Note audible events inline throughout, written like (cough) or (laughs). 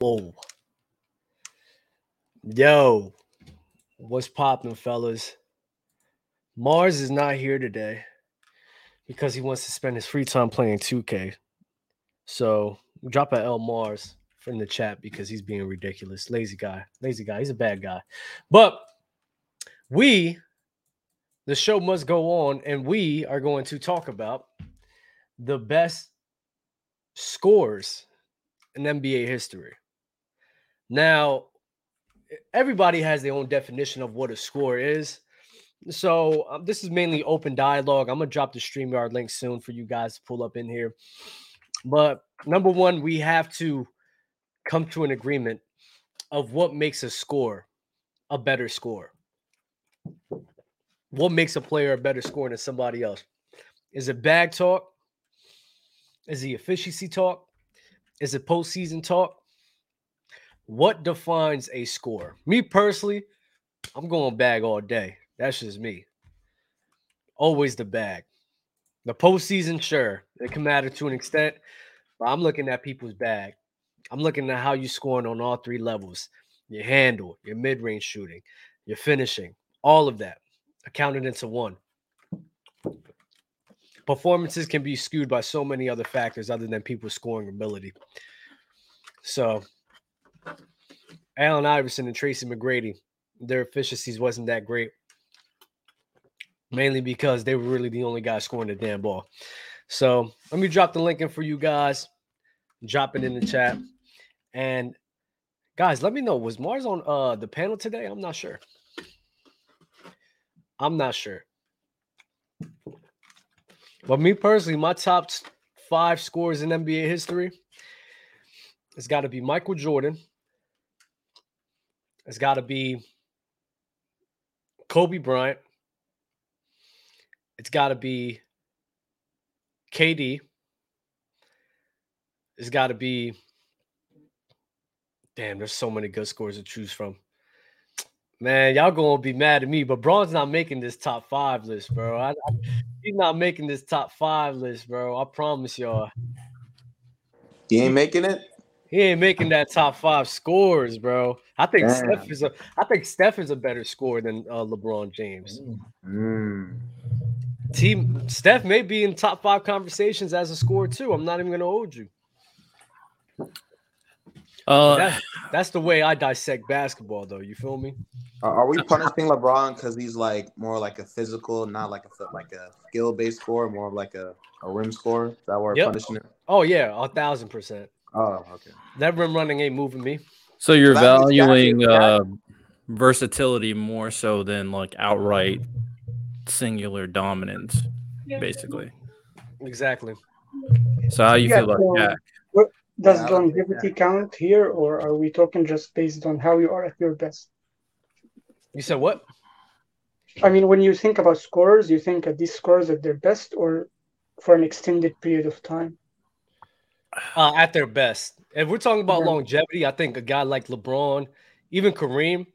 Whoa. Yo, what's popping, fellas? Marz is not here today because he wants to spend his free time playing 2K. So drop a L Marz from the chat because he's being ridiculous. Lazy guy. Lazy guy. He's a bad guy. But we, the show must go on, and we are going to talk about the best scores in NBA history. Now, everybody has their own definition of what a score is. So um, this is mainly open dialogue. I'm gonna drop the StreamYard link soon for you guys to pull up in here. But number one, we have to come to an agreement of what makes a score a better score. What makes a player a better score than somebody else? Is it bag talk? Is it efficiency talk? Is it postseason talk? What defines a score? Me personally, I'm going bag all day. That's just me. Always the bag. The postseason, sure, it can matter to an extent, but I'm looking at people's bag. I'm looking at how you scoring on all three levels: your handle, your mid-range shooting, your finishing, all of that accounted into one. Performances can be skewed by so many other factors other than people's scoring ability. So Allen Iverson and Tracy McGrady, their efficiencies wasn't that great. Mainly because they were really the only guys scoring the damn ball. So let me drop the link in for you guys. Drop it in the chat. And guys, let me know. Was Marz on uh the panel today? I'm not sure. I'm not sure. But me personally, my top five scores in NBA history, it's got to be Michael Jordan, it's got to be Kobe Bryant. It's got to be KD. It's got to be. Damn, there's so many good scores to choose from. Man, y'all gonna be mad at me, but Bron's not making this top five list, bro. I, I, he's not making this top five list, bro. I promise y'all. He ain't making it. He ain't making that top five scores, bro. I think Damn. Steph is a I think Steph is a better score than uh, LeBron James. Mm. Team Steph may be in top five conversations as a score too. I'm not even gonna hold you. Uh, that, that's the way I dissect basketball, though. You feel me? Are we punishing LeBron because he's like more like a physical, not like a like a skill based score, more of like a, a rim score? Is that we're yep. punishing it? Oh yeah, a thousand percent. Oh, okay. That rim running ain't moving me. So you're so valuing uh, versatility more so than like outright singular dominance, basically. Exactly. So how you yeah, feel about Jack? Does yeah, longevity yeah. count here, or are we talking just based on how you are at your best? You said what? I mean, when you think about scores, you think at these scores at their best, or for an extended period of time. Uh, at their best. If we're talking about yeah. longevity, I think a guy like LeBron, even Kareem,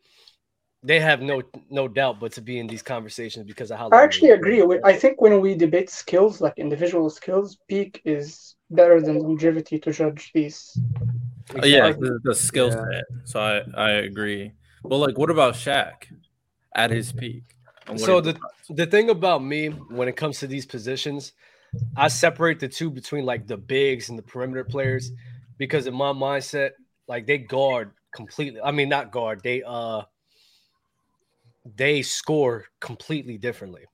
they have no no doubt but to be in these conversations because of how. I actually agree. I think when we debate skills, like individual skills, peak is better than longevity to judge these. Exactly. Yeah, the, the skill set. Yeah. So I I agree. But like, what about Shaq at his peak? So the the thing about me when it comes to these positions, I separate the two between like the bigs and the perimeter players because in my mindset, like they guard completely. I mean, not guard. They uh they score completely differently.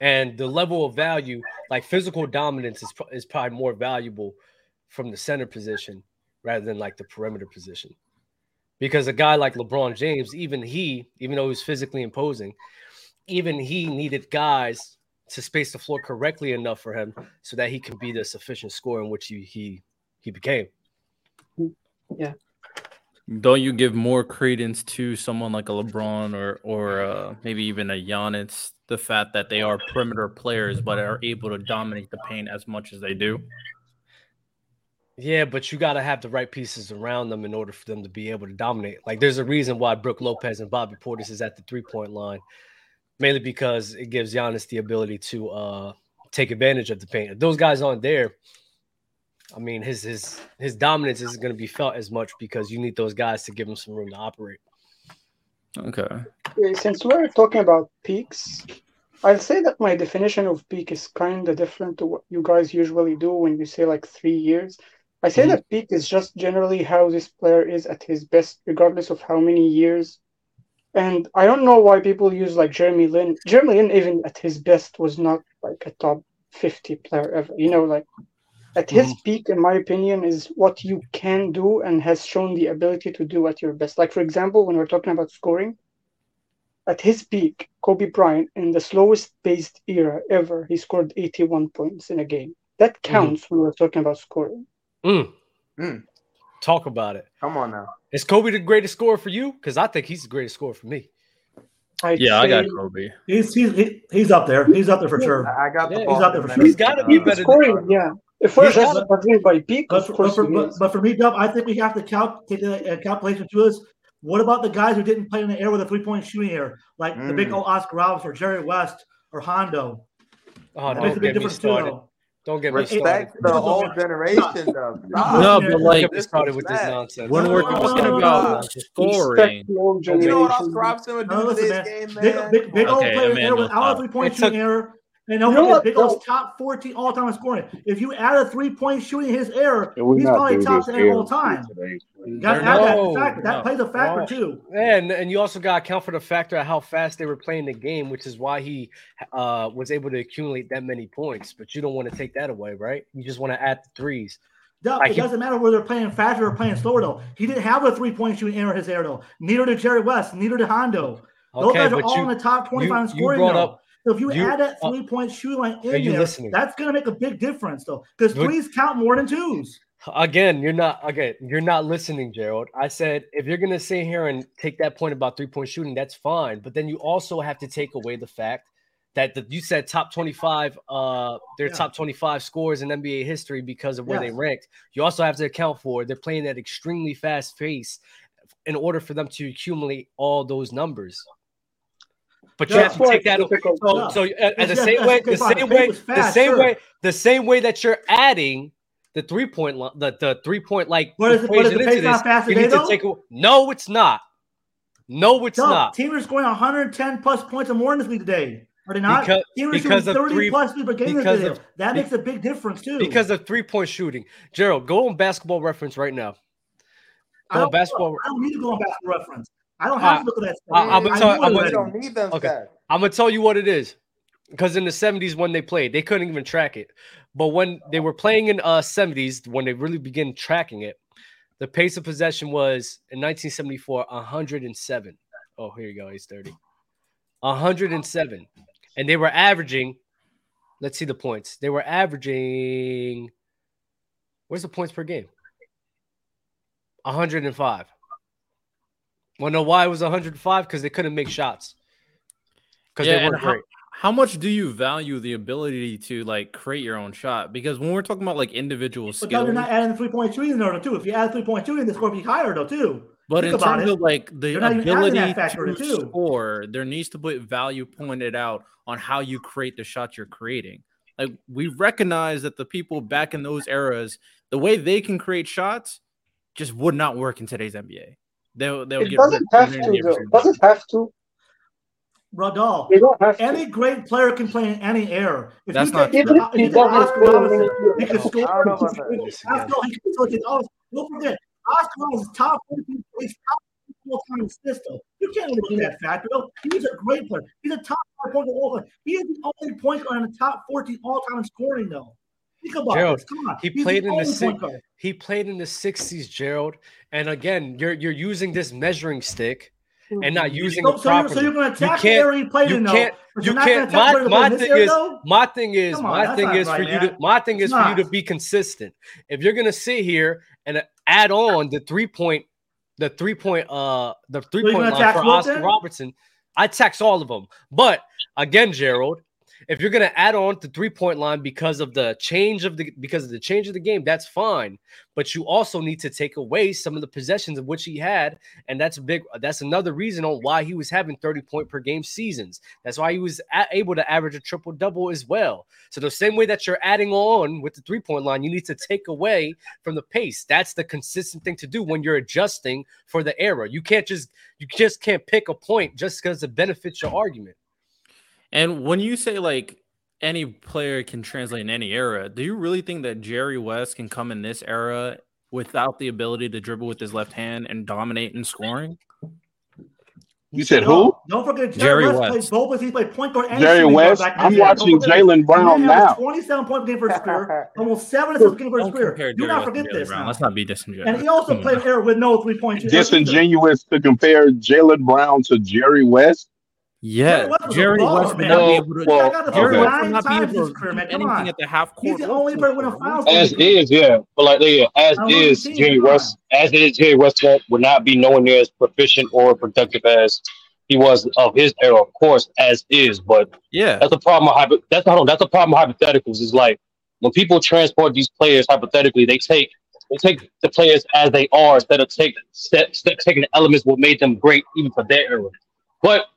And the level of value, like physical dominance, is, is probably more valuable from the center position rather than like the perimeter position. Because a guy like LeBron James, even he, even though he's physically imposing, even he needed guys to space the floor correctly enough for him so that he can be the sufficient scorer in which he he, he became. Yeah. Don't you give more credence to someone like a LeBron or or uh, maybe even a Giannis the fact that they are perimeter players but are able to dominate the paint as much as they do? Yeah, but you got to have the right pieces around them in order for them to be able to dominate. Like, there's a reason why Brook Lopez and Bobby Portis is at the three point line, mainly because it gives Giannis the ability to uh, take advantage of the paint. If those guys aren't there, I mean, his his his dominance isn't going to be felt as much because you need those guys to give him some room to operate. Okay. Since we're talking about peaks, I'll say that my definition of peak is kind of different to what you guys usually do when you say like three years. I say mm-hmm. that peak is just generally how this player is at his best, regardless of how many years. And I don't know why people use like Jeremy Lin. Jeremy Lin, even at his best, was not like a top 50 player ever. You know, like at his mm-hmm. peak, in my opinion, is what you can do and has shown the ability to do at your best. Like, for example, when we're talking about scoring, at his peak, Kobe Bryant, in the slowest paced era ever, he scored 81 points in a game. That mm-hmm. counts mm. when we're talking about scoring. Mm. Talk about it. Come on now. Is Kobe the greatest scorer for you? Because I think he's the greatest scorer for me. I'd yeah, I got Kobe. He's he's he's up there. He's up there for sure. I got the yeah, He's up there for sure. He's got to be better. Scoring, yeah. If we're just by peak, but, for, but, for, but, but, for me, Dub, I think we have to count take the uh, calculation to us what about the guys who didn't play in the air with a three point shooting air, like mm. the big mm. old Oscar Roberts or Jerry West or Hondo? Oh, that don't get me started. Too, don't get Respect me started. the whole generation, though. (laughs) No, but like, get started with this nonsense. When we're talking about scoring, you know what Oscar Robertson would do no, listen, man. game, man? Big, big, big okay, old player there without a three point shooting error and you know big old top 14 all time scoring. If you add a three point shooting his error, he's probably top 10 all time. Got to add that factor. That plays a factor too. And and you also got to account for the factor of how fast they were playing the game, which is why he uh, was able to accumulate that many points. But you don't want to take that away, right? You just want to add the threes. No, it doesn't matter whether they're playing faster or playing slower, though. He didn't have a three point shooting error his error, though. Neither did Jerry West, neither did Hondo. Those okay, guys are all you, in the top 25 you, in scoring. You brought up, so if you, you add that uh, three point shooting line in there, listening? that's going to make a big difference, though, because threes count more than twos. Again, you're not again. You're not listening, Gerald. I said if you're going to sit here and take that point about three point shooting, that's fine. But then you also have to take away the fact that the, you said top 25 uh their yeah. top 25 scores in NBA history because of where yes. they ranked. You also have to account for they're playing at extremely fast pace in order for them to accumulate all those numbers. But you have to take that. So, so uh, the same way, the same way, the same way, the same way that you're adding the three point, the the three point like what is it, what is the pace not fast you need to take. No, it's not. No, it's no, not. Team is scoring 110 plus points or more in this league today. Are they not? Because, because of 30 three, plus per game because of, that makes a big difference too. Because of three point shooting. Gerald, go on basketball reference right now. Go on basketball. I don't need to go on basketball reference. I don't have uh, to look at that. Stuff. I, am gonna tell, I'm gonna, don't need them okay. I'm gonna tell you what it is. Because in the 70s when they played, they couldn't even track it. But when they were playing in uh 70s, when they really began tracking it, the pace of possession was in 1974 107. Oh, here you go. He's 30. 107. And they were averaging, let's see the points. They were averaging, where's the points per game? 105. Want to know why it was 105? Because they couldn't make shots. Because yeah, they weren't great. How, how much do you value the ability to like create your own shot? Because when we're talking about like individual but skills, you're not adding the three point shooting though too. If you add three point shooting, the score will be higher though too. But Think in terms it. of like the ability to score, there needs to be value pointed out on how you create the shots you're creating. Like we recognize that the people back in those eras, the way they can create shots just would not work in today's NBA. They'll they'll it get doesn't have to though. Doesn't have to. Riddell, any to. great player can play in any era. If That's you not take, true. If Oscar Robinson, he can score. Don't forget, Oscar Robinson's top 14 plays top all time system. You can't look at that factor. Though. He's a great player. He's a top five point all time. He is the only point guard in the top 14 all time scoring, though. Think about Gerald, this. Come on. He He's played the in the si- he played in the 60s, Gerald. And again, you're you're using this measuring stick and not using so, it properly. So you're, so you're going to attack the area he played you in, can't, You can't. My, my thing is, my thing is, my thing is for you to, my thing is for you to be consistent. If you're going to sit here and add on the three point, the three point, uh, the three point line for Oscar Robertson, I tax all of them. But again, Gerald, if you're gonna add on the three point line because of the change of the because of the change of the game, that's fine. But you also need to take away some of the possessions of which he had, and that's big. That's another reason on why he was having 30 point per game seasons. That's why he was able to average a triple double as well. So the same way that you're adding on with the three point line, you need to take away from the pace. That's the consistent thing to do when you're adjusting for the era. You can't just you just can't pick a point just because it benefits your argument. And when you say like any player can translate in any era, do you really think that Jerry West can come in this era without the ability to dribble with his left hand and dominate in scoring? You said who? Don't forget Jerry, Jerry West, West. played both. He played point guard and Jerry West. I'm watching Jaylen Brown now. 27 point game for his career, almost seven assists game for his career. Do not forget this. Let's not be disingenuous. And he also played era with no three points. Disingenuous to compare Jaylen Brown to Jerry West. Yeah, Jerry West may not be able to. Well, Jerry West will not be able to do anything at the half court. He's the only person with a foul. As is, yeah, but like yeah, as is Jerry West, as is Jerry West would not be nowhere near as proficient or productive as he was of his era, of course, as is. But yeah, that's a problem. Of, that's not. That's a problem of hypotheticals. Is like when people transport these players hypothetically, they take they take the players as they are instead of take step, step taking the elements what made them great even for their era. But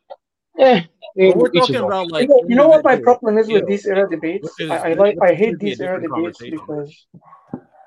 yeah, we're talking about like you know, what my problem is with these era debates. Is, I, I like I hate these era debates because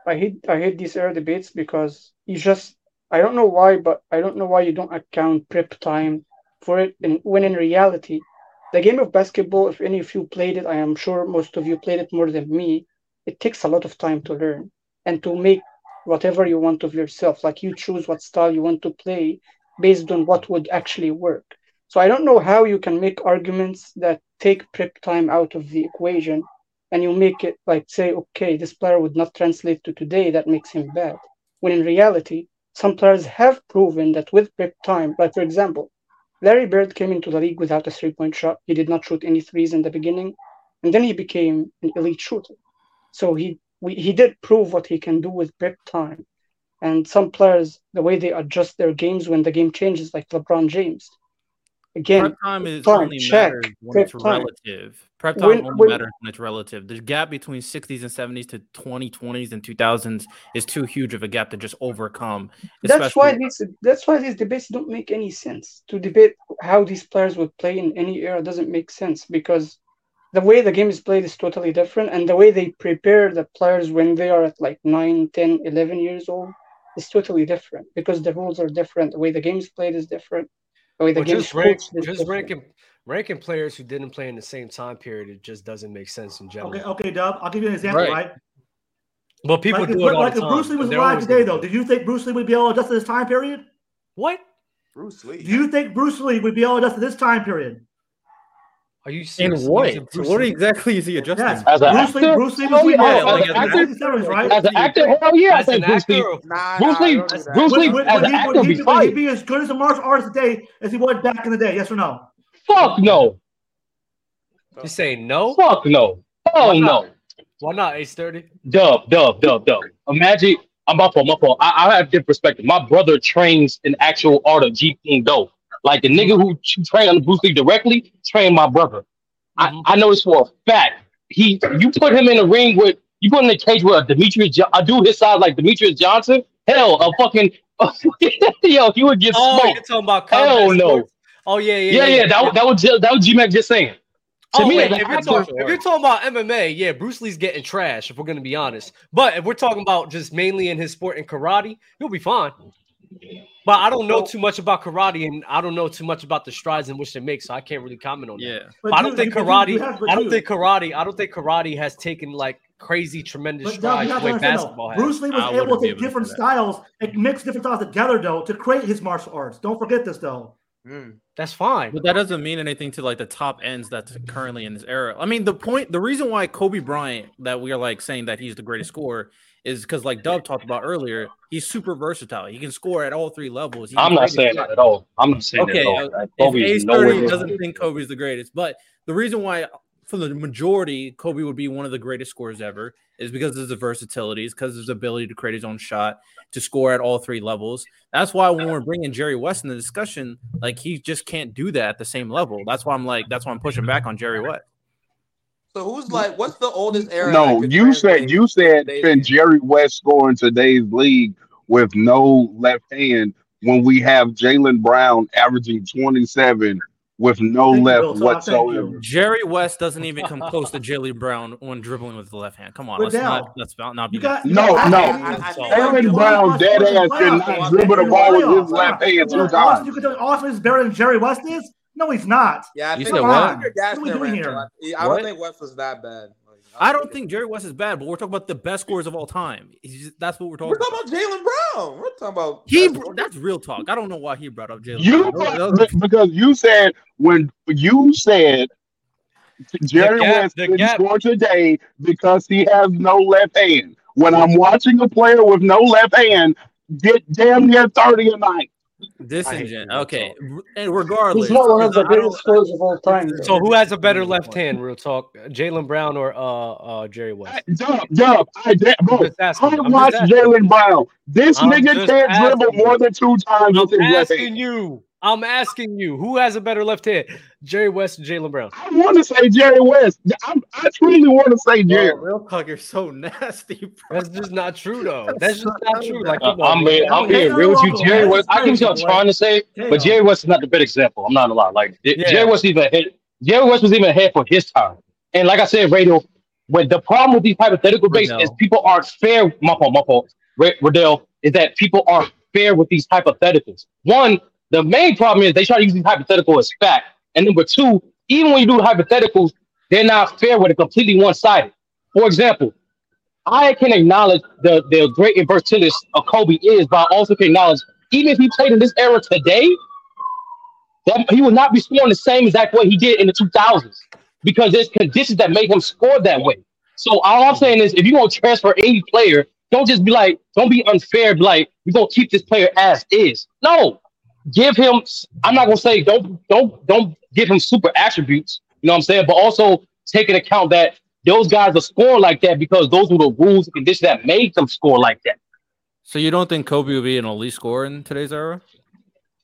I hate I hate these era debates because you just I don't know why, but I don't know why you don't account prep time for it. And when in reality, the game of basketball, if any of you played it, I am sure most of you played it more than me. It takes a lot of time to learn and to make whatever you want of yourself. Like you choose what style you want to play based on what would actually work so I don't know how you can make arguments that take prep time out of the equation and you make it like say, okay, this player would not translate to today, that makes him bad. When in reality, some players have proven that with prep time, like for example, Larry Bird came into the league without a three point shot. He did not shoot any threes in the beginning, and then he became an elite shooter. So he we, he did prove what he can do with prep time. And some players, the way they adjust their games when the game changes, like LeBron James, Again, prep time is time, only check, matters when it's time. relative. Prep time when, only when, matters when it's relative. The gap between 60s and 70s to 2020s and 2000s is too huge of a gap to just overcome. That's why these that's why these debates don't make any sense. To debate how these players would play in any era doesn't make sense because the way the game is played is totally different and the way they prepare the players when they are at like 9 10 11 years old is totally different because the rules are different the way the game is played is different the way the game just, rank, just ranking ranking players who didn't play in the same time period, it just doesn't make sense in general. Okay, okay, Dub. I'll give you an example, right? right? But people like, do it all like the time. Bruce Lee was alive today, though. Do you think Bruce Lee would be able to adjust to this time period? What? Bruce Lee. Do you think Bruce Lee would be able to adjust to this time period? Are you serious? In what? So what exactly is he adjusting? Yes. As Bruce actor? Lee, Bruce Lee was yeah, yeah, like as, actor, right? as an actor, hell yeah, as I think Bruce Lee. Nah, Bruce Lee, Bruce Lee, would, as an actor, would he, would he be as good as a martial artist today as he was back in the day? Yes or no? Fuck no. You saying no? Fuck no. Hell no. Why not? Ace thirty. Dub, dub, dub, dub. Imagine. I'm my fault, my fault. I, I have different perspective. My brother trains in actual art of Jeet Kune Do. Like the nigga who trained on Bruce Lee directly trained my brother. Mm-hmm. I, I know this for a fact. He, you put him in a ring with, you put him in a cage with a Demetrious, a dude his size like Demetrious Johnson. Hell, a fucking, (laughs) yo, he would get oh, smoked. You're talking about hell no. Oh yeah, yeah, yeah, yeah. yeah. That, that was that was G Mac just saying. To oh, me, wait, if, you're talking, if, you're talking, about MMA, yeah, Bruce Lee's getting trash. If we're gonna be honest, but if we're talking about just mainly in his sport and karate, he'll be fine. But I don't know too much about karate, and I don't know too much about the strides in which they make, so I can't really comment on yeah. that. But I don't think karate. I don't think karate. I don't think karate has taken like crazy, tremendous but strides the way basketball has. Bruce Lee was I able to take different styles and mix different styles together, though, to create his martial arts. Don't forget this, though. Mm, that's fine, but that doesn't mean anything to like the top ends that's currently in this era. I mean, the point, the reason why Kobe Bryant that we are like saying that he's the greatest scorer is because like Dub talked about earlier, he's super versatile. He can score at all three levels. I'm not saying that at all. I'm not saying okay, that at all. Uh, Kobe Ace doesn't think Kobe's the greatest, but the reason why for the majority Kobe would be one of the greatest scorers ever is because of his versatility, is because of his ability to create his own shot, to score at all three levels. That's why when we're bringing Jerry West in the discussion, like he just can't do that at the same level. That's why I'm like, that's why I'm pushing back on Jerry West. So who's like, what's the oldest era? No, you said you said can Jerry West score in today's league with no left hand when we have Jaylen Brown averaging 27 with no Thank left whatsoever. Jerry West doesn't even come close to Jaylen Brown when dribbling with the left hand. Come on, let's not let's not be got, no, no. Jaylen Brown dead ass cannot dribble the ball with his left hand two times. You could Austin is better than Jerry West is. No, he's not. Yeah, I you think said what? What are we doing here? I don't think West was that bad. I don't think Jerry West is bad, but we're talking about the best scores of all time. Just, that's what we're talking. We're talking about, about Jaylen Brown. We're talking about he. That's real talk. I don't know why he brought up Jaylen. You Brown. because you said when you said Jerry gap, West didn't gap. score today because he has no left hand. When I'm watching a player with no left hand get damn near thirty a night. Disingenuous. Okay, and regardless, he's not one of the greatest scorers of all time. So, who has a better left hand? Real talk, Jaylen Brown or uh, uh Jerry West? Dub, dub. I, bro, I watched Jaylen Brown. This I'm nigga can't dribble more than two times I'm with his left hand. you. I'm asking you, who has a better left hand, Jerry West or Jaylen Brown? I want to say Jerry West. I'm, i truly want to say Jerry. Bro, real talk, you're so nasty. Bro. That's just not true, though. That's just not true. Like, uh, I'm, being, I'm being real with you, Jerry West. I can tell I'm trying to say, but Jerry West is not the better example. I'm not gonna lie. Like yeah. Jerry West even ahead. Jerry West was even ahead for his time. And like I said, radio. When the problem with these hypothetical based is people aren't fair. My fault, my fault. Riddell is that people aren't fair with these hypotheticals. One, the main problem is they try to use these hypothetical as fact. And number two, even when you do hypotheticals, they're not fair with it, completely one-sided. For example, I can acknowledge the, the great versatility of Kobe is, but I also can acknowledge even if he played in this era today, that he would not be scoring the same exact way he did in the 2000s because there's conditions that make him score that way. So all I'm saying is, if you want to transfer any player, don't just be like, don't be unfair. Like we're gonna keep this player as is. No, give him. I'm not gonna say don't don't don't give him super attributes. You know what I'm saying? But also take into account that those guys are scoring like that because those were the rules and conditions that made them score like that. So you don't think Kobe will be an elite scorer in today's era?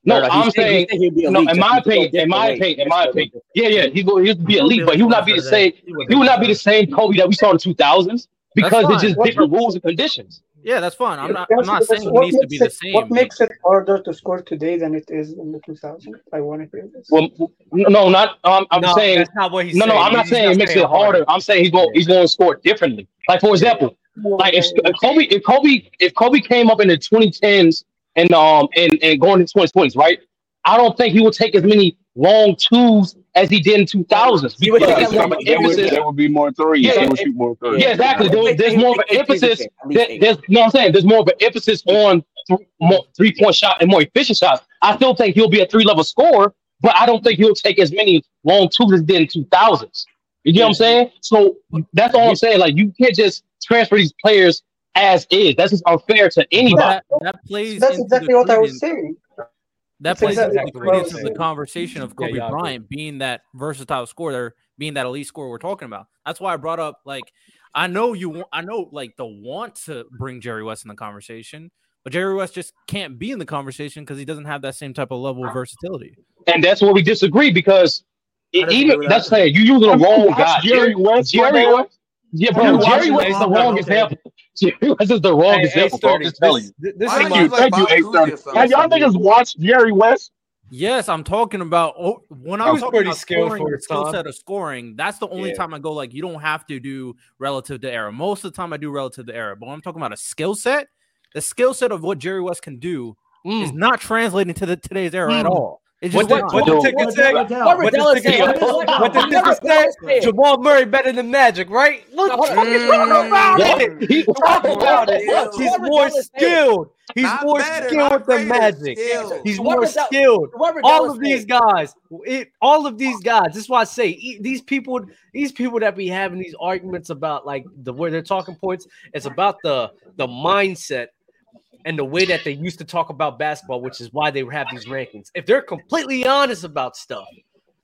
No, no I'm saying, no, in my opinion, in my opinion, in my opinion, yeah, yeah, he will he'll be elite, but he will not be the same. He will not be the same Kobe that we saw in the 2000s because it's just different rules and conditions. Yeah, that's fine. I'm not. I'm not saying it needs to be it, the same. What makes it harder to score today than it is in the 2000s? I want to hear this. Well, no, not. Um, I'm no, saying that's not what he's. No, saying. no, I'm not he's saying it makes it harder. harder. I'm saying he's going. He's going to score differently. Like for example, like if, if Kobe, if Kobe, if Kobe came up in the 2010s and um and and going to 2020s, right? I don't think he will take as many long twos as he did in 2000s. Because yeah, there, would, there would be more threes. Yeah, more threes. yeah exactly. There, there's more of an emphasis. There, there's, you know what I'm saying? There's more of an emphasis on th- more three point shot and more efficient shots. I still think he'll be a three level scorer, but I don't think he'll take as many long twos as he did in 2000s. You know what I'm saying? So that's all I'm saying. Like you can't just transfer these players as is. That's just unfair to anybody. That, that plays. That's exactly what I was saying. That plays exactly into the credence of the conversation of Kobe yeah, Bryant being that versatile scorer, being that elite scorer we're talking about. That's why I brought up like I know you I know like the want to bring Jerry West in the conversation, but Jerry West just can't be in the conversation because he doesn't have that same type of level of versatility. And that's where we disagree because it, even that's saying you using the wrong guy. Jerry West, Jerry West, yeah, bro, Jerry West is the wrong example. (laughs) Jerry West is the wrong hey, example. I'm just telling you. This thank you, thank you, A30. Have y'all niggas watched Jerry West? Yes, I'm talking about oh, when I was talking about scoring, the skill set of scoring. That's the only yeah. time I go like you don't have to do relative to era. Most of the time I do relative to era, but when I'm talking about a skill set, the skill set of what Jerry West can do mm. is not translating to the today's era mm. at all. What, did, what the ticket say? What, what the ticket What the ticket say? Jamal Murray better than Magic, right? Look, mm, about it. He's about it. He's more skilled. He's not more better, skilled than Magic. Skilled. He's more skilled. All of these guys, it, all of these guys. This is why I say these people, these people that be having these arguments about like the where they're talking points. It's about the the mindset and the way that they used to talk about basketball, which is why they have these rankings. If they're completely honest about stuff,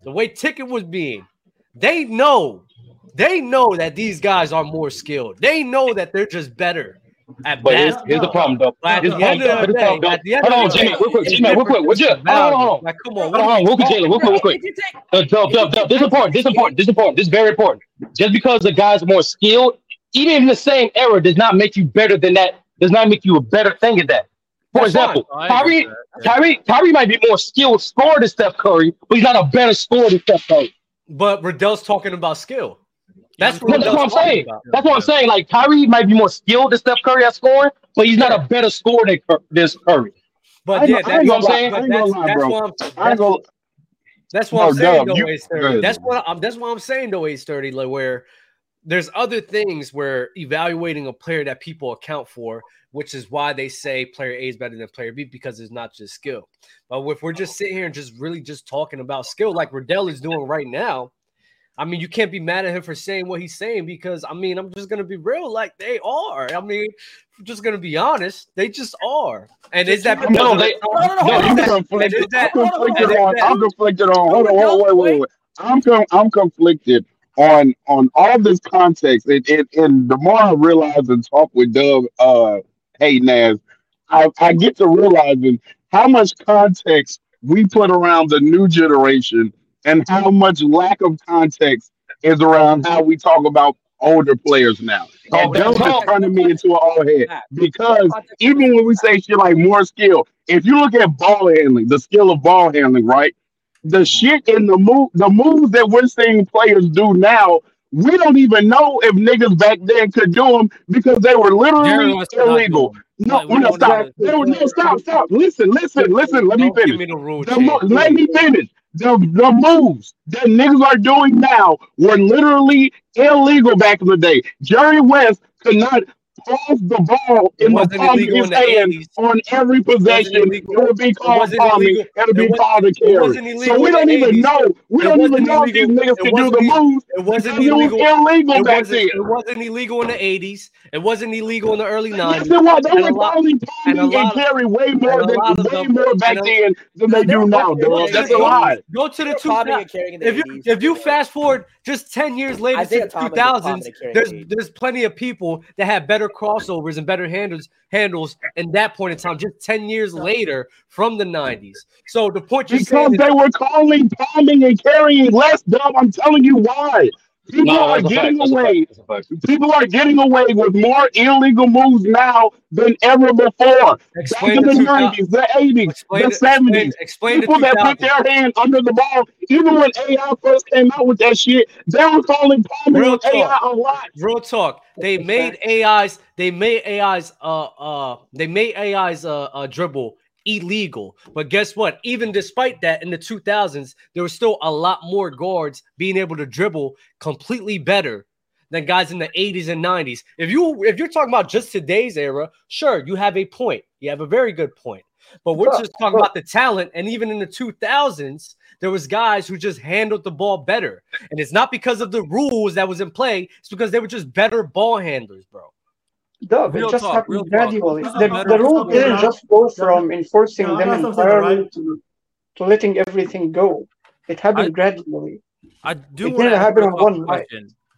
the way Ticket was being, they know, they know that these guys are more skilled. They know that they're just better. At but here's, here's the problem, though. At the end of the day, at the end hold on, Jimmy, real quick, Jimmy, real quick. What's your? Hold on, hold on. Like, come on, hold on, real quick, Jalen, real quick, real quick. Uh, Dub, Dub, Dub. This is important. This is important. This is important. This is very important. Just because the guy's more skilled, even in the same era, does not make you better than that. Does not make you a better thing at that. For example, Kyrie, Kyrie, Kyrie might be more skilled scorer than Steph Curry, but he's not a better scorer than Steph Curry. But Riddell's talking about skill. That's what, that's what I'm saying. About. That's what I'm saying. Like Kyrie might be more skilled than Steph Curry at scoring, but he's not a better scorer than, than Curry. But yeah, that's what oh, I'm saying. That's what I'm saying though, Ace 30. That's what I'm that's what I'm saying though, Ace 30, like where there's other things where evaluating a player that people account for, which is why they say player A is better than player B because it's not just skill. But if we're just sitting here and just really just talking about skill, like Riddell is doing right now, I mean, you can't be mad at him for saying what he's saying because I mean, I'm just gonna be real, like they are. I mean, I'm just gonna be honest, they just are. And is that no? They, no, no, no, I'm conflicted. I'm conflicted on. I'm conflicted. Hold on, hold on, wait, wait, wait. I'm com- I'm conflicted on on all this context. And, and, and the more I realize and talk with Doug, uh, hey Naz, I, I get to realizing how much context we put around the new generation and how much lack of context is around how we talk about older players now. And Doug is turning me into an old head because even when we say shit like more skill, if you look at ball handling, the skill of ball handling, right? The shit in the move, the moves that we're seeing players do now, we don't even know if niggas back then could do them because they were literally illegal. No, like, no, stop. No, no, stop, stop. Listen, listen, listen. Let me finish. The, let me finish. The, the moves that niggas are doing now were literally illegal back in the day. Jerry West could not toss the ball in the palm of his hand on every possession. It, would be called palming. It would be called a carry. So we don't even know. We don't even know if these niggas can do the moves. It wasn't illegal. It was illegal back then. It wasn't illegal in the 80s. It wasn't illegal in the early 90s. Yes, it was. They were calling palming and carry way more than way more back then than they do now, dog. That's a lie. Go to the 2000s. If you if you fast forward just 10 years later to the 2000s, there's there's plenty of people that have better crossovers and better handles handles in that point in time, just 10 years later from the 90s. So the point you're because they were calling palming and carrying less dumb. I'm telling you why. People no, are getting away. People are getting away with more illegal moves now than ever before. Explain Back in the nineties, the eighties, the seventies. Explain, people that put their hand under the ball. Even when AI first came out with that shit, they were calling Palmer AI a lot. Real talk. They made AIs. They made AIs. Uh, uh, they made AIs. Uh, uh dribble illegal. But guess what? Even despite that, in the 2000s, there was still a lot more guards being able to dribble completely better than guys in the 80s and 90s. If you if you're talking about just today's era, sure, you have a point. You have a very good point. But we're just talking about the talent, and even in the 2000s, there was guys who just handled the ball better, and it's not because of the rules that was in play; it's because they were just better ball handlers, bro. Dub, it just talk, happened gradually. The, the rule didn't just go from enforcing no, them entirely to, to letting everything go. It happened I, gradually. I do it didn't happen on one night.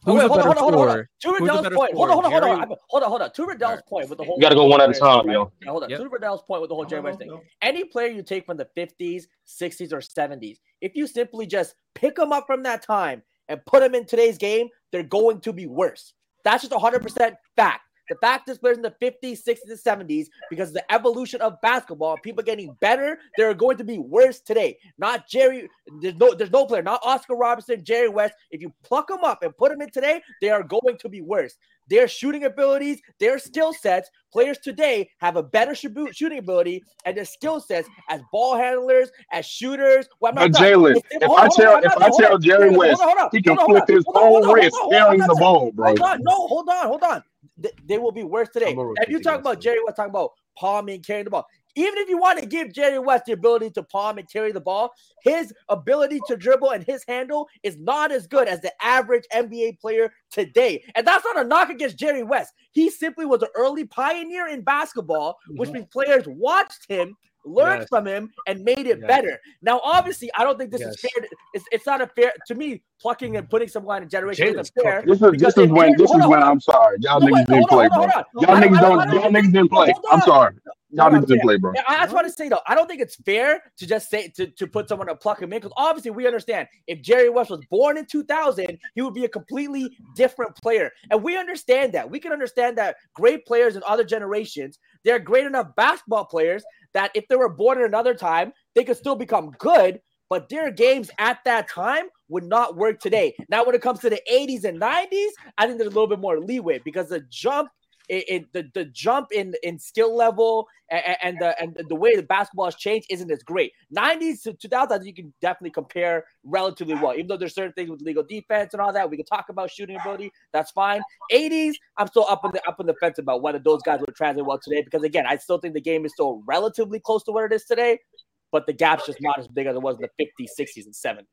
Who's wait, hold, on, hold on, hold on, hold on. To Riddell's point, hold on, hold on, hold on, hold on, hold on. To Riddell's point with the whole. You got to go one at a time, yo. Hold on. To Riddell's point with the whole Jerry West thing. Any player you take from the 50s, 60s, or 70s, if you simply just pick them up from that time and put them in today's game, they're going to be worse. That's just 100% fact. The fact is, players in the 50s, 60s, and 70s, because of the evolution of basketball, people getting better, they're going to be worse today. Not Jerry, there's no, there's no player, not Oscar Robertson, Jerry West. If you pluck them up and put them in today, they are going to be worse. Their shooting abilities, their skill sets, players today have a better shooting ability and their skill sets as ball handlers, as shooters. Well, but Jalen, if, if, I tell if I tell Jerry West, he can flip his whole wrist carrying the ball, bro. Hold on, no, hold on, hold on they will be worse today. If you talk about Jerry West, talking about palming, and carrying the ball. Even if you want to give Jerry West the ability to palm and carry the ball, his ability to dribble and his handle is not as good as the average NBA player today. And that's not a knock against Jerry West. He simply was an early pioneer in basketball, which mm-hmm. means players watched him learned yes. from him and made it yes. better. Now, obviously, I don't think this yes. is fair. It's, it's not a fair to me. Plucking and putting someone in generation isn't fair. This is this is when this is when I'm sorry, y'all niggas didn't play, bro. Y'all niggas don't y'all niggas didn't play. I'm sorry. Y'all niggas didn't play, bro. I just want to say though, I don't think it's fair to just say to, to put someone to pluck him in because obviously we understand if Jerry West was born in 2000, he would be a completely different player, and we understand that. We can understand that great players in other generations, they're great enough basketball players that if they were born at another time, they could still become good. But their games at that time would not work today. Now, when it comes to the 80s and 90s, I think there's a little bit more leeway because the jump it, it, the, the jump in in skill level and, and, the and the way the basketball has changed isn't as great. 90s to 2000s, you can definitely compare relatively well. Even though there's certain things with legal defense and all that, we can talk about shooting ability. That's fine. 80s, I'm still up in the up in the fence about whether those guys would translate well today because again, I still think the game is still relatively close to what it is today but the gap's just not as big as it was in the 50s, 60s, and 70s.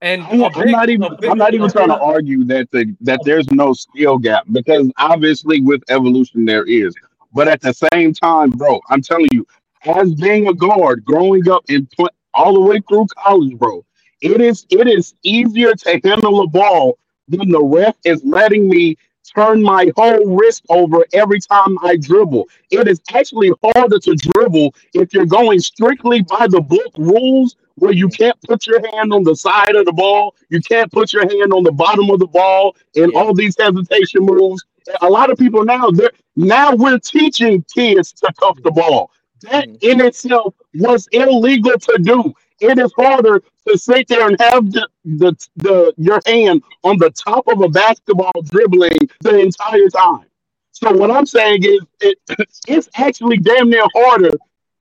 And I'm, I'm not even I'm not even trying to argue that the that there's no skill gap because obviously with evolution there is. But at the same time, bro, I'm telling you, as being a guard, growing up and put all the way through college, bro, it is it is easier to handle a ball than the ref is letting me turn my whole wrist over every time I dribble. It is actually harder to dribble if you're going strictly by the book rules where you can't put your hand on the side of the ball, you can't put your hand on the bottom of the ball, and all these hesitation moves. A lot of people now, they're now we're teaching kids to cuff the ball. That mm. in itself was illegal to do it is harder to sit there and have the, the, the your hand on the top of a basketball dribbling the entire time. So what I'm saying is it, (clears throat) it's actually damn near harder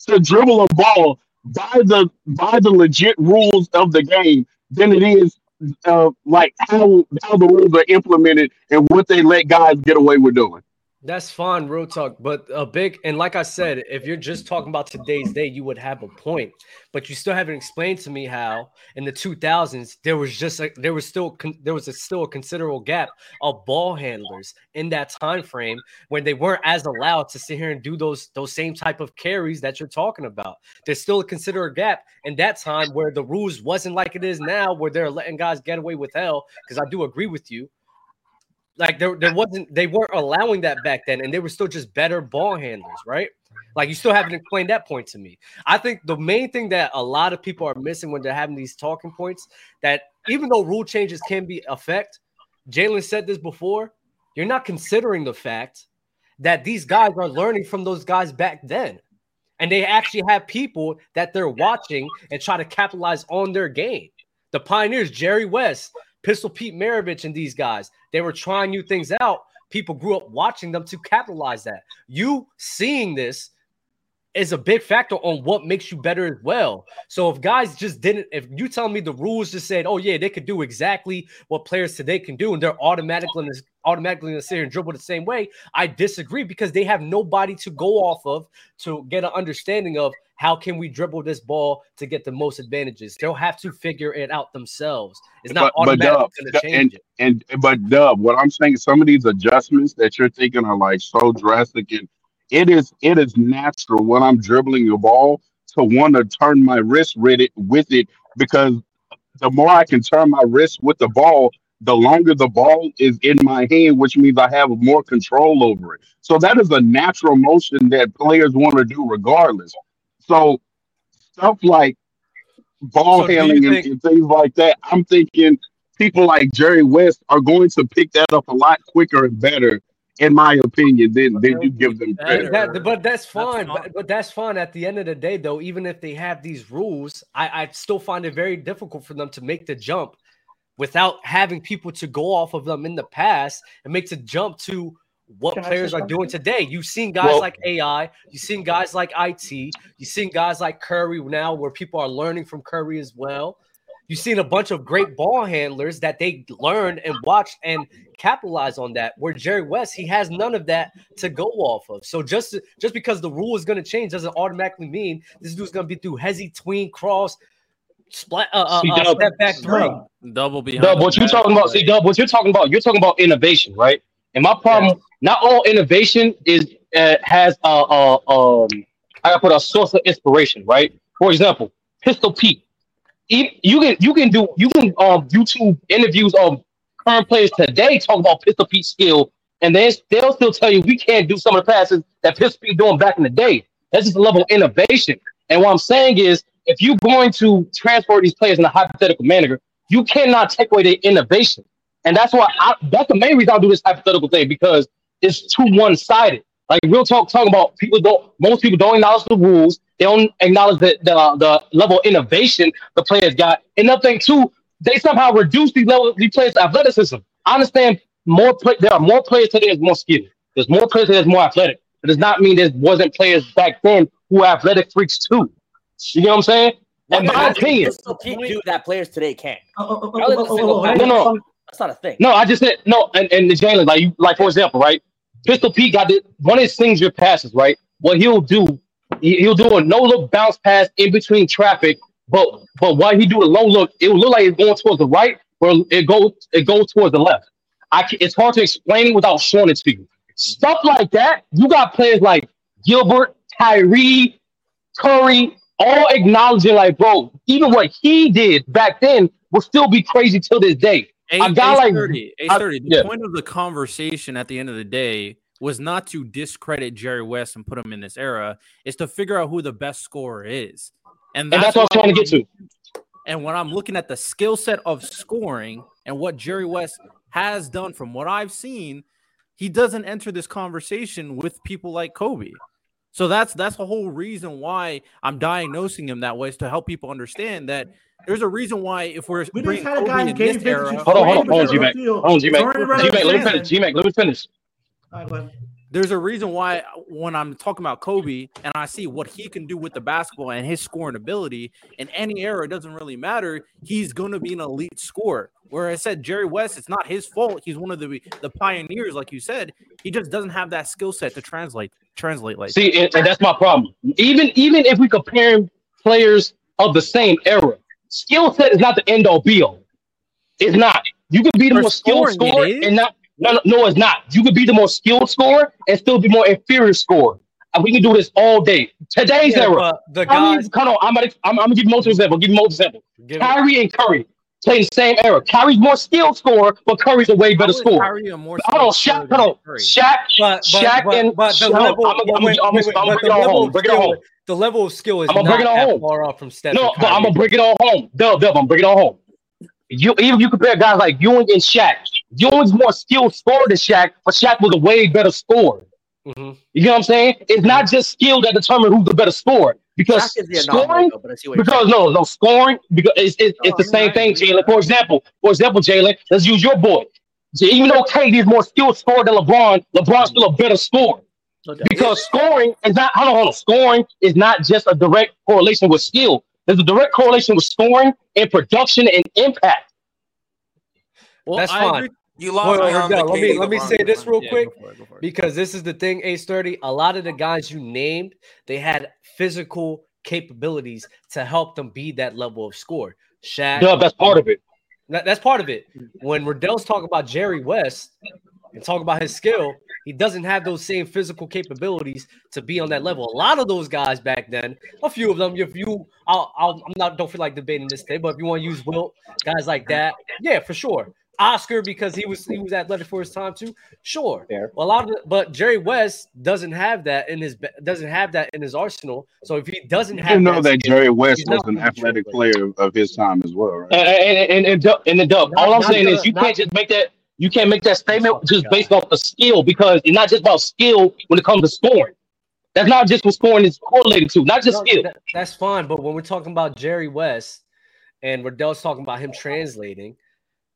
to dribble a ball by the by the legit rules of the game than it is uh, like how how the rules are implemented and what they let guys get away with doing. That's fine, real talk. But a big and like I said, if you're just talking about today's day, you would have a point. But you still haven't explained to me how in the 2000s there was just like there was still there was a, still a considerable gap of ball handlers in that time frame when they weren't as allowed to sit here and do those those same type of carries that you're talking about. There's still a considerable gap in that time where the rules wasn't like it is now, where they're letting guys get away with hell. Because I do agree with you like there, there wasn't they weren't allowing that back then, and they were still just better ball handlers, right? Like you still haven't explained that point to me. I think the main thing that a lot of people are missing when they're having these talking points that even though rule changes can be effect, Jalen said this before, you're not considering the fact that these guys are learning from those guys back then. And they actually have people that they're watching and try to capitalize on their game. The pioneers, Jerry West, Pistol Pete Maravich and these guys, they were trying new things out. People grew up watching them to capitalize that. You seeing this is a big factor on what makes you better as well. So if guys just didn't, if you tell me the rules just said, oh yeah, they could do exactly what players today can do, and they're automatically automatically to sit here and dribble the same way, I disagree because they have nobody to go off of to get an understanding of how can we dribble this ball to get the most advantages. They'll have to figure it out themselves. It's not but, automatically going to change and, and, and but Dub, what I'm saying, some of these adjustments that you're thinking are like so drastic and it is it is natural when I'm dribbling the ball to want to turn my wrist with it with it because the more I can turn my wrist with the ball, the longer the ball is in my hand, which means I have more control over it. So that is a natural motion that players want to do regardless. So stuff like ball so handling think- and, and things like that, I'm thinking people like Jerry West are going to pick that up a lot quicker and better in my opinion, then then you give them credit. That, but that's fine. That's but, but, that's fine. At the end of the day, though, even if they have these rules, I, I still find it very difficult for them to make the jump without having people to go off of them in the past and make the jump to what Can players are doing today. You've seen guys well, like AI, you've seen guys like IT, you've seen guys like Curry now, where people are learning from Curry as well. You've seen a bunch of great ball handlers that they learned and watched and capitalize on that. Where Jerry West, he has none of that to go off of. So just just because the rule is going to change doesn't automatically mean this dude's going to be through hezzy tween cross splat uh, uh, uh step back three double behind. Dub, what you're talking about? See, Dub, what you're talking about? You're talking about innovation, right? And my problem, not all innovation is uh, has a, a um I gotta put a source of inspiration, right? For example, Pistol Pete. You can you can do you can um YouTube interviews of current players today talk about Pistol Pete's skill, and they they'll still tell you we can't do some of the passes that Pistol Pete doing back in the day. That's just a level of innovation. And what I'm saying is, if you're going to transfer these players in a hypothetical manner, you cannot take away their innovation. And that's why I, that's the main reason I do this hypothetical thing because it's too one sided. Like real talk, talking about people don't. Most people don't acknowledge the rules. They don't acknowledge the the, the level of innovation the players got. And another thing too, they somehow reduce the level of the players' athleticism. I understand more. Play, there are more players today that's more skilled. There's more players that's more athletic. It does not mean there wasn't players back then who were athletic freaks too. You know what I'm saying? In my opinion, do that players today can't. Oh, oh, oh, no, no, that's not a thing. No, I just said no. And and the Jalen, like you, like for example, right? Pistol Pete got the, one of his signature passes, right? What he'll do, he, will do a no look bounce pass in between traffic, but but while he do a low look, it will look like it's going towards the right, or it goes it goes towards the left. I can, it's hard to explain it without showing it to you. Stuff like that, you got players like Gilbert, Kyrie, Curry, all acknowledging like, bro, even what he did back then will still be crazy till this day. A, a guy like 30, a 30. The yeah. point of the conversation at the end of the day was not to discredit Jerry West and put him in this era. It's to figure out who the best scorer is, and that's, and that's what I'm trying to get to. And when I'm looking at the skill set of scoring and what Jerry West has done, from what I've seen, he doesn't enter this conversation with people like Kobe. So that's that's the whole reason why I'm diagnosing him that way is to help people understand that there's a reason why if we're we just had a guy in this era, hold on, hold on, hold on, G-Mac, hold on, G-Mac, G-Mac, let me finish, G-Mac, let me finish. There's a reason why when I'm talking about Kobe and I see what he can do with the basketball and his scoring ability in any era, it doesn't really matter. He's going to be an elite scorer. Where I said Jerry West, it's not his fault. He's one of the the pioneers, like you said. He just doesn't have that skill set to translate translate like. See, and, and that's my problem. Even even if we compare players of the same era, skill set is not the end all be all. It's not. You can be the For most skilled scorer and not. No, no, no, it's not. You could be the most skilled scorer and still be more inferior scorer. And we can do this all day. Today's yeah, era. The guys, come on, I'm gonna, I'm, I'm gonna give you multiple example. Give you multiple example. Kyrie and Curry play the same era. Kyrie's more skilled scorer, but Curry's a way better scorer. Kyrie a more hold on, Shaq, hold on, Shaq, but, but, Shaq, but, and but the level, I'm gonna bring it home. Bring it home. The level of skill is I'm gonna bring it home. far off from Steph. No, but I'm gonna bring it all home. Dub, Dub, I'm bringing it all home. You even if you compare guys like Ewing and Shaq. Ewing's more skilled scorer than Shaq, but Shaq was a way better scorer. Mm-hmm. You know what I'm saying? It's not just skill that determines who's the better scorer. Because scoring, though, because no, no scoring because it's, it's, it's the same thing, Jalen. For example, for example, Jalen, let's use your boy. So even though KD is more skilled scorer than LeBron, LeBron's still a better scorer. because scoring is not hold on, hold on. Scoring is not just a direct correlation with skill. There's a direct correlation with scoring and production and impact. Well, That's fine. You lost Wait, me Let me let me say this real yeah, quick go for it, go for it. because this is the thing. Ace thirty. A lot of the guys you named, they had physical capabilities to help them be that level of score. Shaq. No, that's part of it. That, that's part of it. When Riddell's talking about Jerry West and talk about his skill, he doesn't have those same physical capabilities to be on that level. A lot of those guys back then, a few of them, if you, I'll, I'll I'm not, don't feel like debating this thing, but if you want to use Wilt, guys like that, yeah, for sure. Oscar because he was he was athletic for his time too. Sure, Fair. Well, a lot of the, but Jerry West doesn't have that in his doesn't have that in his arsenal. So if he doesn't have, you know that, skill, Jerry West was an athletic player of his time as well, right? And and and, and, and the dub. All I'm saying the, is you not, can't just make that you can't make that statement oh just God. based off the skill because it's not just about skill when it comes to scoring. That's not just what scoring is correlated to, not just no, skill. That, that's fine, but when we're talking about Jerry West and Riddell's talking about him translating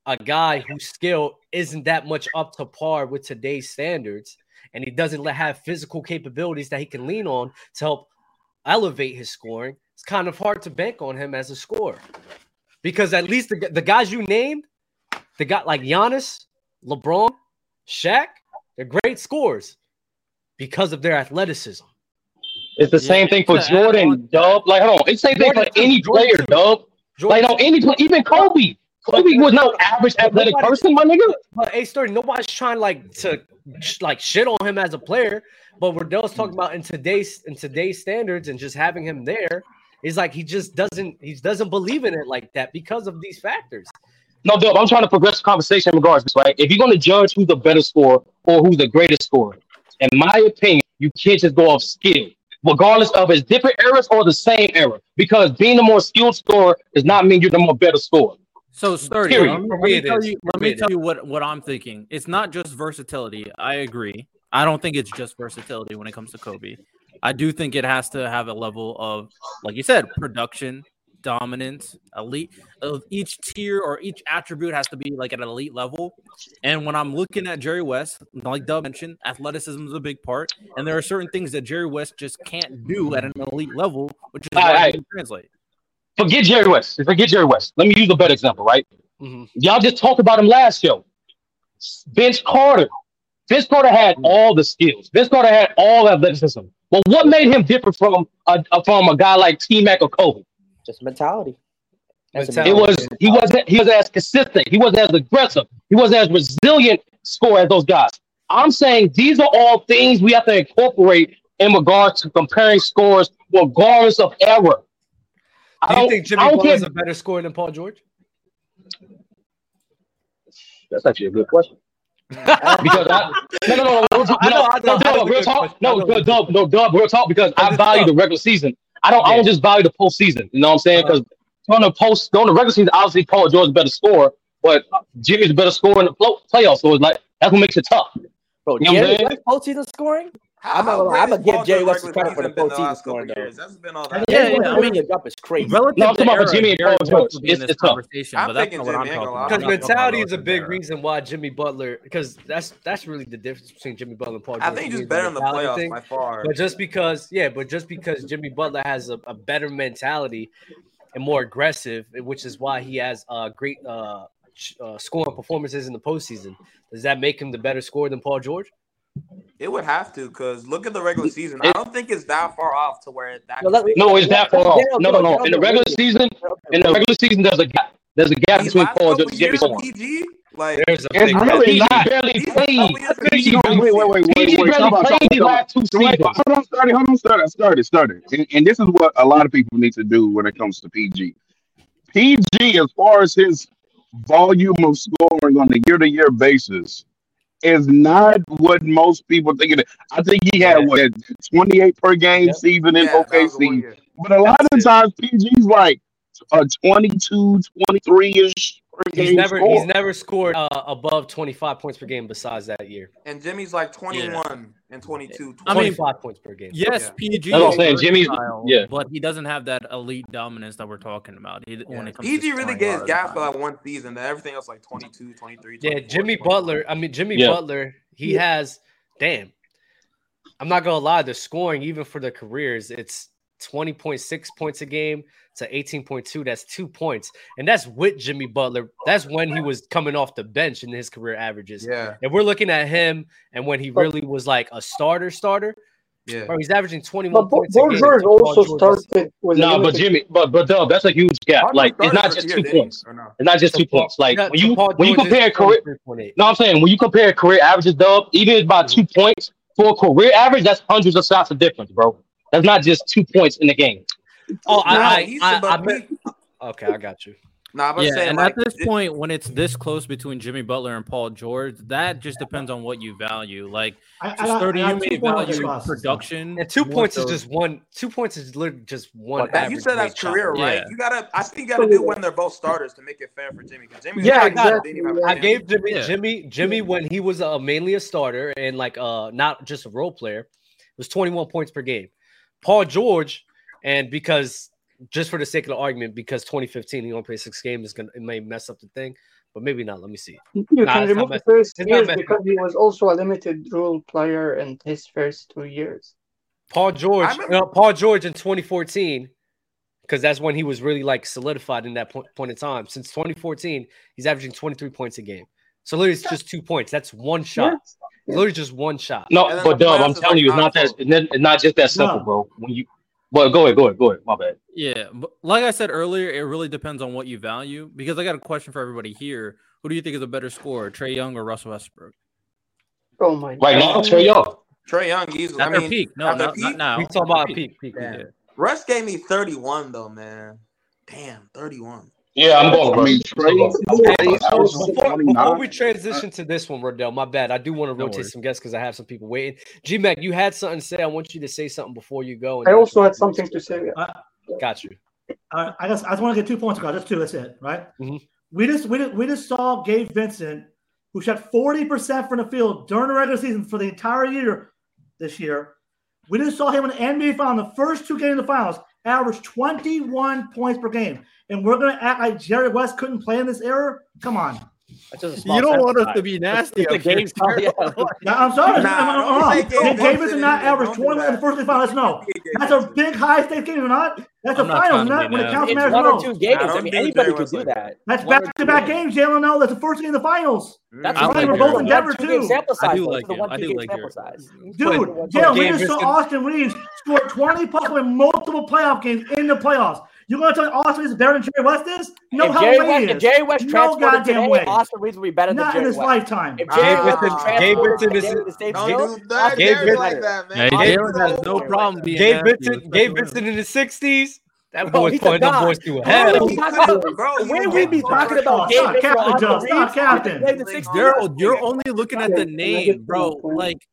a guy whose skill isn't that much up to par with today's standards, and he doesn't have physical capabilities that he can lean on to help elevate his scoring, it's kind of hard to bank on him as a scorer. Because at least the, the guys you named, the guy like Giannis, LeBron, Shaq, they're great scores because of their athleticism. It's the yeah, same thing for Jordan, Dub. Like, hold on, it's the same Jordan thing for any player, Dub. Jordan like, no, any even Kobe. Kobe was no average athletic nobody, person, my nigga. But a story, nobody's trying like to like shit on him as a player. but Riddell's talking hmm. about in today's in today's standards and just having him there is like he just doesn't he doesn't believe in it like that because of these factors. No, Dub, I'm trying to progress the conversation in regards to this, right? If you're going to judge who's the better scorer or who's the greatest scorer, in my opinion, you can't just go off skill, regardless of his different errors or the same error. Because being the more skilled scorer does not mean you're the more better scorer. So sturdy. Let me, let me tell you, let me tell you what, what I'm thinking. It's not just versatility. I agree. I don't think it's just versatility when it comes to Kobe. I do think it has to have a level of, like you said, production, dominance, elite. Each tier or each attribute has to be like at an elite level. And when I'm looking at Jerry West, like Dub mentioned, athleticism is a big part, and there are certain things that Jerry West just can't do at an elite level, which is why right. translate. Forget Jerry West. Forget Jerry West. Let me use a better example, right? Mm-hmm. Y'all just talked about him last show. Vince Carter. Vince Carter had mm-hmm. all the skills. Vince Carter had all athleticism. But what made him different from a, from a guy like T Mac or Kobe? Just mentality. mentality. It was he wasn't he was as consistent. He wasn't as aggressive. He wasn't as resilient score as those guys. I'm saying these are all things we have to incorporate in regards to comparing scores regardless of error. Do you think Jimmy Butler is a better scorer than Paul George? That's actually a good question. (laughs) because I, no, no, no, no, no, no, no, real talk. No, no, no, no, Dub, real talk. Because I value the regular season. I don't. I don't just value the postseason. You know what I'm saying? Uh-huh. Because on the post, on the regular season, obviously Paul George is a better scorer, but Jimmy's a better scorer in the playoffs. So it's like that's what makes it tough. Bro, you know Jerry postseason scoring. I'm gonna, I'm gonna give Jerry West credit for the postseason scoring though. That's been all that. Yeah, yeah, yeah. I mean, the jump is crazy. Relative no, I'm about Jimmy and Paul George. It's, it's tough. I'm but that's what I'm talking about. Because mentality is a big reason why Jimmy Butler. Because that's that's really the difference between Jimmy Butler and Paul George. I think he's just better in the playoffs thing. by far. But just because, yeah, but just because Jimmy Butler has a, a better mentality and more aggressive, which is why he has uh, great uh, uh, scoring performances in the postseason. Does that make him the better scorer than Paul George? It would have to, because look at the regular season. I don't think it's that far off to where that. No, it's that far off. No, no, no. In the regular season, in the regular season, there's a gap. There's a gap between Paul and Jimmy PG, like there's a big really not. barely played. PG, wait, wait, wait, wait, PG wait, barely wait, played these last two seasons. Hold on, started, hold on, started, started, started. And, and this is what a lot of people need to do when it comes to PG. PG, as far as his volume of scoring on a year-to-year basis, is not what most people think. It. I think he had what 28 per game yep. season in yeah, OKC. But a lot That's of times PG's like a 22, 23 ish. He's never score. he's never scored uh, above 25 points per game besides that year. And Jimmy's like 21 yeah. and 22. I mean, 25 points per game. Yes, yeah. PG. That's what I'm saying. Jimmy's yeah, but he doesn't have that elite dominance that we're talking about. He, yeah. when it comes PG really gets gas for like one season. Then everything else like 22, 23. Yeah, Jimmy Butler. I mean, Jimmy Butler. He has. Damn. I'm not gonna lie. The scoring, even for the careers, it's 20.6 points a game to 18.2. That's two points. And that's with Jimmy Butler. That's when he was coming off the bench in his career averages. Yeah. And we're looking at him and when he really was like a starter, starter. Yeah. Bro, he's averaging 21 but points. But George also started with No, but Jimmy, but but Dub, that's a huge gap. Like it's not just two points. No? It's not just two points. Like when you when you compare career No, I'm saying when you compare career averages, Dub, even about mm-hmm. two points for a career average, that's hundreds of shots of difference, bro. That's not just two points in the game. Oh, I, I, I, I, okay, I got you. Nah, but yeah, saying, and like, at this it, point, when it's this close between Jimmy Butler and Paul George, that just depends on what you value. Like, I, I, thirty, you may value production. And two points is just one. Two points is literally just one. you said that's career, right? Yeah. You gotta. I think you gotta do when they're both starters to make it fair for Jimmy. Because Jimmy, yeah, exactly. I gave Jimmy, yeah. Jimmy, Jimmy when he was uh, mainly a starter and like uh not just a role player, was twenty one points per game. Paul George, and because just for the sake of the argument, because 2015 he only played six games, is gonna it may mess up the thing, but maybe not. Let me see. You nah, can remove the first years because he was also a limited role player in his first two years. Paul George, remember- Paul George in 2014, because that's when he was really like solidified in that point, point in time. Since 2014, he's averaging 23 points a game. So literally, it's just two points. That's one shot. Yes. Literally just one shot. No, but Dub, I'm telling like you, it's not that. It's not just that simple, no. bro. When you, but go ahead, go ahead, go ahead. My bad. Yeah, but like I said earlier, it really depends on what you value. Because I got a question for everybody here. Who do you think is a better scorer, Trae Young or Russell Westbrook? Oh my! Right God. now, Trae Young. Trae Young, he's at I mean, peak. No, not, peak? not now. We talking about peak. Peak. peak. Yeah. Russ gave me 31 though, man. Damn, 31. Yeah, I'm going. I mean, before, before, we transition to this one, Riddell, my bad. I do want to rotate some guests because I have some people waiting. G Mac, you had something to say. I want you to say something before you go. I also had something to say. Yeah. Uh, Got you. Uh, I just I just want to get two points across. That's two. That's it. Right. Mm-hmm. We just we just we just saw Gabe Vincent, who shot forty percent from the field during the regular season for the entire year this year. We just saw him in the NBA final, the first two games of the finals, average 21 points per game and we're going to act like Jerry West couldn't play in this era? Come on. You don't want us to be nasty. The game's yeah. I'm sorry. Nah, I'm, Did Davis not average 20 in the first final? Let's know. That's a big high stakes game or not? That's I'm a final, not when it counts matters one or two games. I mean, anybody could do that. That's back to back games, Jalen. No, that's the first game in the finals. That's fine. We're both in Denver too. I do like it. I do like it. Dude, Jalen, we just saw Austin Reaves score 20 plus in multiple playoff games in the playoffs. You're going to tell me Austin is better than Jerry West is? No, if how Jerry way West, is. If Jerry West no goddamn way. Austin Reaves will be better Not than Jerry West in his West. lifetime. If Jerry uh, West is Gabe Vincent is Gabe Vincent, Gabe Vincent like that, man. Gabe has no problem being Gabe Vincent, Gabe Vincent in the '60s. That boy's putting them boys through hell. When we be talking about Gabe Captain Joe, stop Captain. You're, you're only looking at the name, bro. Like,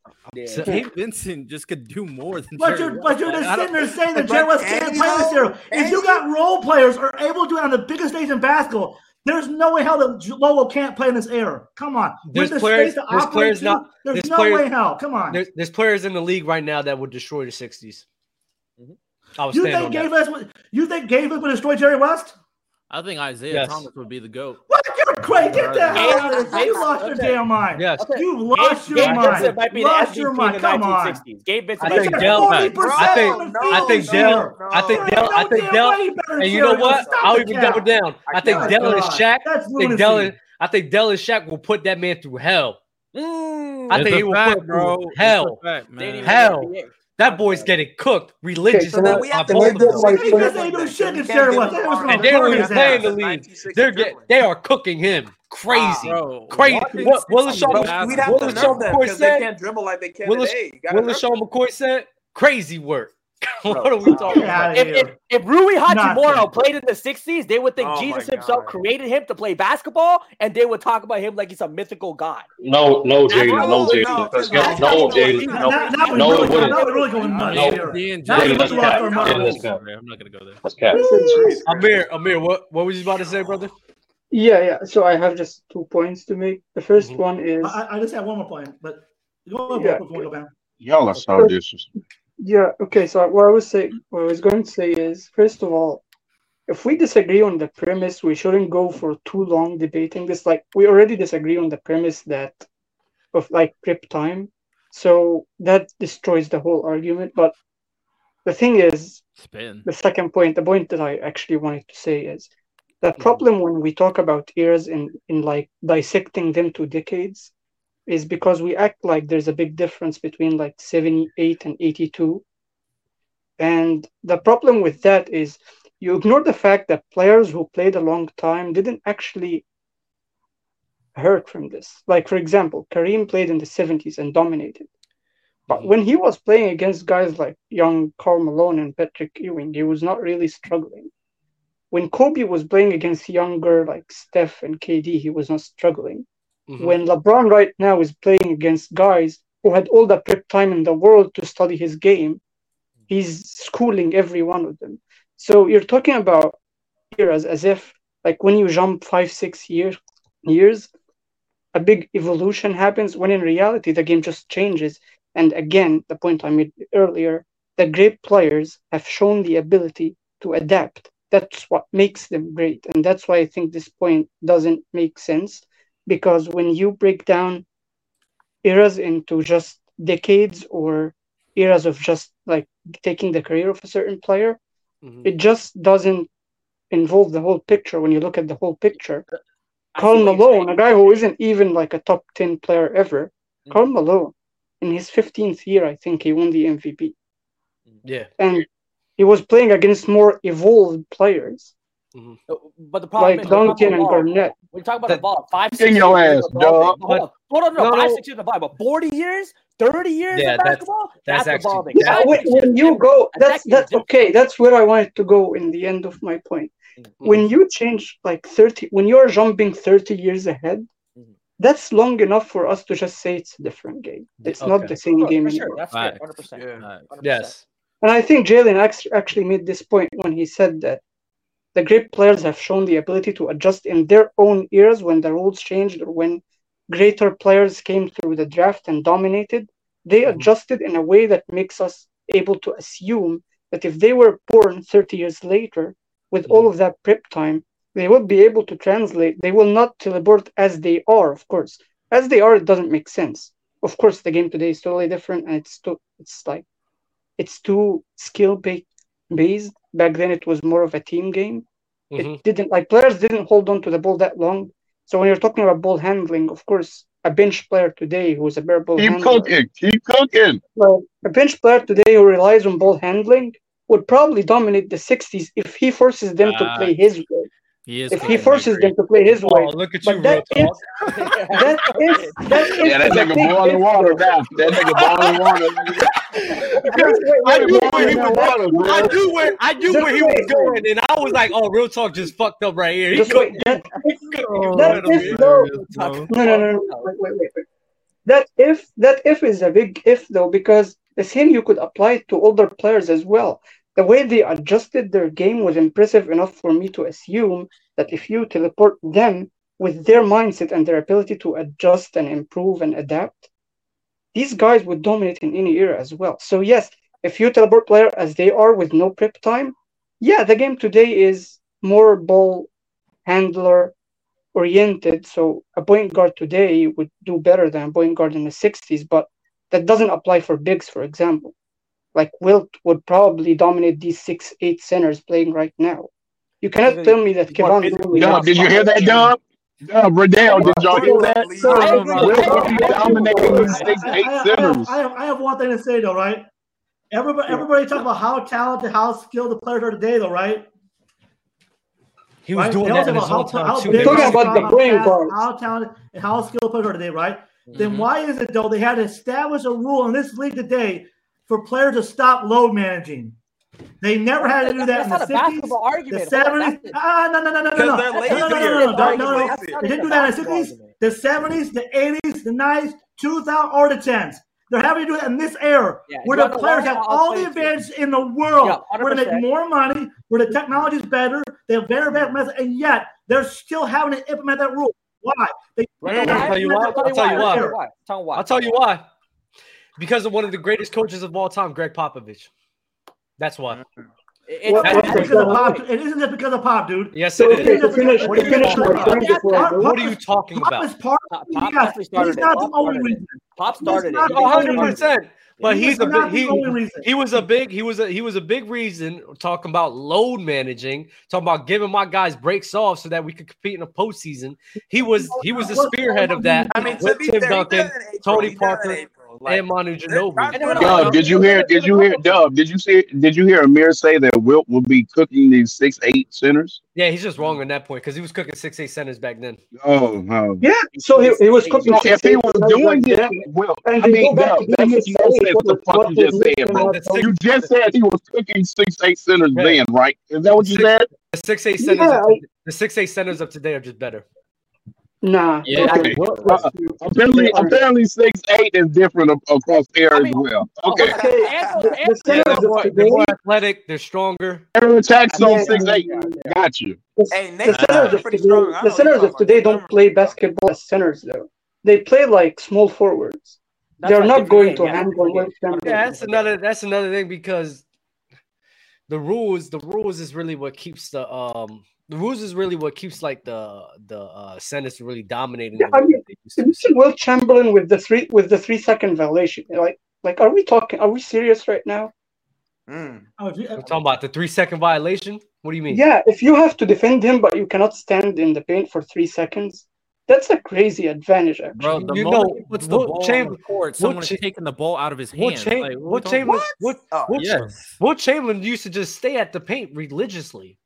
yeah. Gabe Vincent just could do more than But you're, but you're just sitting there (laughs) saying that Jerry West can't play this era. If you got role players are able to do it on the biggest stage in basketball, there's no way how the Logo can't play in this era. Come on. There's the players, there's players not, there's, there's no players, way how. Come on. There's, there's players in the league right now that would destroy the 60s. Mm-hmm. You think Gabe West would, you think Gabe would destroy Jerry West? I think Isaiah yes. Thomas would be the goat. What? You're crazy. Get the hell out of here. You lost your damn mind. Yes. You lost your Gabe mind. Vincent might be lost the your mind. Come on. Gabe Vincent I think Dell. I think. I think Dell. I think Dell. I think Dell. And you know what? I'll even double down. I think Dell and Shaq. I think Dell. I think Dell and Shaq will put that man through hell. Mm, I think he will put bro. hell. Hell. That boy's getting cooked religiously. Okay, we have to make this like because they do shit in Sarah West. And they're playing the league. They're get, they are cooking him crazy, bro, crazy. What Will Sean We'd have to nerf them because they can't dribble like they can today. Will Sean McCoy said, "Crazy work." (laughs) what are we talking about? If, if, if Rui Hachimura played in the 60s, they would think oh Jesus himself created him to play basketball, and they would talk about him like he's a mythical god. No, no, Jaden, no, Jaden. No, Jaden. No, no, it wouldn't. really going nuts here. I'm not going to go there. That's cap. Amir, Amir, what, what was you about to say, brother? Yeah, yeah. So I have just two points to make. The 1st mm-hmm. one is. I, I, just have one more point, but go, yeah. go back. Y'all are so disrespectful. Yeah. Okay. So what I was saying, what I was going to say is, first of all, if we disagree on the premise, we shouldn't go for too long debating this. Like we already disagree on the premise that of like prep time, so that destroys the whole argument. But the thing is, Spin. the second point, the point that I actually wanted to say is the problem when we talk about eras in in like dissecting them to decades is because we act like there's a big difference between like 78 and 82. And the problem with that is you ignore the fact that players who played a long time didn't actually hurt from this. Like, for example, Kareem played in the 70s and dominated. But when he was playing against guys like young Karl Malone and Patrick Ewing, he was not really struggling. When Kobe was playing against younger like Steph and KD, he was not struggling. Mm-hmm. When LeBron right now is playing against guys who had all the prep time in the world to study his game, he's schooling every one of them. So you're talking about eras as if like when you jump five, six years years, a big evolution happens when in reality the game just changes. And again, the point I made earlier, the great players have shown the ability to adapt. That's what makes them great. And that's why I think this point doesn't make sense because when you break down eras into just decades or eras of just like taking the career of a certain player, mm-hmm. it just doesn't involve the whole picture when you look at the whole picture. Karl Malone, a guy who isn't even like a top 10 player ever, mm-hmm. Karl Malone, in his 15th year, I think he won the MVP. Yeah. And he was playing against more evolved players. Mm-hmm. Uh, but the problem like is, Duncan and Garnett. We're talking about the ball. Five, six in your ass, dog. Hold on, hold on, no, no, five, six years in the ball, but forty years. 30 years yeah, of basketball, that's, that's, evolving. Yeah, when, when you go, that's that's okay. That's where I wanted to go in the end of my point. Mm-hmm. When you change like 30, when you're jumping 30 years ahead, mm-hmm. that's long enough for us to just say it's a different game. It's okay. not the same game for anymore. Sure. That's right. 100%. Yeah. 100%. Yes. And I think Jalen actually made this point when he said that the great players have shown the ability to adjust in their own eras when the rules changed or when greater players came through the draft and dominated. They mm-hmm. adjusted in a way that makes us able to assume that if they were born 30 years later, with all mm-hmm. of that prep time, they will be able to translate. They will not teleport as they are, of course. As they are, it doesn't make sense. Of course, the game today is totally different, and it's too, it's like it's too skill based. Back then, it was more of a team game. Mm-hmm. It didn't like players didn't hold on to the ball that long. So when you're talking about ball handling, of course, a bench player today who's a better ball keep handler, cooking, keep cooking. Well, a bench player today who relies on ball handling would probably dominate the 60s if he forces them uh, to play his way. He if he forces them to play his way. Oh, look at but you, that is, (laughs) that is, that is, yeah, that nigga boiling water now. That nigga boiling water. I knew where he was. I knew where I knew where he was going, and I was like, "Oh, real talk just fucked up right here." He just wait, that, that is no, no, no, no, wait, wait, wait. That if that if is a big if though, because the same you could apply to older players as well. The way they adjusted their game was impressive enough for me to assume that if you teleport them with their mindset and their ability to adjust and improve and adapt, these guys would dominate in any era as well. So yes, if you teleport player as they are with no prep time, yeah, the game today is more ball handler oriented. So a point guard today would do better than a point guard in the 60s, but that doesn't apply for bigs, for example like Wilt would probably dominate these six, eight centers playing right now. You cannot tell me that Kevon. Dub, did you hear that, Dub? Dub, Riddell, did y'all hear that? So, dominating six, eight centers. I have, I have one thing to say though, right? Everybody, everybody talk about how talented, how skilled the players are today, though, right? He was right? doing that his whole time. How, talking about the brain part. How talented and how skilled the players are today, right? Mm-hmm. Then why is it though they had to establish a rule in this league today for players to stop load managing. They never had to do that That's in the 50s, argument. the 70s. Ah, no, no, no, no, no, no. No, no, no, no, no, no, no. They didn't do that in the 60s, the 70s, the 80s, the 90s, 2000, or the 10s. They're having to do it in this era yeah, where the players have all the advantages in the world, yeah, where they make more money, where the technology is better, they have better advanced methods, and yet they're still having to implement that rule. Why? They, I'll tell you why. I'll tell you why. I'll tell you why because of one of the greatest coaches of all time, Gregg Popovich. That's why. Mm. It, well, it's, because of pop. it isn't just because of pop, dude. Yes, it is. what, are you talking about? Pop is part. Pop, pop yes, he's not the only reason. Pop started it. 100. percent but he's a big, he, he was a big he was a he was a big reason talking about load managing, talking about giving my guys breaks off so that we could compete in the postseason. He was he was the spearhead of that. I mean, with Tim Duncan, Tony Parker, like, and Manu Ginobili. Dub, did you hear? Did you hear? Dub, did you see? Did you hear Amir say that Wilt will be cooking these six eight centers? Yeah, he's just wrong on that point because he was cooking six eight centers back then. Oh, oh. yeah. So he, he was cooking. So if he was doing it, well, I mean, Dub, that's what you said. What the fuck you just said, bro? You just said he was cooking six eight centers then, right? Is that what you said? The six eight centers. The six eight centers of today are just better. Nah. Yeah. Okay. Uh, apparently, apparently, six eight is different across air I mean, as well. Okay. okay. they're, more, they're more athletic. They're stronger. Air attacks on six eight. Got you. Hey, the centers, of today, the centers of today don't play basketball as centers though. They play like small forwards. That's They're not going to handle. Yeah, that's another. That's another thing because the rules. The rules is really what keeps the um the rules is really what keeps like the the uh Senate really dominating. Yeah, I mean, you see Chamberlain with the three with the three second violation. Like, like, are we talking? Are we serious right now? Mm. Oh, you, We're talking about the three second violation. What do you mean? Yeah, if you have to defend him, but you cannot stand in the paint for three seconds, that's a crazy advantage. Actually, Bro, the you know, puts the ball Chamber- on the court, someone is taking the ball out of his hands. What, like, what Chamberlain? What? What, oh, what, yes. Wilt Chamberlain used to just stay at the paint religiously.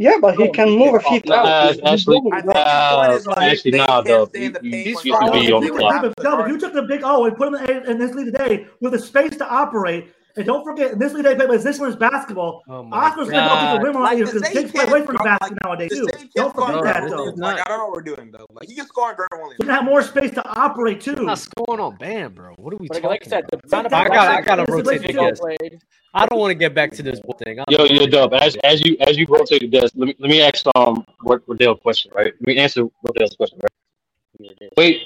Yeah, but he can move a feet out. Uh, actually, uh, actually, no, though. You, you, you should be on the clock. If you took the big O and put him in, in this league today with the space to operate, and don't forget, in this league they play this one's basketball. Oh Oscar's gonna go get the rim on you because kids play away from the basket like, nowadays too. Don't forget that though. Like, I don't know what we're doing though. Like he can score on Grant Williams. We have more space to operate too. Not scoring on Bam, bro. What are we but talking like I said, about? I got I gotta rotate the desk. I don't want to get back to this thing. I'm Yo, you're dope. As as you as you rotate the desk, let me let me ask um what Riddell's question, right? Let me answer Riddell's question, right? Wait,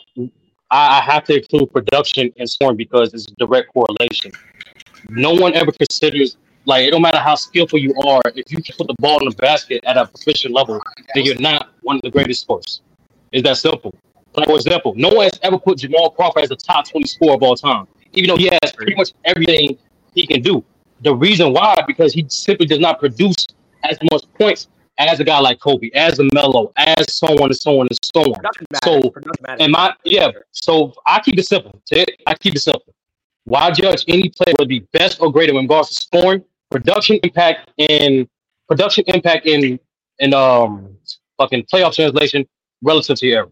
I, I have to include production and scoring because it's a direct correlation no one ever considers like it don't matter how skillful you are, if you can put the ball in the basket at a proficient level, then you're not one of the greatest scorers. It's that simple. Like for example, no one has ever put Jamal Crawford as a top 20 scorer of all time, even though he has pretty much everything he can do. The reason why, because he simply does not produce as much points as a guy like Kobe, as a Melo, as so on and so on and so on. So, and my yeah, so I keep it simple. I keep it simple. Why judge any player would be best or greater when regards to scoring, production impact, and production impact in in um fucking playoff translation relative to your era?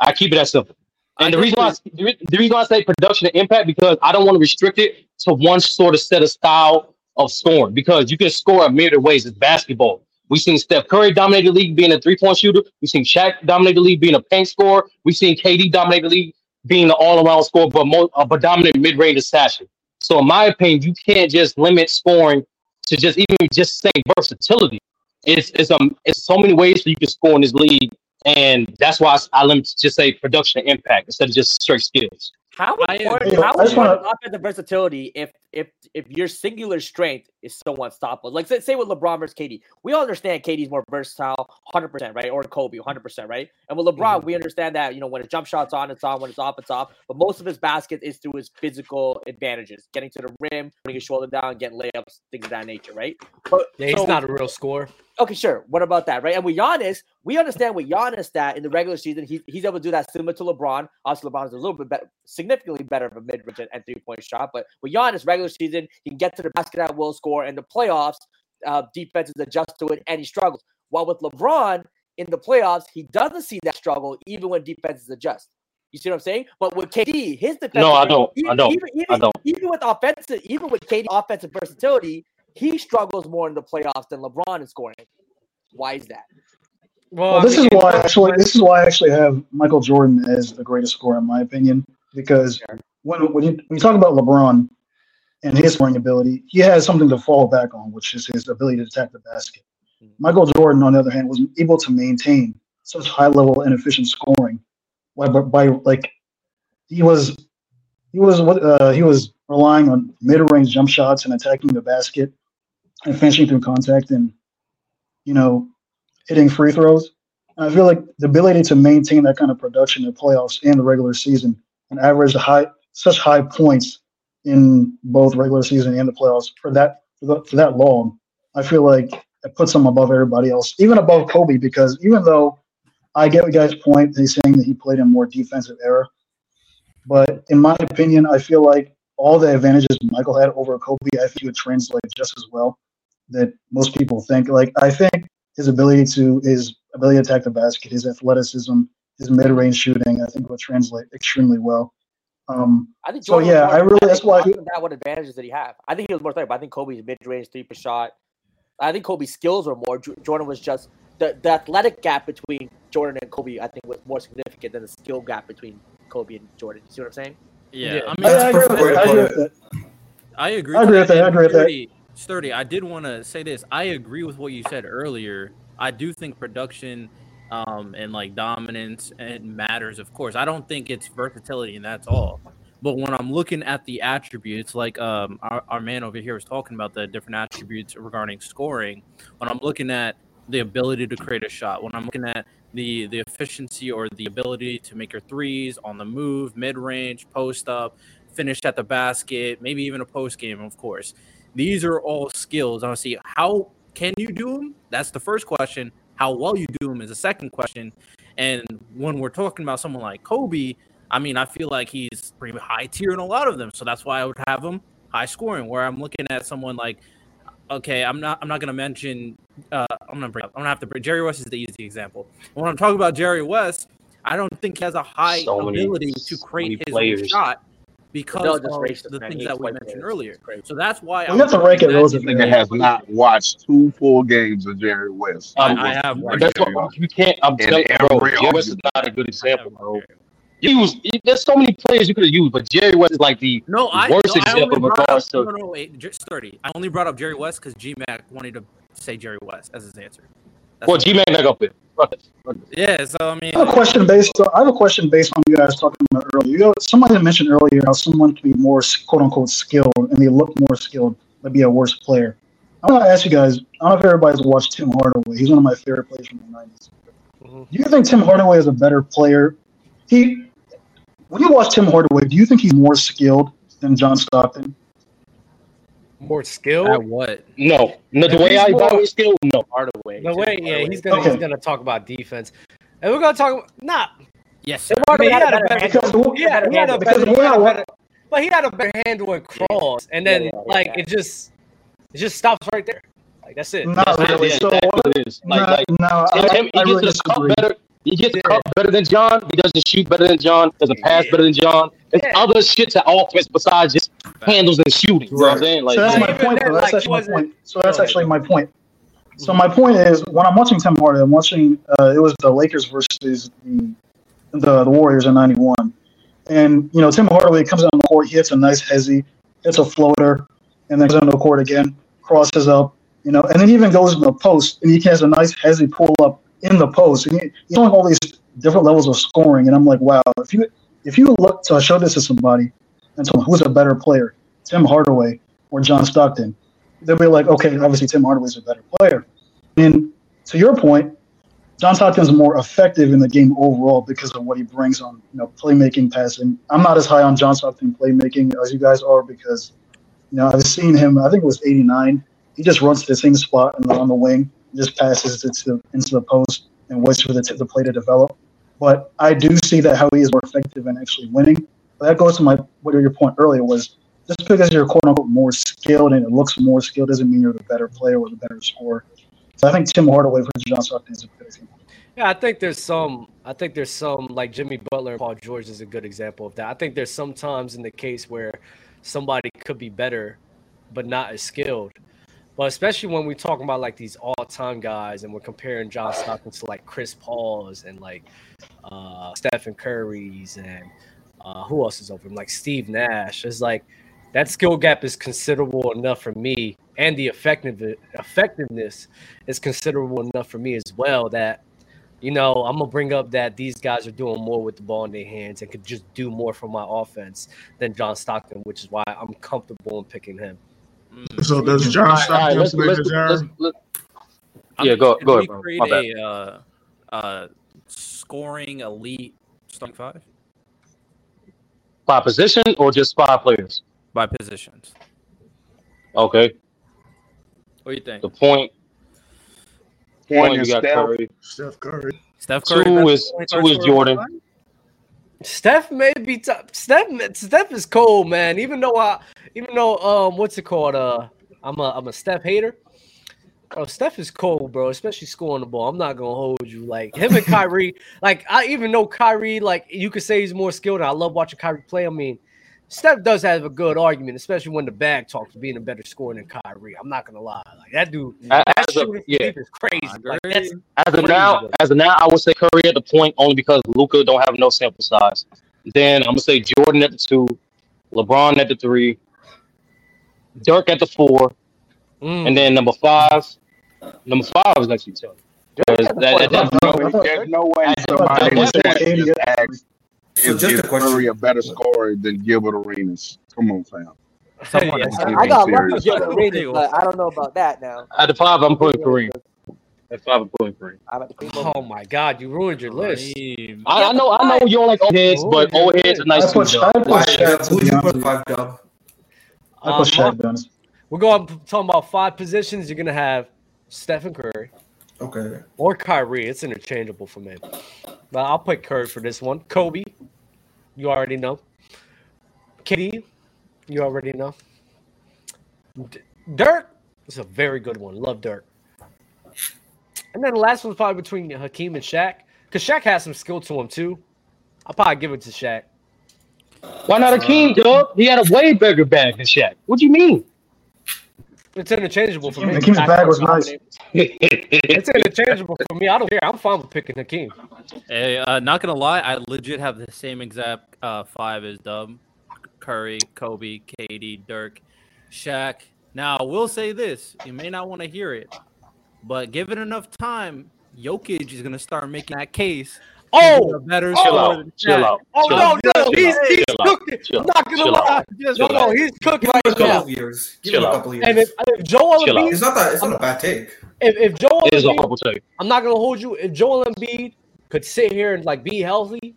I keep it that simple. And the reason why I, the reason why I say production and impact because I don't want to restrict it to one sort of set of style of scoring because you can score a myriad of ways. It's basketball. We've seen Steph Curry dominate the league being a three point shooter. We've seen Shaq dominate the league being a paint scorer. We've seen KD dominate the league being the all-around scorer, but more, a predominant mid-range assassin. So, in my opinion, you can't just limit scoring to just even just saying versatility. It's it's um it's so many ways that you can score in this league, and that's why I, I limit to just say production impact instead of just straight skills. How important, how important offensive versatility if if if your singular strength is so unstoppable? Like say, say with LeBron versus KD, we all understand KD's more versatile, hundred percent, right? Or Kobe, hundred percent, right? And with LeBron, mm-hmm. we understand that you know when a jump shot's on, it's on. When it's off, it's off. But most of his basket is through his physical advantages, getting to the rim, putting his shoulder down, getting layups, things of that nature, right? But yeah, he's so, not a real scorer. Okay, sure. What about that, right? And with Giannis, we understand with Giannis that in the regular season, he, he's able to do that similar to LeBron. Obviously, LeBron is a little bit better, significantly better of a mid range and three point shot. But with Giannis, regular season, he can get to the basket at will score. And the playoffs, uh, defenses adjust to it and he struggles. While with LeBron in the playoffs, he doesn't see that struggle even when defenses adjust. You see what I'm saying? But with KD, his defense. No, I don't. Even, I don't. Even, even, I don't. Even with offensive, even with KD offensive versatility, he struggles more in the playoffs than LeBron in scoring. Why is that? Well, well this is why actually this is why I actually have Michael Jordan as the greatest scorer in my opinion because when when you, when you talk about LeBron and his scoring ability, he has something to fall back on, which is his ability to attack the basket. Mm-hmm. Michael Jordan, on the other hand, was able to maintain such high level and efficient scoring by, by like he was he was what uh, he was relying on mid range jump shots and attacking the basket and finishing through contact and you know hitting free throws. And I feel like the ability to maintain that kind of production in the playoffs and the regular season and average high such high points in both regular season and the playoffs for that for, the, for that long, I feel like it puts him above everybody else, even above Kobe. Because even though I get what guy's point, he's saying that he played in more defensive era, but in my opinion, I feel like all the advantages Michael had over Kobe, I think would translate just as well that most people think. Like I think his ability to his ability to attack the basket, his athleticism, his mid-range shooting, I think will translate extremely well. Um, I think Jordan so. Yeah, I really. That's why. He, that what advantages did he have? I think he was more threat, but I think Kobe's mid-range three per shot. I think Kobe's skills were more. Jordan was just the, the athletic gap between Jordan and Kobe. I think was more significant than the skill gap between Kobe and Jordan. You see what I'm saying? Yeah, yeah. I mean, I, I, agree with, I, agree with that. I agree. I agree with that. I agree with that. Sturdy, I did want to say this. I agree with what you said earlier. I do think production um, and like dominance and matters, of course. I don't think it's versatility and that's all. But when I'm looking at the attributes, like um, our, our man over here was talking about the different attributes regarding scoring, when I'm looking at the ability to create a shot, when I'm looking at the the efficiency or the ability to make your threes on the move, mid range, post up, finish at the basket, maybe even a post game, of course. These are all skills. I want to see how can you do them. That's the first question. How well you do them is the second question. And when we're talking about someone like Kobe, I mean, I feel like he's pretty high tier in a lot of them. So that's why I would have him high scoring. Where I'm looking at someone like okay, I'm not I'm not gonna mention. Uh, I'm gonna bring. Up, I'm gonna have to bring. Jerry West is the easy example. When I'm talking about Jerry West, I don't think he has a high so ability many, to create his own shot because of the things that we mentioned earlier. So that's why we have to rank it. Those nigga has not watched two full games of Jerry West. Um, I, have. That's what you can't. I'm telling you, bro. Jerry West is not a good example, bro. You use there's so many players you could have used, but Jerry West is like the no, I, worst no, example in regards to. No, no, wait, sturdy. I only brought up Jerry West because G Mac wanted to say Jerry West as his answer. That's well, G Mac back up it. Yeah, so I mean, I have a question based. On, I have a question based on you guys talking about earlier. You know, somebody mentioned earlier how someone can be more quote unquote skilled and they look more skilled, but be a worse player. I want to ask you guys. I don't know if everybody's watched Tim Hardaway. He's one of my favorite players from the 90s. Mm-hmm. Do you think Tim Hardaway is a better player? He when you watch Tim Hardaway, do you think he's more skilled than John Stockton? More skill At what? No, no. The way I evaluate skill, no. Hardaway. The way, yeah, he's gonna okay. he's gonna talk about defense, and we're gonna talk not. Yes, I mean, he had a better, because, yeah, he had a better, he had a better, but he had a better handle and cross, and then yeah, yeah, like yeah. it just it just stops right there. Like that's it. Not really. So it is. Like, like, no, I, I, I really disagree. better. He gets yeah. cut better than John. He doesn't shoot better than John. Doesn't pass yeah. better than John. There's yeah. other shit to offense besides just handles and shooting. You know what I'm saying? Like, so that's my point. That's like, actually my point. So that's actually my point. So my point is, when I'm watching Tim Hardaway, I'm watching. Uh, it was the Lakers versus the, the the Warriors in '91, and you know Tim Hardaway comes on the court, he hits a nice hezzy, hits a floater, and then goes on the court again, crosses up, you know, and then even goes in the post, and he has a nice hezzy pull up in the post. And he's you all these different levels of scoring, and I'm like, wow, if you if you look to show this to somebody and tell them who's a better player, Tim Hardaway or John Stockton, they'll be like, okay, obviously Tim Hardaway's a better player. And to your point, John Stockton's more effective in the game overall because of what he brings on, you know, playmaking, passing. I'm not as high on John Stockton playmaking as you guys are because, you know, I've seen him. I think it was '89. He just runs to the same spot and on the wing just passes it to, into the post and waits for the, t- the play to develop. But I do see that how he is more effective in actually winning. But that goes to my what your point earlier was just because you're quote unquote more skilled and it looks more skilled doesn't mean you're the better player or the better scorer. So I think Tim Hardaway versus John Stockton is a good example. Yeah, I think there's some. I think there's some like Jimmy Butler and Paul George is a good example of that. I think there's sometimes in the case where somebody could be better, but not as skilled. But especially when we're talking about like these all-time guys and we're comparing John Stockton to like Chris Paul's and like uh, Stephen Curry's and uh, who else is over him? Like Steve Nash. It's like that skill gap is considerable enough for me, and the effective effectiveness is considerable enough for me as well. That you know I'm gonna bring up that these guys are doing more with the ball in their hands and could just do more for my offense than John Stockton, which is why I'm comfortable in picking him. Mm. So does John Stockton right, play let's, let's, let's, Yeah, go go ahead. Bro. create a uh, uh, scoring elite starting five by position or just five players by positions. Okay. What do you think? The point. Point, point is Steph, Curry. Steph Curry. Steph Curry. Two is two is Jordan. Steph may be. Steph Steph is cold, man. Even though I even though um what's it called? Uh I'm a I'm a Steph hater. Oh, Steph is cold, bro, especially scoring the ball. I'm not gonna hold you. Like him and (laughs) Kyrie, like I even know Kyrie, like you could say he's more skilled. And I love watching Kyrie play. I mean, Steph does have a good argument, especially when the bag talks being a better scorer than Kyrie. I'm not gonna lie, like that dude, as that a, yeah. is crazy. Like, as of now, as of now, I would say Curry at the point only because Luka don't have no sample size. Then I'm gonna say Jordan at the two, LeBron at the three, Dirk at the four, mm. and then number five. Number five is next actually tough. There's, no, way somebody would just ask so is, just is a question. Curry a better scorer than Gilbert Arenas? Come on, fam. Someone I got love for Gilbert Arenas, but I don't know about that now. At the five, I'm putting Kareem. At five, I'm putting Kareem. Oh my God, you ruined your list. I, I know, I know you don't like old heads, but old heads are nice too. Who'd you put five, Dub? I put Shaq, um, We're going talking about five positions. You're gonna have Stephen Curry. Okay. Or Kyrie. It's interchangeable for me. But I'll put Curry for this one. Kobe. You already know. KD. You already know. D- Dirk. It's a very good one. Love Dirk. And then the last one's probably between Hakeem and Shaq. Because Shaq has some skill to him too. I'll probably give it to Shaq. Why not Hakeem, dog? He had a way bigger bag than Shaq. What do you mean? It's interchangeable for me. Hakeem's bag was nice. (laughs) it's interchangeable for me. I don't care. I'm fine with picking Hakeem. Hey, uh, not gonna lie, I legit have the same exact uh, five as Dub, Curry, Kobe, KD, Dirk, Shaq. Now, I will say this: you may not want to hear it, but given enough time, Jokic is gonna start making that case Oh, better chill out, chill out. Oh chill no, out, no, chill he's, out, he's chill out, cooking. chill I'm not gonna chill lie. out, No, chill no, he's cooking Give him right a couple now. of years. Give Chill him a couple years. And if, if Joel Chill out. It's not that. It's not a bad take. if, if Joel It is a Embiid, horrible take. I'm not gonna hold you. If Joel Embiid could sit here and like be healthy,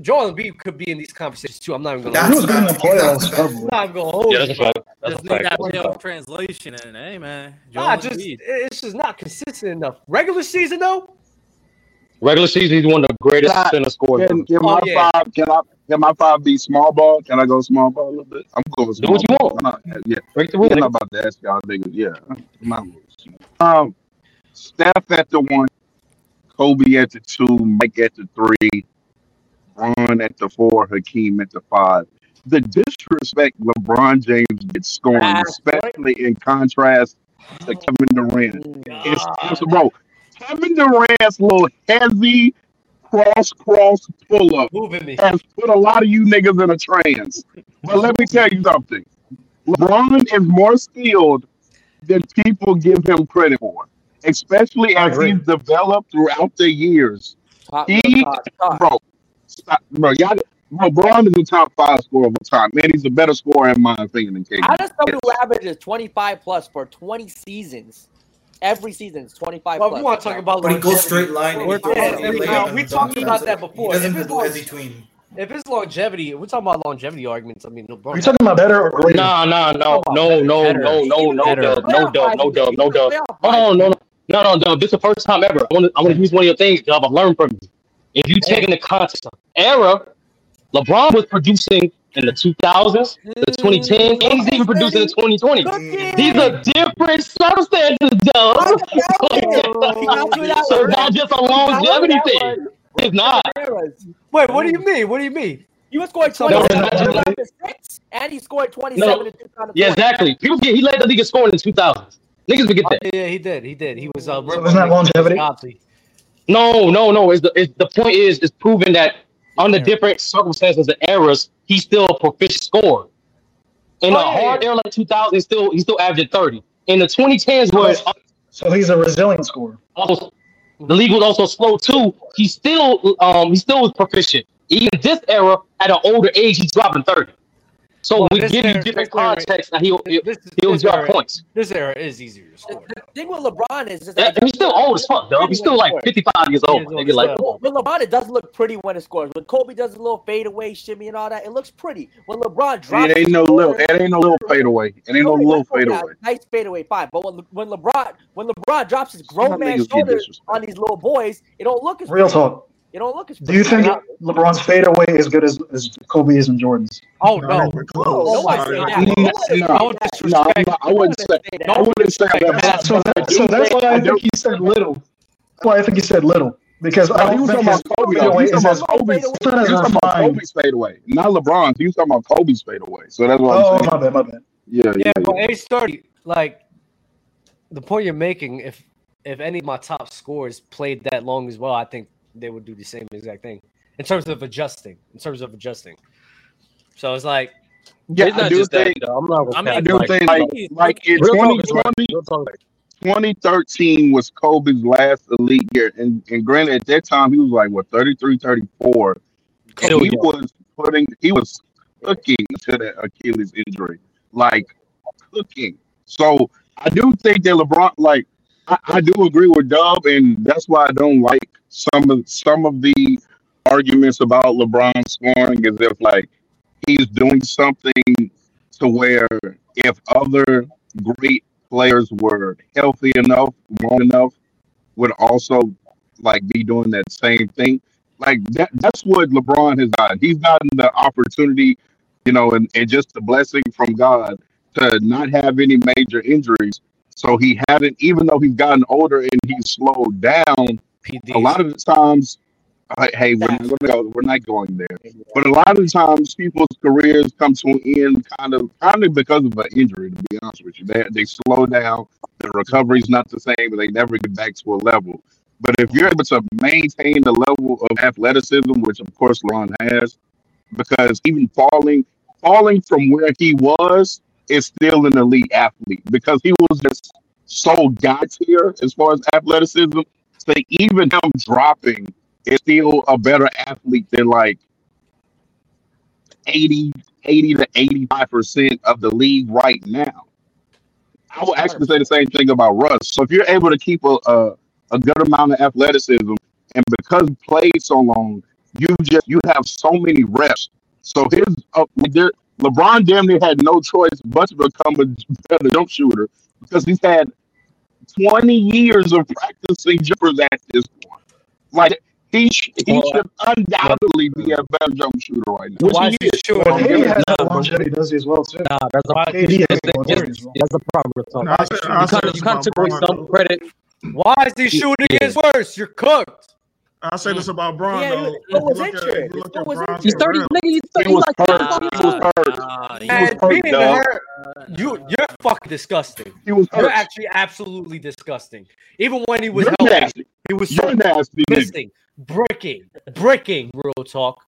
Joel Embiid could be in these conversations too. I'm not even gonna. He was That's good in the a fact. playoffs. That's a I'm not gonna hold Yeah, you. that's a fact. That's Just a fact. that playoff translation, and hey, man, Joel Nah, just Embiid. it's just not consistent enough. Regular season though, Regular season, he's one of the greatest Nah, center scorers. Can, ever. can Oh, my yeah. five? Can I? Can my five be small ball? Can I go small ball a little bit? I'm going small. Do small. what you ball. want. I'm not- yeah, Break the I'm not about to ask y'all niggas. Yeah, my rules. Um, Steph at the one, Kobe at the two, Mike at the three, Ron at the four, Hakeem at the five. The disrespect LeBron James gets scoring, especially in contrast to Kevin Durant. It's, it's bro. Kevin Durant's little heavy cross cross pull up has put a lot of you niggas in a trance. But let me tell you something. LeBron is more skilled than people give him credit for, especially as he's developed throughout the years. Top, He, top, top. bro, stop, bro, y'all, LeBron is the top five scorer of all time. Man, he's a better scorer in my opinion than KD. How does somebody who averages 25 plus for 20 seasons, every season is 25 Well, plus? we want to talk about But he goes straight line. We're- and- all and the way we talked down. about that before. He doesn't If it's do long- as between. If it's longevity, we're talking about longevity arguments. I mean, LeBron. Are you talking about better or greater? Nah, nah, no, no, no, Better. no, no, no, Better. dub, no, dub, no, dub, no, dub. Playoff Oh, vibes. no, no, no, no, dub. This is the first time ever. I want to, I want to use one of your things, dub. I've learned from you. If you take in the context of era, LeBron was producing in the 2000s, the 2010s, and he's even producing in 2020. These are different circumstances, dub. (laughs) so not just a longevity thing. It's not. Wait, what do you mean? What do you mean? He was scoring No, 27 no, in 2006, and he scored 27 No. in 2020. Yeah, exactly. People get he led the league in scoring in 2000s. Niggas forget Oh, that. yeah, he did. He did. He was. Uh, So isn't that longevity? No, no, no. Is the is, the point is is proven that under different circumstances and eras, he's still a proficient scorer. In Oh, a yeah, hard era like 2000, he's still he's still averaging 30. In the 2010s, was it's So he's a resilient scorer. also, the league was also slow too. He still um he still was proficient. Even this era, at an older age, he's dropping 30. So Well, we this give you different this era- contexts, and he'll he'll, This, he'll this drop era, points. this era is easier to score. The thing with LeBron is, is Yeah, he's still old as fuck, though. He's still like 55 years old. He Nigga, like, hell. come on. With LeBron, it doesn't look pretty when it scores. When Kobe does a little fadeaway shimmy and all that, it looks pretty. When LeBron drops, It ain't no little. It ain't no little fadeaway. It ain't no little let's go with that. fadeaway. Nice fadeaway, fine. But when when LeBron when LeBron drops his grown man shoulders on these little boys, it don't look as Real pretty. talk. It don't look as. Do you pretty. think LeBron's fadeaway is good as, as Kobe's and Jordan's? Oh no! No, nobody say that. No, no, no, no, I'm not- I wouldn't say. I wouldn't say that. So, that, so that's why I I think he said little. That's why I think he said little because I No, he don't was think talking his about Kobe. fadeaway He was is talking as about Kobe's. it's not as He was talking about. Kobe's fadeaway, not LeBron's. He was talking about Kobe's fadeaway. So that's what Oh I'm saying. my bad, my bad. Yeah, yeah, Yeah, yeah. but age thirty, like the point you're making, if if any of my top scores played that long as well, I think they would do the same exact thing in terms of adjusting. In terms of adjusting, so it's like Yeah, It's I not do just that, think. though. I'm not gonna I mean, I do Like, think like like in real talk is right. 2020, Real talk is right. 2013 was Kobe's last elite year, and and granted at that time he was like what 33, 34. And he yeah. was putting, he was cooking to that Achilles injury, like cooking. So I do think that LeBron, like, I, I do agree with Dub, and that's why I don't like some of some of the arguments about LeBron scoring, as if like he's doing something to where if other great players were healthy enough, long enough, would also like be doing that same thing. Like that that's what LeBron has gotten. He's gotten the opportunity, you know, and, and just the blessing from God to not have any major injuries. So he hasn't, even though he's gotten older and he's slowed down. PDs. A lot of the times, uh, hey, we're not, go, we're not going there. But a lot of times, people's careers come to an end kind of kind of because of an injury. To be honest with you, they they slow down. The recovery's not the same, and they never get back to a level. But if you're able to maintain the level of athleticism, which of course LeBron has, because even falling falling from where he was is still an elite athlete because he was just so god tier as far as athleticism. So even him dropping is still a better athlete than like 80, 80 to 85% of the league right now. I would actually say the same thing about Russ. So if you're able to keep a, a, a good amount of athleticism and because he played so long, you just you have so many reps. So his uh, there, LeBron damn near had no choice but to become a better jump shooter because he's had 20 years of practicing jumpers at this point. Like he sh- he well, should undoubtedly be a better jump shooter right now. Which he is sure. Well, KD has the longevity does as well too. Nah, that's a KD has that's a problem. No, you kind of you kind of took away some credit. Why is he shooting yeah. worse? You're cooked. I say this about Bron yeah, though. What was injured? He's thirty. Nigga, he's 30, he was like hurt. He was hurt. Uh, he was hurt, being hurt. You, you're fucking disgusting. He was hurt. You're actually absolutely disgusting. Even when he was you're healthy, nasty. he was you're nasty. Missing, bricking, bricking. Real talk.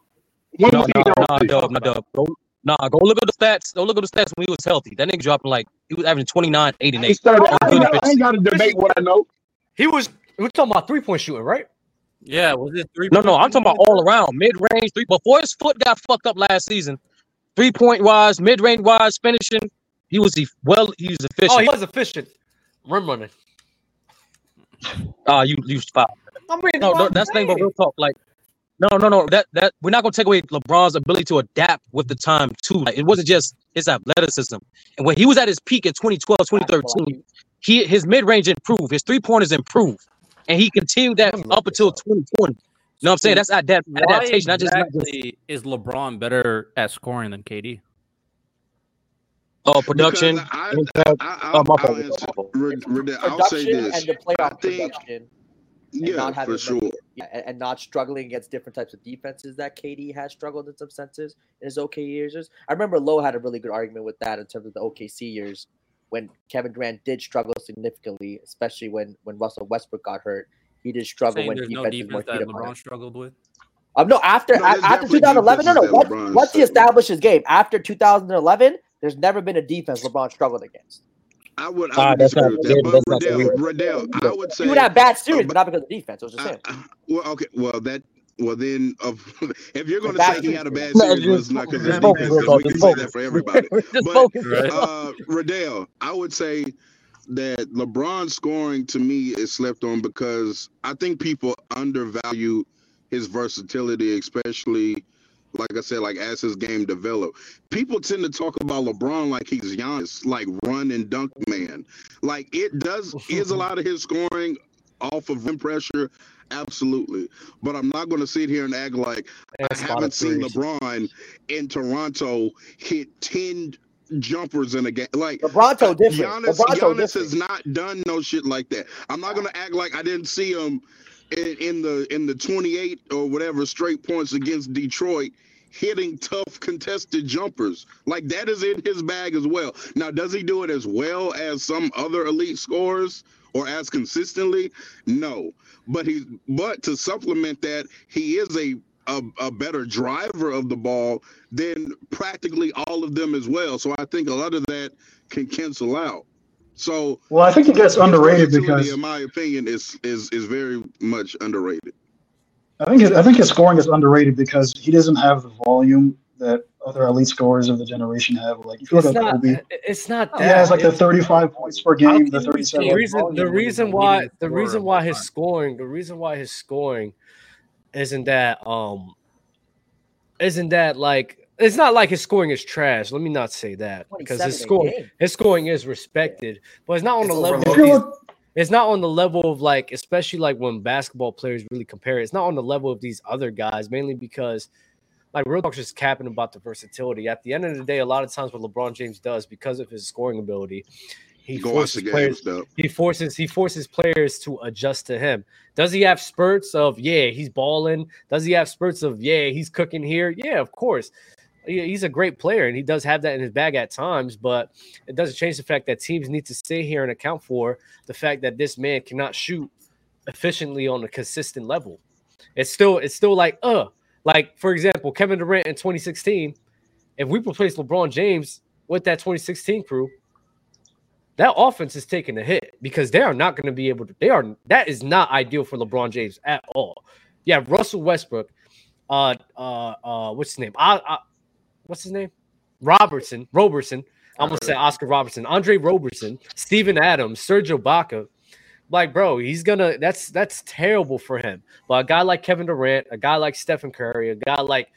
No, no, no, dub, no, dub. Go, nah, go look at the stats. Go look at the stats when he was healthy. That nigga dropping like he was averaging 29, 8, and 8. Started, I, ain't, I ain't got to debate what I know. He was. We're talking about three point shooting, right? Yeah, was it three? No, no, I'm talking about all around mid range three. Before his foot got fucked up last season, three point wise, mid range wise, finishing, he was he well, he was efficient. Oh, he was efficient. Rim running. Ah, uh, you you foul. I mean, no, no that's the thing. But real talk, like, no, no, no. That that we're not gonna take away LeBron's ability to adapt with the time too. Like, it wasn't just his athleticism. And when he was at his peak in 2012, 2013, he his mid range improved, his three pointers improved and he continued that up until 2020. You know what I'm saying? That's adapt- adaptation. Exactly just, is LeBron better at scoring than KD? Oh, production. I, I, oh, I, will say this. And the playoff think, production. Yeah, not having for sure. Yeah, and, and, not struggling against different types of defenses that KD has struggled in some senses in his OK years. I remember Lowe had a really good argument with that in terms of the OKC years when Kevin Durant did struggle significantly, especially when when Russell Westbrook got hurt. He did struggle when defense, no defense that LeBron struggled with. Um, no, after no, after 2011, no, no. Once, once he established his game after 2011, there's never been a defense LeBron struggled against. I would, I would disagree with that. But Riddell, Riddell, I would say he would have bad series, uh, but not because of defense. I was just saying. I, well, okay, well that well, then, uh, (laughs) if you're going to say he had a bad series, no, it's not because of defense. We can say that for everybody. (laughs) but uh, Riddell, I would say that LeBron scoring to me is slept on because I think people undervalue his versatility, especially like I said, like as his game developed. People tend to talk about LeBron like he's Giannis, like run and dunk man. Like it does is a (laughs) lot of his scoring off of rim pressure. Absolutely. But I'm not going to sit here and act like I haven't seen LeBron in Toronto hit 10 jumpers in a game. Like LeBronto uh, different. Giannis, Giannis different. has not done no shit like that. I'm not going to act like I didn't see him in, in the in the 28 or whatever straight points against Detroit hitting tough contested jumpers. Like that is in his bag as well. Now, does he do it as well as some other elite scorers or as consistently? No. But he but to supplement that, he is a a, a, better driver of the ball than practically all of them as well. So I think a lot of that can cancel out. So well, I think he gets underrated because, in my opinion, is is is very much underrated. I think his, I think his scoring is underrated because he doesn't have the volume that other elite scorers of the generation have. Like if you look it's at not, Kobe, it's not that. He has like the 35 points per game, the 37. The reason, the reason why, the reason why his scoring, the reason why his scoring isn't that, um, isn't that like. It's not like his scoring is trash. Let me not say that because his scoring, his scoring is respected, but it's not on it's the level. it's not on the level of like, especially like when basketball players really compare. it. It's not on the level of these other guys, mainly because like real talk just capping about the versatility. At the end of the day, a lot of times what LeBron James does because of his scoring ability, he Go forces players. he forces he forces players to adjust to him. Does he have spurts of yeah he's balling? Does he have spurts of yeah he's cooking here? Yeah, of course. He's a great player and he does have that in his bag at times, but it doesn't change the fact that teams need to stay here and account for the fact that this man cannot shoot efficiently on a consistent level. It's still it's still like uh like for example Kevin Durant in 2016. If we replace LeBron James with that 2016 crew, that offense is taking a hit because they are not going to be able to. They are that is not ideal for LeBron James at all. Yeah, Russell Westbrook, uh, uh, uh, what's his name? I, I what's his name? Robertson, Roberson. I'm gonna say Oscar Robertson, Andre Roberson, Steven Adams, Sergio Ibaka. Like, bro, he's gonna. That's that's terrible for him. But a guy like Kevin Durant, a guy like Stephen Curry, a guy like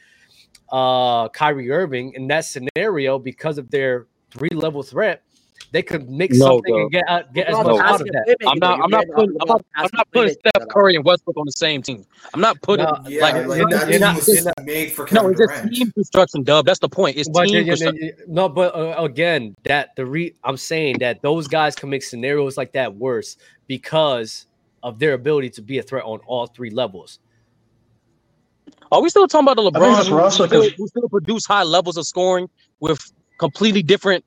uh Kyrie Irving in that scenario because of their three level threat they could make no, something and get out, get as much out of that. I'm not. I'm not putting. I'm not, I'm not putting Steph Curry and Westbrook on the same team. I'm not putting no, yeah, like, like that you're not, you're not, made for Kevin no. It's just team construction, Dub. That's the point. It's but team construction. No, but uh, again, that the re. I'm saying that those guys can make scenarios like that worse because of their ability to be a threat on all three levels. Are we still talking about the LeBron who, still, who still produce high levels of scoring with completely different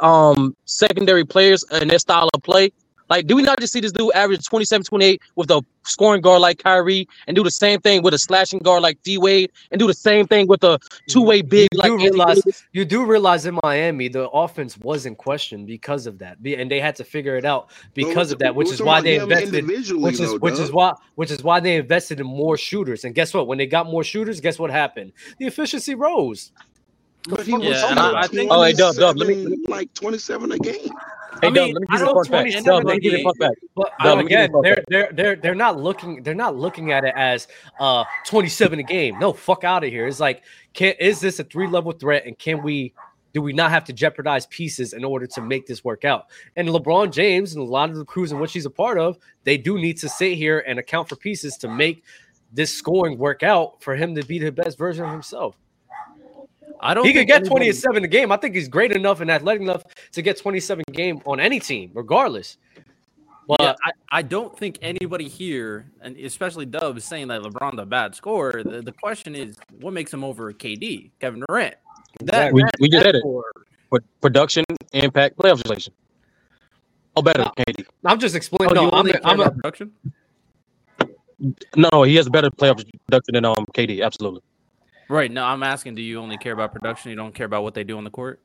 um secondary players and their style of play. Like, do we not just see this dude average 27, 28 with a scoring guard like Kyrie and do the same thing with a slashing guard like D Wade and do the same thing with a two way big you like do realize, You do realize in Miami, the offense was in question because of that. And they had to figure it out because of that, which is why they invested, which is, though, which is why, which is why they invested in more shooters. And guess what? When they got more shooters, guess what happened? The efficiency rose. But he was yeah, I, I think oh, hey, Dub, Dub, let me like 27 a game. Hey, I mean, Dub, let me give you a back. Dub, let me give you a back. But Dub, again, they're they're they're they're not looking they're not looking at it as uh 27 a game. No, fuck out of here. It's like, can is this a three level threat, and can we do we not have to jeopardize pieces in order to make this work out? And LeBron James and a lot of the crews in which he's a part of, they do need to sit here and account for pieces to make this scoring work out for him to be the best version of himself. I don't. He could get anybody... 27 a game. I think he's great enough and athletic enough to get 27 game on any team, regardless. But yeah, I, I don't think anybody here, and especially Dub, is saying that LeBron's a bad scorer. The, the question is, what makes him over KD, Kevin Durant? That, we, that, we just said it. For production, impact, playoff situation. Oh, better, no, KD. I'm just explaining. Oh, no, I'm, a, I'm a production. No, he has a better playoff production than um KD. Absolutely. Right. No, I'm asking, do you only care about production? You don't care about what they do on the court?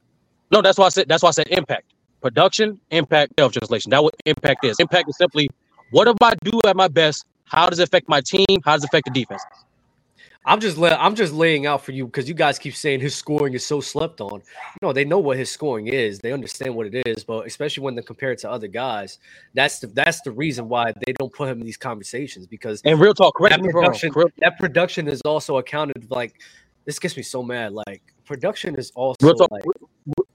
No, that's why I said that's why I said impact. Production, impact, self translation. That what impact is. Impact is simply what if I do at my best? How does it affect my team? How does it affect the defense? I'm just I'm just laying out for you because you guys keep saying his scoring is so slept on. No, they know what his scoring is. They understand what it is, but especially when they compare it to other guys, that's the that's the reason why they don't put him in these conversations because and real talk, correct that production, that production is also accounted like this gets me so mad. Like production is also talk, like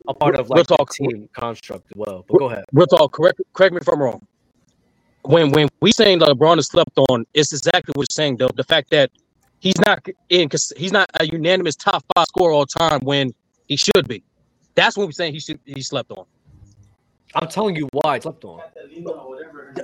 a part of like talk, team construct as well. But go ahead. Real talk. Correct correct me if I'm wrong. When when we saying that LeBron is slept on, it's exactly what you're saying though. The fact that he's not in because he's not a unanimous top five scorer all time when he should be. That's what we're saying he should he slept on. I'm telling you why I slept on.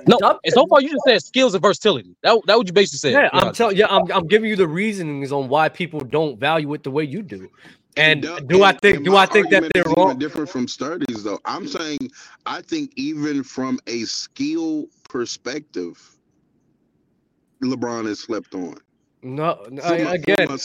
No, and so far you just said skills and versatility. That that what you basically said. Yeah, I'm telling. Yeah, I'm, I'm giving you the reasonings on why people don't value it the way you do. And, and do I think do I think that they're wrong? Different from studies, though. I'm saying I think even from a skill perspective, LeBron is slept on. No, again,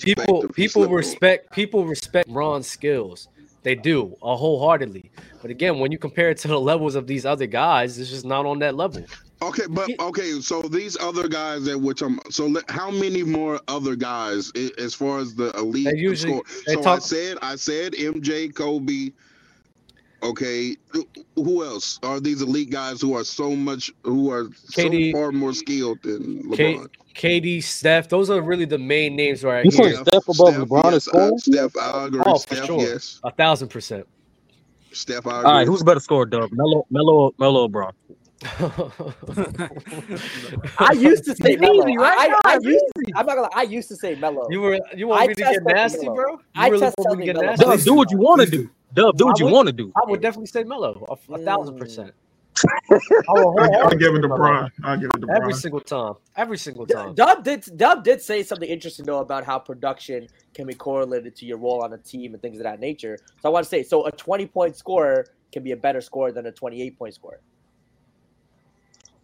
people people respect people respect Ron's skills. They do uh, wholeheartedly. But again, when you compare it to the levels of these other guys, it's just not on that level. Okay, but okay, so these other guys that which I'm so how many more other guys as far as the elite they usually, score? They so talk, I said I said MJ, Kobe, Okay, who else are these elite guys who are so much who are KD, so far more skilled than LeBron? K, KD, Steph, those are really the main names right you here. Steph above Steph, LeBron yes, uh, Steph, I agree. Oh, Steph, for sure. yes, a thousand percent. Steph, I agree. All right, who's better scorer, Dub? Melo, Melo, Melo, LeBron. (laughs) I used to say Melo. Right? I, I, I used to, I'm not gonna. I used to say Melo. You were. You want me to get nasty, bro? You I really test want me to Melo. get nasty? Do what you want to do. Dub, do what you want to do. I would definitely say Melo, a, a thousand mm. percent. (laughs) I'll, I'll give it to Brian. I'll give it to Every Brian. single time. Every single time. Dub did Dub did say something interesting though about how production can be correlated to your role on a team and things of that nature. So I want to say, so a 20 point scorer can be a better scorer than a 28 point scorer.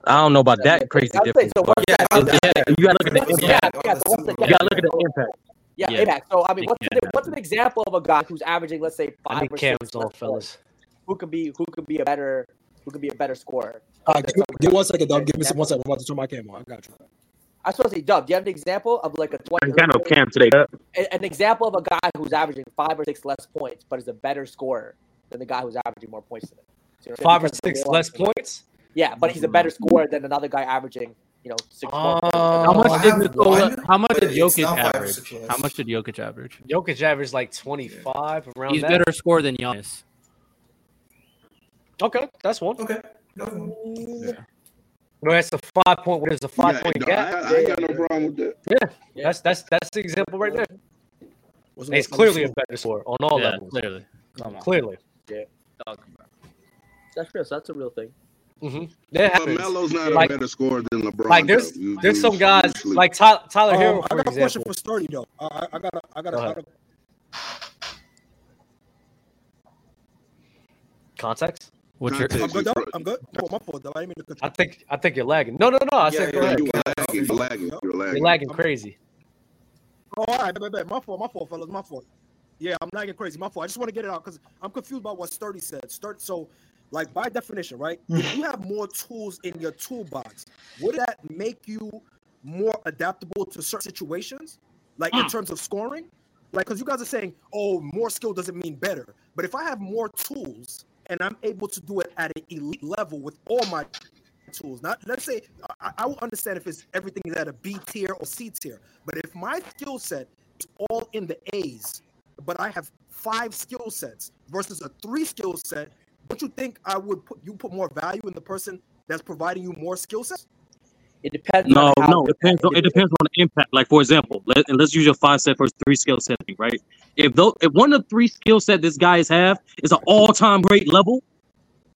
I don't know about that crazy difference. so what's yeah, you gotta look at the impact. gap? Yeah, so what's the You gotta look at the impact. Yeah, Yeah. impact. So I mean, what's, Yeah. the, what's an example of a guy who's averaging, let's say, I five or cams six, on, less fellas. points? Who could be who could be a better who could be a better scorer? Uh, give, give one second, dog. Give me some one second. I'm about to turn my camera on. I got you. I was supposed to say, Dub. Do you have an example of like a twenty? got no cam today. Dub. an example of a guy who's averaging five or six less points, but is a better scorer than the guy who's averaging more points than him. So, you know, Five or because of the six less points. Yeah, but he's a better scorer than another guy averaging, you know, six. Uh, How much I did have Nikola, How much but did Jokic not five or average? six. How much did Jokic average? Jokic averaged like 25 around He's that. better score than Giannis. Okay, that's one. Okay. Yeah. No, that's a five point. What is a five Yeah, point no, gap? I, I ain't got no problem with that. Yeah, that's that's that's the example right there. What's And he's the- clearly a better score on all Yeah, levels. clearly. Clearly. Yeah. That's real. That's a real thing. Mm-hmm. That But happens. Melo's not Like- a better scorer than LeBron. Like there's though. There's some guys sleep. like Tyler, Tyler Um, Herro, I for got a question for Sturdy though. I, I got a, I got a, Go I ahead. got a Context. What's your I'm good. I'm good. Oh, my fault. I didn't mean to cut. I think I think you're lagging. No, no, no. I Yeah, said go yeah, ahead. You lagging, you lagging, you You're lagging. lagging crazy. Oh, all right, bet, bet. My fault, my fault, fellas, my fault. Yeah, I'm lagging crazy. My fault. I just want to get it out because I'm confused about what Sturdy said. Start so, like by definition, right? Mm. if you have more tools in your toolbox, would that make you more adaptable to certain situations, like in mm. terms of scoring? Like, because you guys are saying, oh, more skill doesn't mean better. But if I have more tools and I'm able to do it at an elite level with all my tools. Not let's say I, I will understand if it's everything is at a B tier or C tier, but if my skill set is all in the A's, but I have five skill sets versus a three skill set, don't you think I would put you put more value in the person that's providing you more skill sets? It depends. No, no, it depends. On, it depends on the impact. Like for example, let, and let's use your five set versus three skill set thing, right? If those, if one of the three skill set this guys have is an all time great level,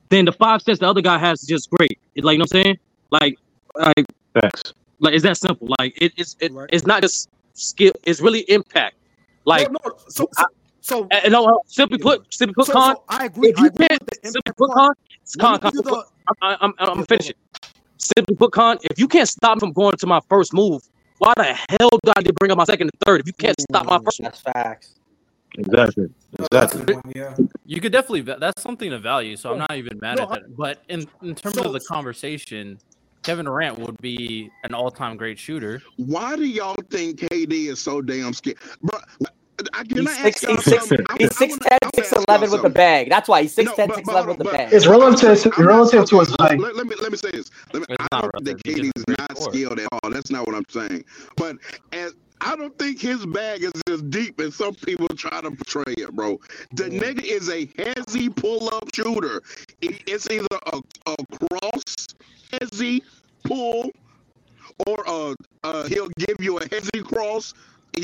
then the five sets the other guy has is just great. It, like you know what I'm saying? Like, like Facts. like it's that simple. Like it, it's it, it's not just skill. It's really impact. Like no, no, so so, so and no, simply put, simply put, So- con. so I agree- If you I agree can't with the simply put part. con, con, con. the- I'm, I'm, I'm, I'm finishing. Simply put, con. If you can't stop me from going to my first move, why the hell do I need to bring up my second and third? If you can't stop my mm, first, that's facts. Exactly. Exactly. You could definitely that's something of value. So I'm not even mad No, at that. But in in terms So- of the conversation, Kevin Durant would be an all-time great shooter. Why do y'all think KD is so damn scared, bro? I can He's I ask six, y'all he's six, he's I six wanna- ten, I wanna six ask y'all eleven with the bag. That's why he's six No, ten, but- six but eleven hold with the bag. It's relative I'm relative to his height. Let, let me let me say this. Let me, I don't think relative. He's KD just is not scorer. skilled at all. That's not what I'm saying. But as I don't think his bag is as deep as some people try to portray it, bro. The nigga is a hezzy pull-up shooter. It's either a, a cross hezzy pull, or uh, uh, he'll give you a hezzy cross.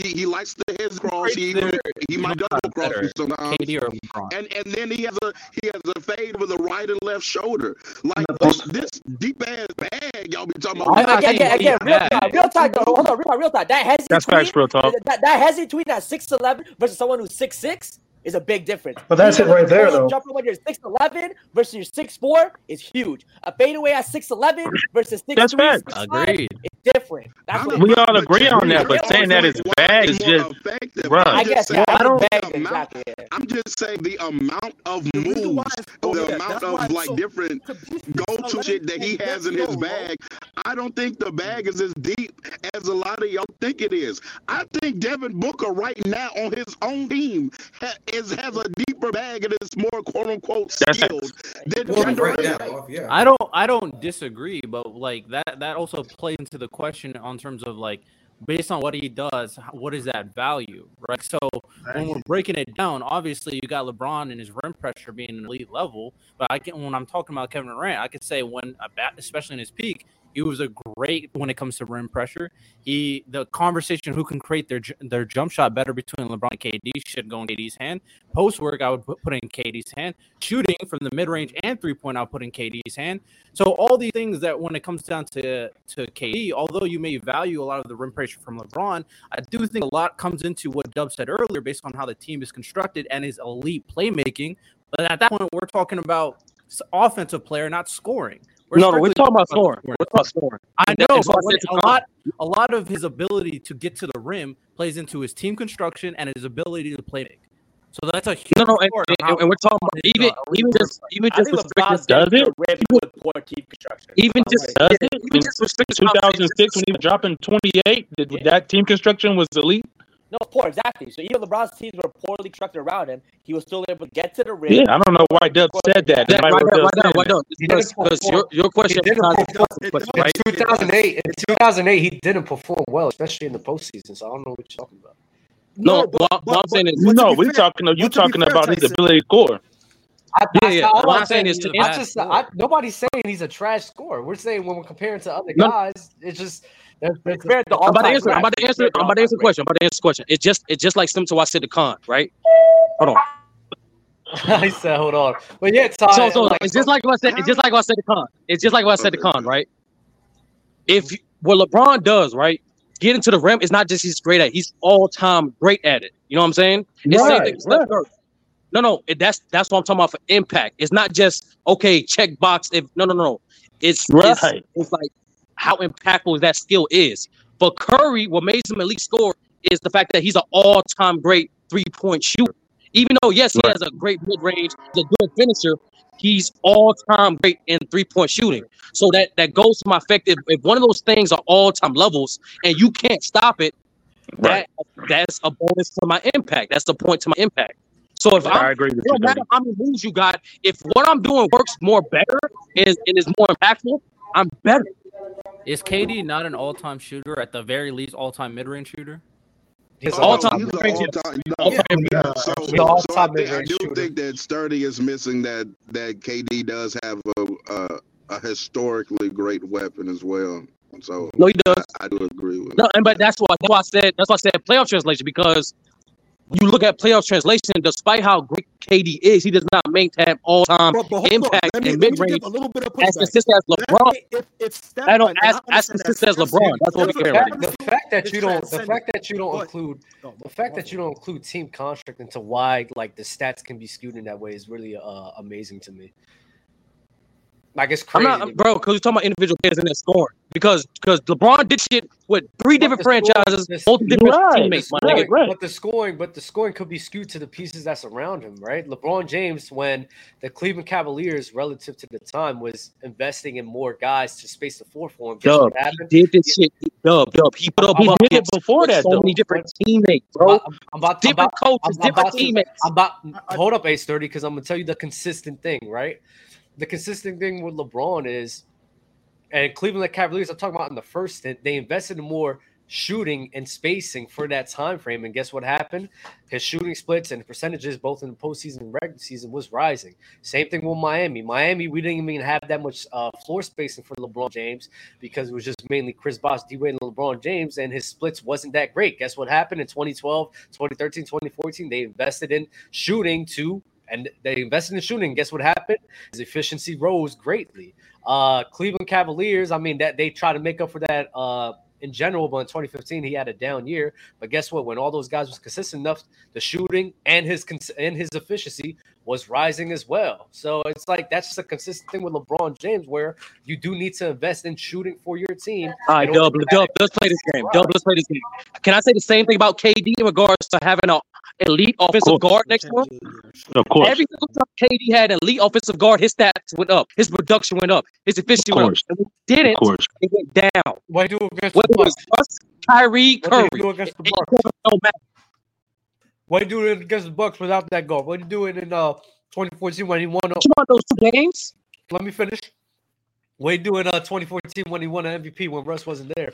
He, he likes the hezzy cross. He, even, he might double cross you sometimes. KD or And and then he has a he has a fade with a right and left shoulder. Like this, this deep ass bag y'all be talking about. Again, again, again, real talk, real talk though. Hold on, real talk, real talk. That hezzy That's tweet, facts, real talk. That, that hezzy tweet at six eleven versus someone who's six six is a big difference. But that's Even it right there, pull-up though. Jumper when you're six eleven versus you're six four is huge. A fadeaway at six eleven versus six That's three, facts. six five Agreed. is different. That's what We it is. all agree on that, but saying that his bag is just, bruh. I guess yeah, I I don't. bag The amount, exactly. I'm just saying the amount of reason moves, it's- oh, the amount of like so- different go-to shit that he has in his bag. I don't think the bag is as deep as a lot of y'all think it is. I think Devin Booker right now on his own team ha- is has a deeper bag and is more quote unquote That's skilled than Well, Kevin right Durant. now, yeah. I don't I don't disagree, but like that that also plays into the question on terms of like based on what he does, what is that value, right? So when we're breaking it down, obviously you got LeBron and his rim pressure being an elite level, but I can when I'm talking about Kevin Durant, I could say when a bat, especially in his peak, he was a great when it comes to rim pressure. He the conversation who can create their their jump shot better between LeBron and KD should go in KD's hand. Post work, I would put, in KD's hand. Shooting from the mid range and three point, I'll put in KD's hand. So all these things that when it comes down to to KD, although you may value a lot of the rim pressure from LeBron, I do think a lot comes into what Dub said earlier, based on how the team is constructed and his elite playmaking. But at that point, we're talking about offensive player, not scoring. We're no, no, we're talking about scoring. We're talking about scoring. I know, but a lot, a lot of his ability to get to the rim plays into his team construction and his ability to play make. So that's a huge no, no, and, and, and we're talking about even uh, even just even just restricting does it. Even just does it. Even just restricting 2006 when he was dropping 28. Did that team construction was elite? No, poor, exactly. So even LeBron's teams were poorly constructed around him. He was still able to get to the rim. Yeah, I don't know why Dub said that. Yeah, why, why, why, why not? Because, because your, your question is right? In 2008, in 2008, he didn't perform well, especially in the postseason. So I don't know what you're talking about. No, no but, what, I'm saying is, no, we're talking. About you talking about his ability to score. I, yeah, yeah. All I'm saying is, I just, I, nobody's saying he's a trash scorer. We're saying when we're comparing to other guys, it's just that's, that's I'm about to answer. I'm about to answer. I'm about to answer the question. I'm about to answer the question. It's just it's just like similar to I said to con, right? Hold on. (laughs) I said, hold on. But yeah, Ty, so, so like, it's just like what I said. It's just like what I said to con. It's just like what I said to con, right? If what LeBron does, right, get into the rim, it's not just he's great at. It, he's all time great at it. You know what I'm saying? It's right, right. No, no, it, that's that's what I'm talking about for impact. It's not just okay, check box. If no, no, no, it's right. It's, it's like how impactful that skill is. But Curry, what makes him elite score is the fact that he's an all-time great three-point shooter. Even though, yes, he has a great mid-range, he's a good finisher, he's all-time great in three-point shooting. So that that goes to my effect. If, if one of those things are all-time levels and you can't stop it, right. that that's a bonus to my impact. That's the point to my impact. So if I agree with no matter how many moves you got, if what I'm doing works more better and, and is more impactful, I'm better. Is KD not an all-time shooter? At the very least, all-time mid-range shooter. He's all-time mid-range. All-time I do think that Sturdy is missing that that KD does have a, a, a historically great weapon as well. So no, he does. I, I do agree with. No, and but that's why that's why I said that's why I said playoff translation because you look at playoff translation, despite how great KD is, he does not maintain all time impact me, and mid range as consistent as LeBron. if, if I don't as, as consistent as LeBron. That's what we care about. The fact that you don't, the fact that you don't include, the fact that you don't include team construct into why like the stats can be skewed in that way is really uh, amazing to me. Like it's crazy, I'm not, bro. Because you're talking about individual players and their scoring. Because because LeBron did shit with three different franchises, multiple different right, teammates. My nigga, right. But the scoring, but the scoring could be skewed to the pieces that surround him, right? LeBron James, when the Cleveland Cavaliers, relative to the time, was investing in more guys to space the floor for him. Dub, he did this shit. Dub, dub. He put up. He did it before that. So though. many different teammates, bro. I'm about, different I'm about, coaches, I'm different to, teammates. I'm about hold up, Ace Thirty, because I'm gonna tell you the consistent thing, right? The consistent thing with LeBron is, and Cleveland Cavaliers, I'm talking about in the first stint, they invested in more shooting and spacing for that time frame. And guess what happened? His shooting splits and percentages, both in the postseason and regular season, was rising. Same thing with Miami. Miami, we didn't even have that much uh, floor spacing for LeBron James because it was just mainly Chris Bosh, D Wade, and LeBron James, and his splits wasn't that great. Guess what happened in 2012, 2013, 2014? They invested in shooting to and they invested in shooting. Guess what happened? His efficiency rose greatly. Uh, Cleveland Cavaliers, I mean, that they try to make up for that uh, in general, but in 2015 he had a down year. But guess what? When all those guys was consistent enough, the shooting and his and his efficiency was rising as well. So it's like that's just a consistent thing with LeBron James, where you do need to invest in shooting for your team. All right, Dub, Dub, let's play this game. Dub, let's play this game. Can I say the same thing about KD in regards to having a elite offensive guard next to him? Of course. Every single time KD had elite offensive guard, his stats went up, his production went up, his efficiency went up. And we didn't, it went down. Why do against Whether it was us, Kyrie, Curry, do against the Bucks? No matter. Why do it against the Bucks without that guard? What do you do it in uh 2014 when he won? Uh, those two games? Let me finish. What you do in uh 2014 when he won an MVP when Russ wasn't there?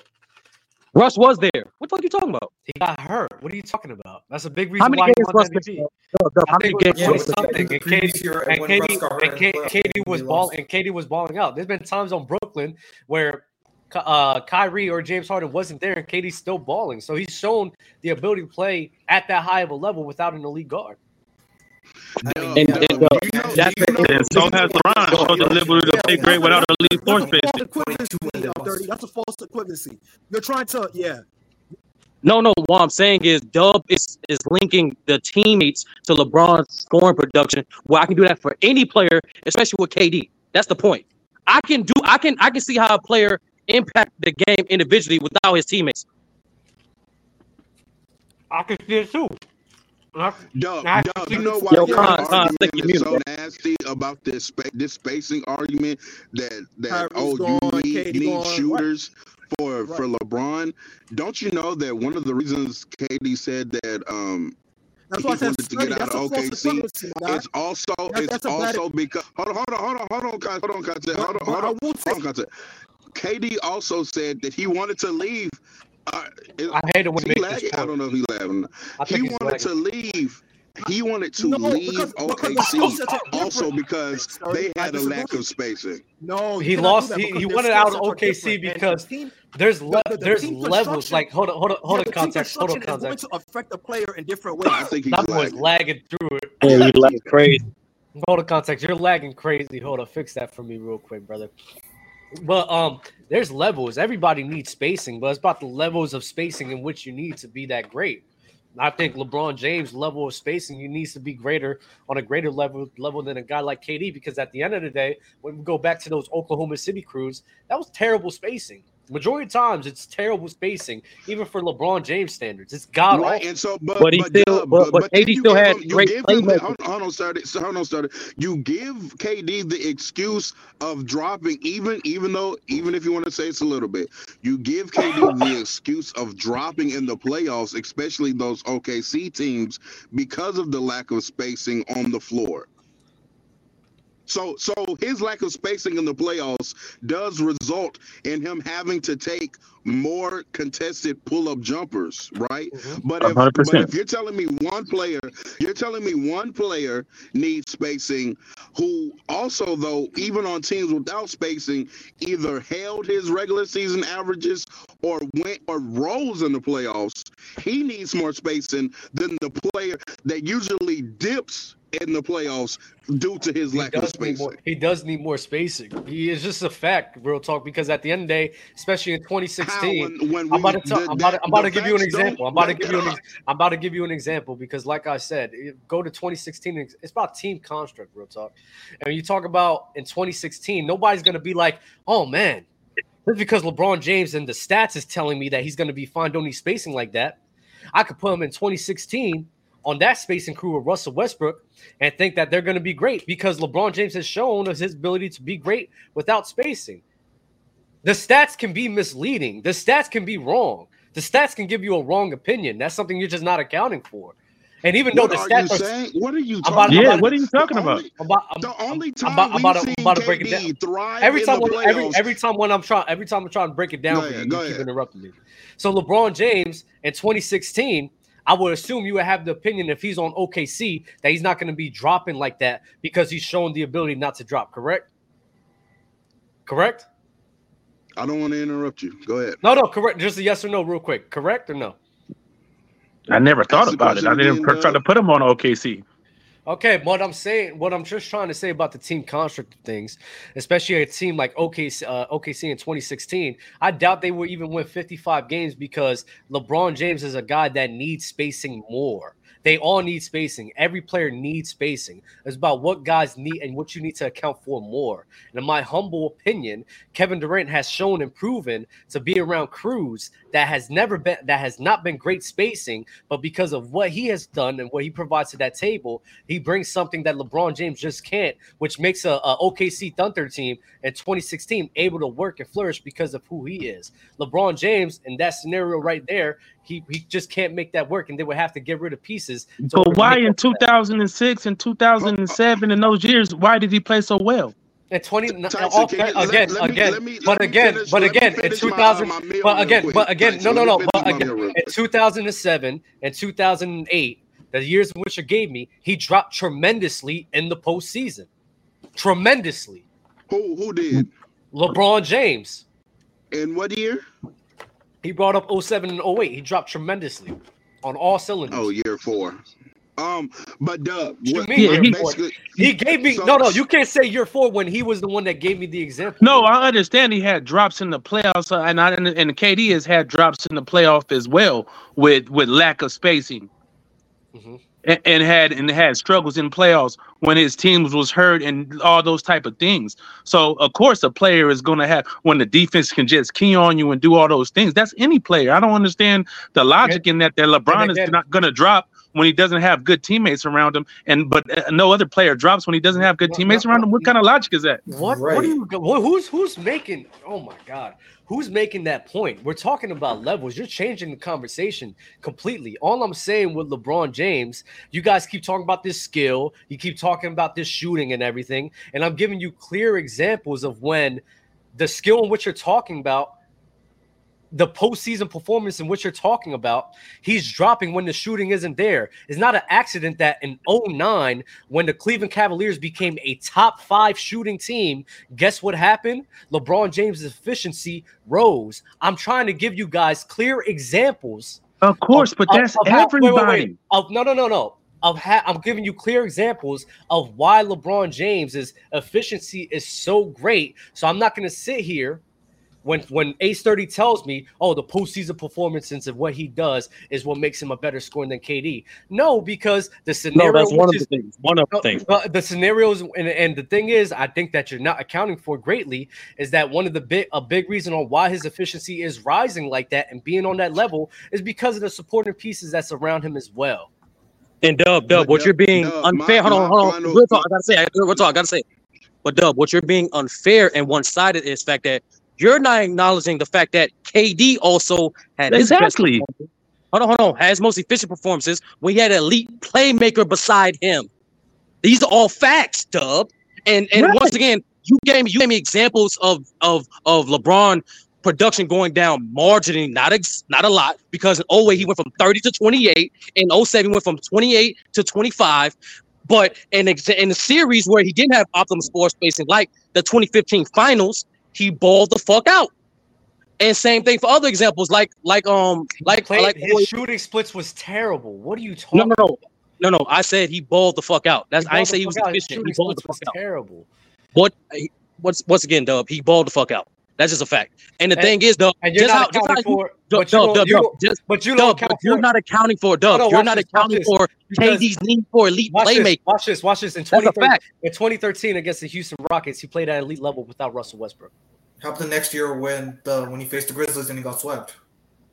Russ was there. What the fuck are you talking about? He got hurt. What are you talking about? That's a big reason how many why games he won MVP. How many games? Yeah, something. And KD, and KD, and KD was balling. And KD was balling out. There's been times on Brooklyn where uh, Kyrie or James Harden wasn't there, and KD's still balling. So he's shown the ability to play at that high of a level without an elite guard. And, and, uh, that's and so has LeBron. So the ability to play great without a elite force base. That's a false equivalency. You're trying to, yeah. No, no. What I'm saying is, Dub is is linking the teammates to LeBron's scoring production. Well, I can do that for any player, especially with KD. That's the point. I can do. I can. I can see how a player impact the game individually without his teammates. I can see it too. Dub, you know why Yo, your Khan, so nasty about this spa- this spacing argument that that Kyrie's oh gone, you need, need shooters for Right. for LeBron? Don't you know that one of the reasons KD said that um That's he wanted to get out of OKC it's also it's that's bad. also because hold on hold on hold on hold on hold on hold on hold on hold on. KD also said that he wanted to leave uh, I hate it when he I don't know if he laughing. He wanted to leave. He wanted to no, leave because, OKC because also because they had a lack of spacing. No, he lost. He, he wanted out of OKC because there's le- the, the there's levels. Like hold on, hold on, hold on. Context. Hold on. Context. to affect the player in different ways. I think he's that lagging. lagging through it. Yeah, he's lagging crazy. Hold on, context. You're lagging crazy. Hold on, fix that for me real quick, brother. But um, there's levels. Everybody needs spacing, but it's about the levels of spacing in which you need to be that great. I think LeBron James' level of spacing he needs to be greater on a greater level level than a guy like KD because at the end of the day, when we go back to those Oklahoma City crews, that was terrible spacing. Majority of times, it's terrible spacing, even for LeBron James standards. It's god right, awful. And so, but, but he but, still, but, but, but KD still had him, great playmaking. Hold, hold on, Sturdy. Hold on, Sturdy. You give KD the excuse of dropping, even even though even if you want to say it's a little bit, you give KD (laughs) the excuse of dropping in the playoffs, especially those OKC teams, because of the lack of spacing on the floor. So so his lack of spacing in the playoffs does result in him having to take more contested pull-up jumpers, right? Mm-hmm. But, if, but if you're telling me one player, you're telling me one player needs spacing who also though even on teams without spacing either held his regular season averages or went or rose in the playoffs, he needs more spacing than the player that usually dips in the playoffs due to his he lack of spacing. More, he does need more spacing. He is just a fact, real talk. Because at the end of the day, especially in 2016, when, when we, I'm about to, talk, the, I'm about to, I'm about to give you an example. I'm about to give you an, I'm about to give you an example because, like I said, eh, go to 2016. It's about team construct, real talk. And when you talk about in 2016, nobody's gonna be like, "Oh man, just because LeBron James and the stats is telling me that he's gonna be fine, don't need spacing like that." I could put him in 2016 on that spacing crew with Russell Westbrook and think that they're going to be great because LeBron James has shown us his ability to be great without spacing. The stats can be misleading. The stats can be wrong. The stats can give you a wrong opinion. That's something you're just not accounting for. And even what though the stats are saying, what are you talking about? Yeah, what are you talking about? Only, about I'm, the um, only time I'm about, I'm about, to break it down. Every time, when, every, every time when I'm trying, every time I'm trying to break it down go for ahead, you, you keep interrupting me. So LeBron James in 2016 I would assume you would have the opinion if he's on OKC that he's not going to be dropping like that because he's shown the ability not to drop. Correct? Correct? I don't want to interrupt you. Go ahead. No, no, correct. Just a yes or no, real quick. Correct or no? I never thought about it. I didn't try uh, to put him on OKC. Okay, what I'm saying, what I'm just trying to say about the team construct of things, especially a team like OKC, uh, OKC in 2016, I doubt they will even win 55 games because LeBron James is a guy that needs spacing more. They all need spacing. Every player needs spacing. It's about what guys need and what you need to account for more. And in my humble opinion, Kevin Durant has shown and proven to be around crews that has never been that has not been great spacing, but because of what he has done and what he provides to that table, he brings something that LeBron James just can't, which makes a, a OKC Thunder team in 2016 able to work and flourish because of who he is. LeBron James in that scenario right there, he, he just can't make that work, and they would have to get rid of pieces. But why in 2006 and 2007 in those years, why did he play so well? at 20 Tyson, again, let, again, let me, let me, but again, finish, but again, in 2000, my, my but again, but again, Tyson, no, no, no, but again, in 2007 and 2008, the years in which you gave me, he dropped tremendously in the postseason, tremendously. Who who did? LeBron James. In what year? He brought up 07 and 08. He dropped tremendously on all cylinders. Oh, year four. Um, but Dub, what, yeah, he, he, gave me so, no, no. You can't say year four when he was the one that gave me the example. No, I understand he had drops in the playoffs, uh, and I, and, and KD has had drops in the playoff as well with with lack of spacing. Mm-hmm and, and had and had struggles in playoffs when his teams was hurt and all those type of things. So of course a player is going to have when the defense can just key on you and do all those things. That's any player. I don't understand the logic in that that LeBron is not going to drop when he doesn't have good teammates around him, and but uh, no other player drops when he doesn't have good teammates around him. What kind of logic is that? What? Right. What are you? Who's who's making? Oh my God! Who's making that point? We're talking about levels. You're changing the conversation completely. All I'm saying with LeBron James, you guys keep talking about this skill, you keep talking about this shooting and everything, and I'm giving you clear examples of when the skill in which you're talking about the postseason performance in which you're talking about, he's dropping when the shooting isn't there. It's not an accident that in 09, when the Cleveland Cavaliers became a top five shooting team, guess what happened? LeBron James' efficiency rose. I'm trying to give you guys clear examples. Of course, of, but that's of, of everybody. How, wait, wait, wait. Of, no, no, no, no. Of ha- I'm giving you clear examples of why LeBron James's efficiency is so great. So I'm not going to sit here when when Ace 30 tells me, oh, the postseason performances of what he does is what makes him a better scorer than KD. No, because the scenario. No, that's one of the things. One of the things. Uh, the scenarios, and, and the thing is, I think that you're not accounting for greatly is that one of the big a big reason on why his efficiency is rising like that and being on that level is because of the supporting pieces that's around him as well. And Dub, Dub, what you're being Dub, unfair. My, hold on, hold on. Real talk. I gotta say, real talk. I gotta say. But Dub, what you're being unfair and one-sided is the fact that you're not acknowledging the fact that KD also had exactly. Hold on, hold on. Has most efficient performances when he had an elite playmaker beside him. These are all facts, Dub. And and right. once again, you gave me you gave me examples of of of LeBron production going down marginally, not ex, not a lot, because in 08 he went from 30 to 28, and 07 he went from 28 to 25. But in in a series where he didn't have optimal score spacing, like the 2015 finals, he balled the fuck out. And same thing for other examples, like like um like played, like his boy, shooting splits was terrible. What are you talking? No, no, no, no, no. I said he balled the fuck out. That's I didn't say he was out. efficient. He balled the fuck out. Terrible. What? What's once again, Dub? He balled the fuck out. That's just a fact. And the and, thing is, though, and you're just not how, accounting for. Dub, Dub, Dub, Dub, just, but you don't Dub, you're not accounting for Dub. No, no, you're not this, accounting for KD's need for elite playmaking. Watch this. Watch this. In 2013, in 2013 against the Houston Rockets, he played at elite level without Russell Westbrook happened the next year when the when he faced the Grizzlies and he got swept.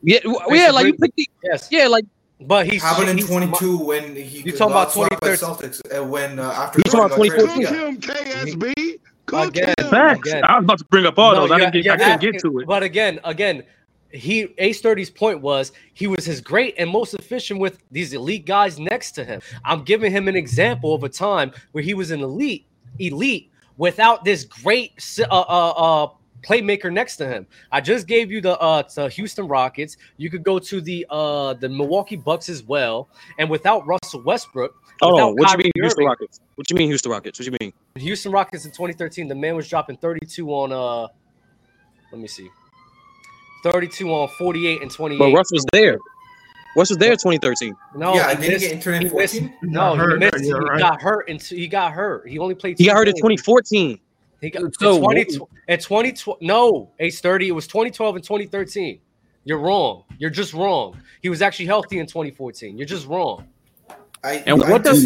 Yeah, yeah, like you pick the, yes, yeah, like. But he's happened in 22 when he you talking about 2013 Celtics and when uh, after he's talking about 2014 KSB again, again. I was about to bring up all no, those. I didn't get, I couldn't get to it. But again, again, he Ace 30's point was he was his great and most efficient with these elite guys next to him. I'm giving him an example of a time where he was an elite, elite without this great uh, uh, uh playmaker next to him. I just gave you the uh to Houston Rockets. You could go to the uh the Milwaukee Bucks as well. And without Russell Westbrook, oh, what Kyrie you mean Irving, Houston Rockets? What you mean Houston Rockets? What you mean? Houston Rockets in 2013, the man was dropping 32 on uh let me see. 32 on 48 and 28. But Russ was there. Russ was there 2013. No, yeah, did he get injured in 14? No, he, missed, he got hurt and he got hurt. He only played. He got hurt in 2014. He got so, 20, at 2012. No, Ace 30. It was 2012 and 2013. You're wrong. You're just wrong. He was actually healthy in 2014. You're just wrong. I, and I what does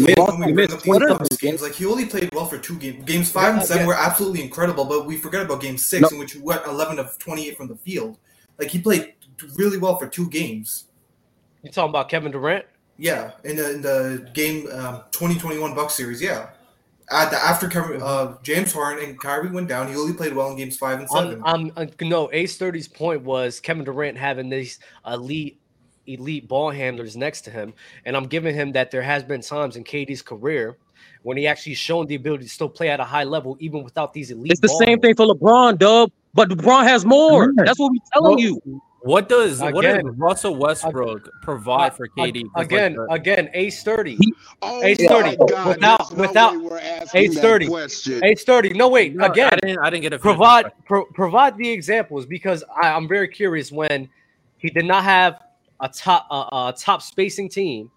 what those games like he only played well for two games. Games five yeah, and seven yeah. were absolutely incredible, but we forget about game six no. in which he went 11 of 28 from the field. Like he played really well for two games. You talking about Kevin Durant? Yeah, in the, in the game um, 2021 Bucks series. Yeah, at the after uh, James Harden and Kyrie went down, he only played well in games five and seven. Um, um no, Ace 30's point was Kevin Durant having these elite elite ball handlers next to him, and I'm giving him that there has been times in KD's career when he actually shown the ability to still play at a high level even without these elite. It's the same thing for LeBron, Dub. But LeBron has more. That's what we're telling you. What does again, what does Russell Westbrook provide for KD? Again, like again, Ace thirty, oh Ace thirty, without without Ace thirty, Ace thirty. No wait, no, again, I didn't, I didn't get a provide pro, provide the examples because I, am very curious when he did not have a top uh, a top spacing team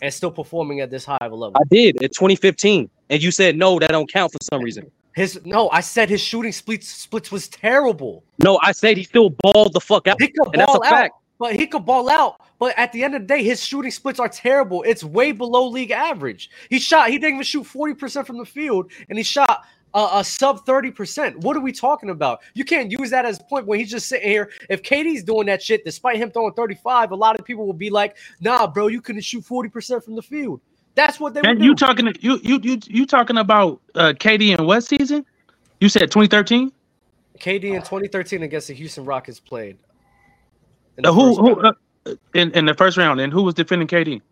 and still performing at this high of a level. I did in 2015, and you said no, that don't count for some reason. His no, I said his shooting splits splits was terrible. No, I said he still balled the fuck out. He could and ball out, fact. but he could ball out. But at the end of the day, his shooting splits are terrible. It's way below league average. He shot. He didn't even shoot forty percent from the field, and he shot a, a sub 30%. What are we talking about? You can't use that as a point when he's just sitting here. If KD's doing that shit, despite him throwing 35, a lot of people will be like, nah, bro, you couldn't shoot 40% from the field. That's what they were doing. and you talking you you you you talking about uh, KD and what season? You said 2013. KD in 2013 against the Houston Rockets played. Uh, who who uh, in in the first round and who was defending KD?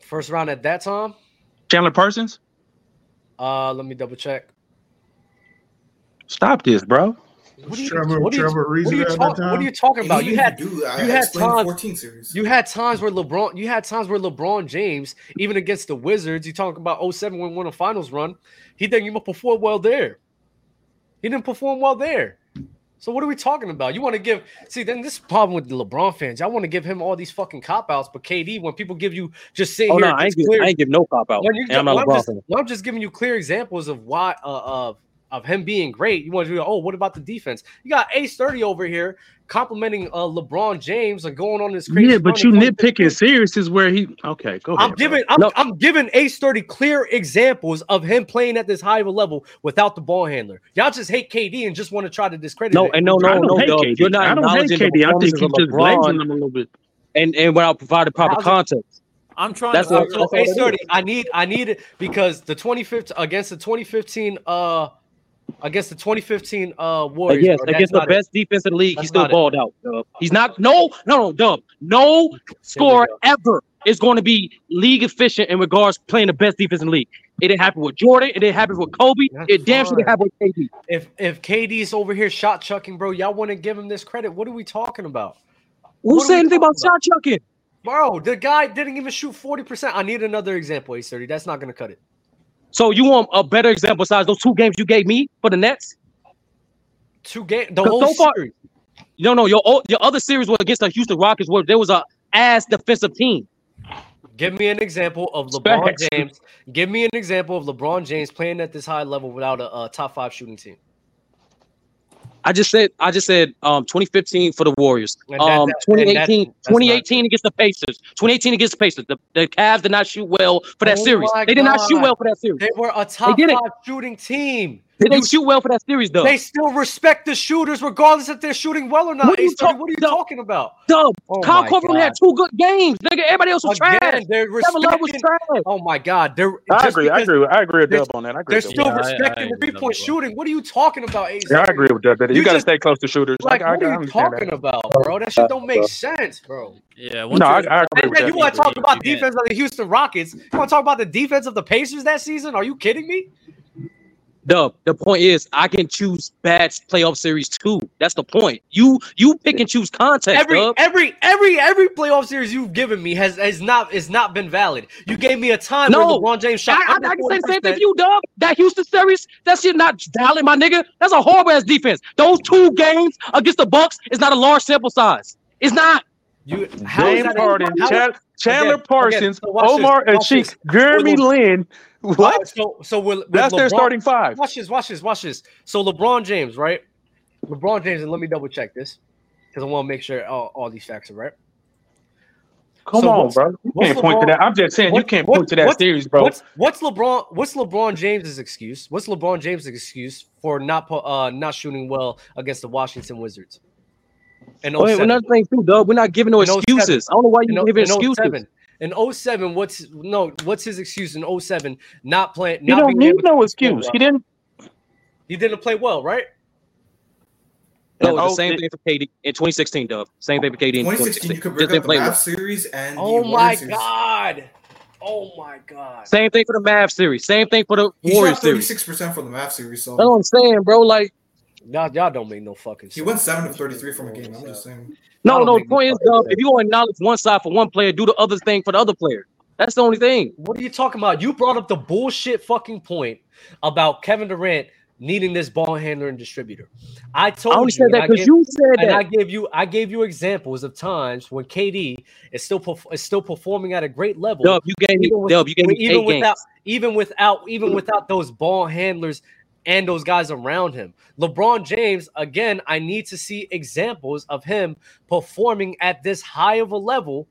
First round at that time. Chandler Parsons. Uh, let me double check. Stop this, bro. What are you, Trevor, what are you, Trevor what are you, talk, what are you talking about? You had you had times You had times where LeBron you had times where LeBron James even against the Wizards, you talk about 07 when won a finals run, he didn't even perform well there. He didn't perform well there. So what are we talking about? You want to give see then this problem with the LeBron fans. I want to give him all these fucking cop outs, but KD, when people give you just sitting oh, here, no, I ain't, give, I ain't give no cop out. I'm, I'm, just, I'm just giving you clear examples of why uh, of of him being great. You want to do, oh, what about the defense? You got Ace 30 over here complimenting uh, LeBron James and going on this crazy. Yeah, but you nitpicking serious is where he okay, go ahead. I'm giving I'm, no. I'm giving Ace 30 clear examples of him playing at this high of a level without the ball handler. Y'all just hate KD and just want to try to discredit No, it. and no, no, no, no. You're not I don't hate KD. I think he's just blazing him a little bit. And and when I provide the proper context. I'm trying that's to what, so, Ace 30. I need I need it because the 2015 against the 2015 uh against the 2015 uh Warriors. yes, bro, against the best defense in the league, he still balled it. out. Dub. He's not no no no dub. No score ever is going to be league efficient in regards playing the best defense in the league. It didn't happen with Jordan. It didn't happen with Kobe. That's it damn sure didn't happen with KD. If if KD's over here shot chucking, bro, y'all want to give him this credit? What are we talking about? Who said anything about, about shot chucking? Bro, the guy didn't even shoot 40%. I need another example, A30. That's not going to cut it. So you want a better example besides those two games you gave me for the Nets? Two games, the whole so far, series. No, no, your your other series was against the Houston Rockets, where there was a ass defensive team. Give me an example of LeBron James. Give me an example of LeBron James playing at this high level without a, a top five shooting team. I just said I just said um 2015 for the Warriors. Um that, 2018 2018 against the Pacers. 2018 against the Pacers. The, the Cavs did not shoot well for that oh series. They did God. not shoot well for that series. They were a top five shooting team. They didn't shoot well for that series, though. They still respect the shooters, regardless if they're shooting well or not. What are you, talk- what are you talking about? Dub, oh Kyle Korver had two good games. Nigga, everybody else was Again, trash. They're respecting, was trash. Oh my god, they're. I agree. I agree. I agree with Dub on that. I agree they're still yeah, respecting I, I the three point shooting. What are you talking about, AZ? Yeah, I agree with Dub. You, you got to stay close to shooters. Like, I, what are you talking that. about, bro? That shit don't make sense, bro. Yeah, no, I, I agree with You want to talk about defense of the Houston Rockets? You want to talk about the defense of the Pacers that season? Are you kidding me? The the point is, I can choose bad playoff series too. That's the point. You you pick and choose context. Every Dub. every every every playoff series you've given me has has not is not been valid. You gave me a time no, where LeBron James shot. I, I, I can say the same thing you, Dub. That Houston series, that shit not valid, my nigga. That's a horrible ass defense. Those two games against the Bucks is not a large sample size. It's not. You James Harden, Ch- Chandler again, Parsons, again, so Omer Asik, Jeremy Lin. What? So, so with, with that's LeBron, their starting five. Watch this, watch this, watch this. So LeBron James, right? LeBron James, and let me double check this because I want to make sure all, all these facts are right. Come so on, bro. You can't LeBron, point to that. I'm just saying what, you can't what, point to that series, bro. What's, what's LeBron? What's LeBron James's excuse? What's LeBron James's excuse for not uh not shooting well against the Washington Wizards? And oh, another thing too, Doug. We're not giving no excuses. I don't know why you're giving excuses. In 07, what's no? What's his excuse in 07? Not playing. Not you don't need no excuse. Well. He didn't. He didn't play well, right? No, the oh, same thing for KD in 2016, Dub. Same thing for KD in 2016. 2016. You could bring up the Mavs series and oh my god. Oh my god. Same thing for the Mavs series. Same thing for the Warriors series. Thirty-six percent for the Mavs series. So that's what I'm saying, bro. Like, y'all, y'all don't make no fucking. Sense. He went seven of thirty-three from a game. I'm just saying. No, no. The point is, though, if you want to acknowledge one side for one player, do the other thing for the other player. That's the only thing. What are you talking about? You brought up the bullshit fucking point about Kevin Durant needing this ball handler and distributor. I told I you said that because you said and that. I gave you I gave you examples of times when KD is still is still performing at a great level. Dub, you gave me with, Dub, you gave me even without games. even without even without those ball handlers and those guys around him. LeBron James, again, I need to see examples of him performing at this high of a level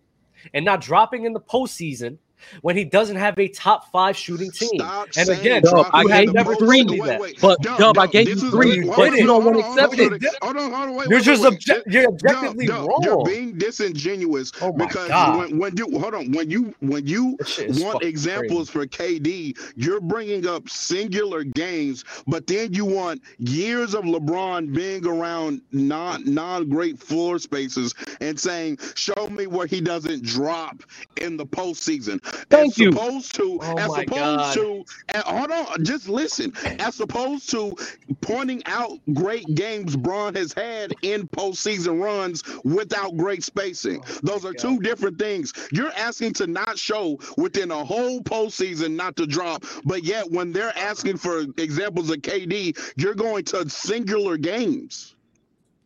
and not dropping in the postseason when he doesn't have a top five shooting team. Stop and again, you in have the never postseason. Wait, wait. But Dub, Dub, I gave you three, what- but you don't want to accept it. Hold on, hold on, wait, You're just wait, wait. obje- you're objectively Dub, wrong. You're being disingenuous Oh because when, when you hold on when you when you is want examples for KD, you're bringing up singular games, but then you want years of LeBron being around non non great floor spaces and saying, "Show me where he doesn't drop in the postseason." Thank as you. Opposed to, Oh as my opposed God. to, and hold on, just listen. As opposed to pointing out great games Bron has had in postseason runs without great spacing. Oh Those are two different things. You're asking to not show within a whole postseason not to drop, but yet when they're asking for examples of KD, you're going to singular games.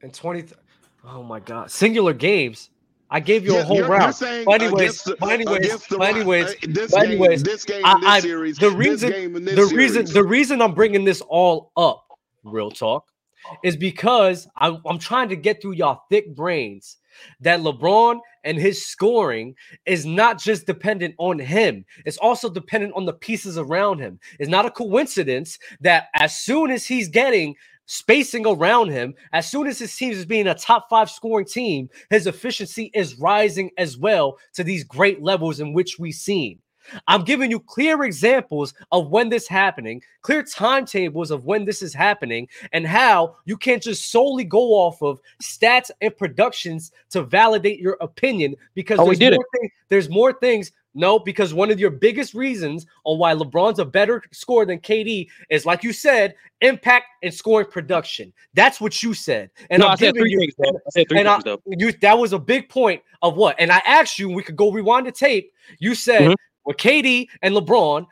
in 20 oh my god singular games i gave you Yeah, a whole you're- you're round saying but anyways the- but anyways the but anyways uh, this but game- anyways this game I- this I- series, the reason game the reason series. the reason i'm bringing this all up real talk is because I'm, I'm trying to get through y'all thick brains that lebron and his scoring is not just dependent on him. It's also dependent on the pieces around him. It's not a coincidence that as soon as he's getting spacing around him, as soon as his team is being a top five scoring team, his efficiency is rising as well to these great levels in which we've seen. I'm giving you clear examples of when this happening, clear timetables of when this is happening, and how you can't just solely go off of stats and productions to validate your opinion because Oh, there's, more thing- there's more things. No, because one of your biggest reasons on why LeBron's a better scorer than KD is, like you said, impact and scoring production. That's what you said. And No, I'm I said three you, things, bro. I said three and things, I- though. you that was a big point of what? And I asked you, we could go rewind the tape. You said Mhm. with KD and LeBron,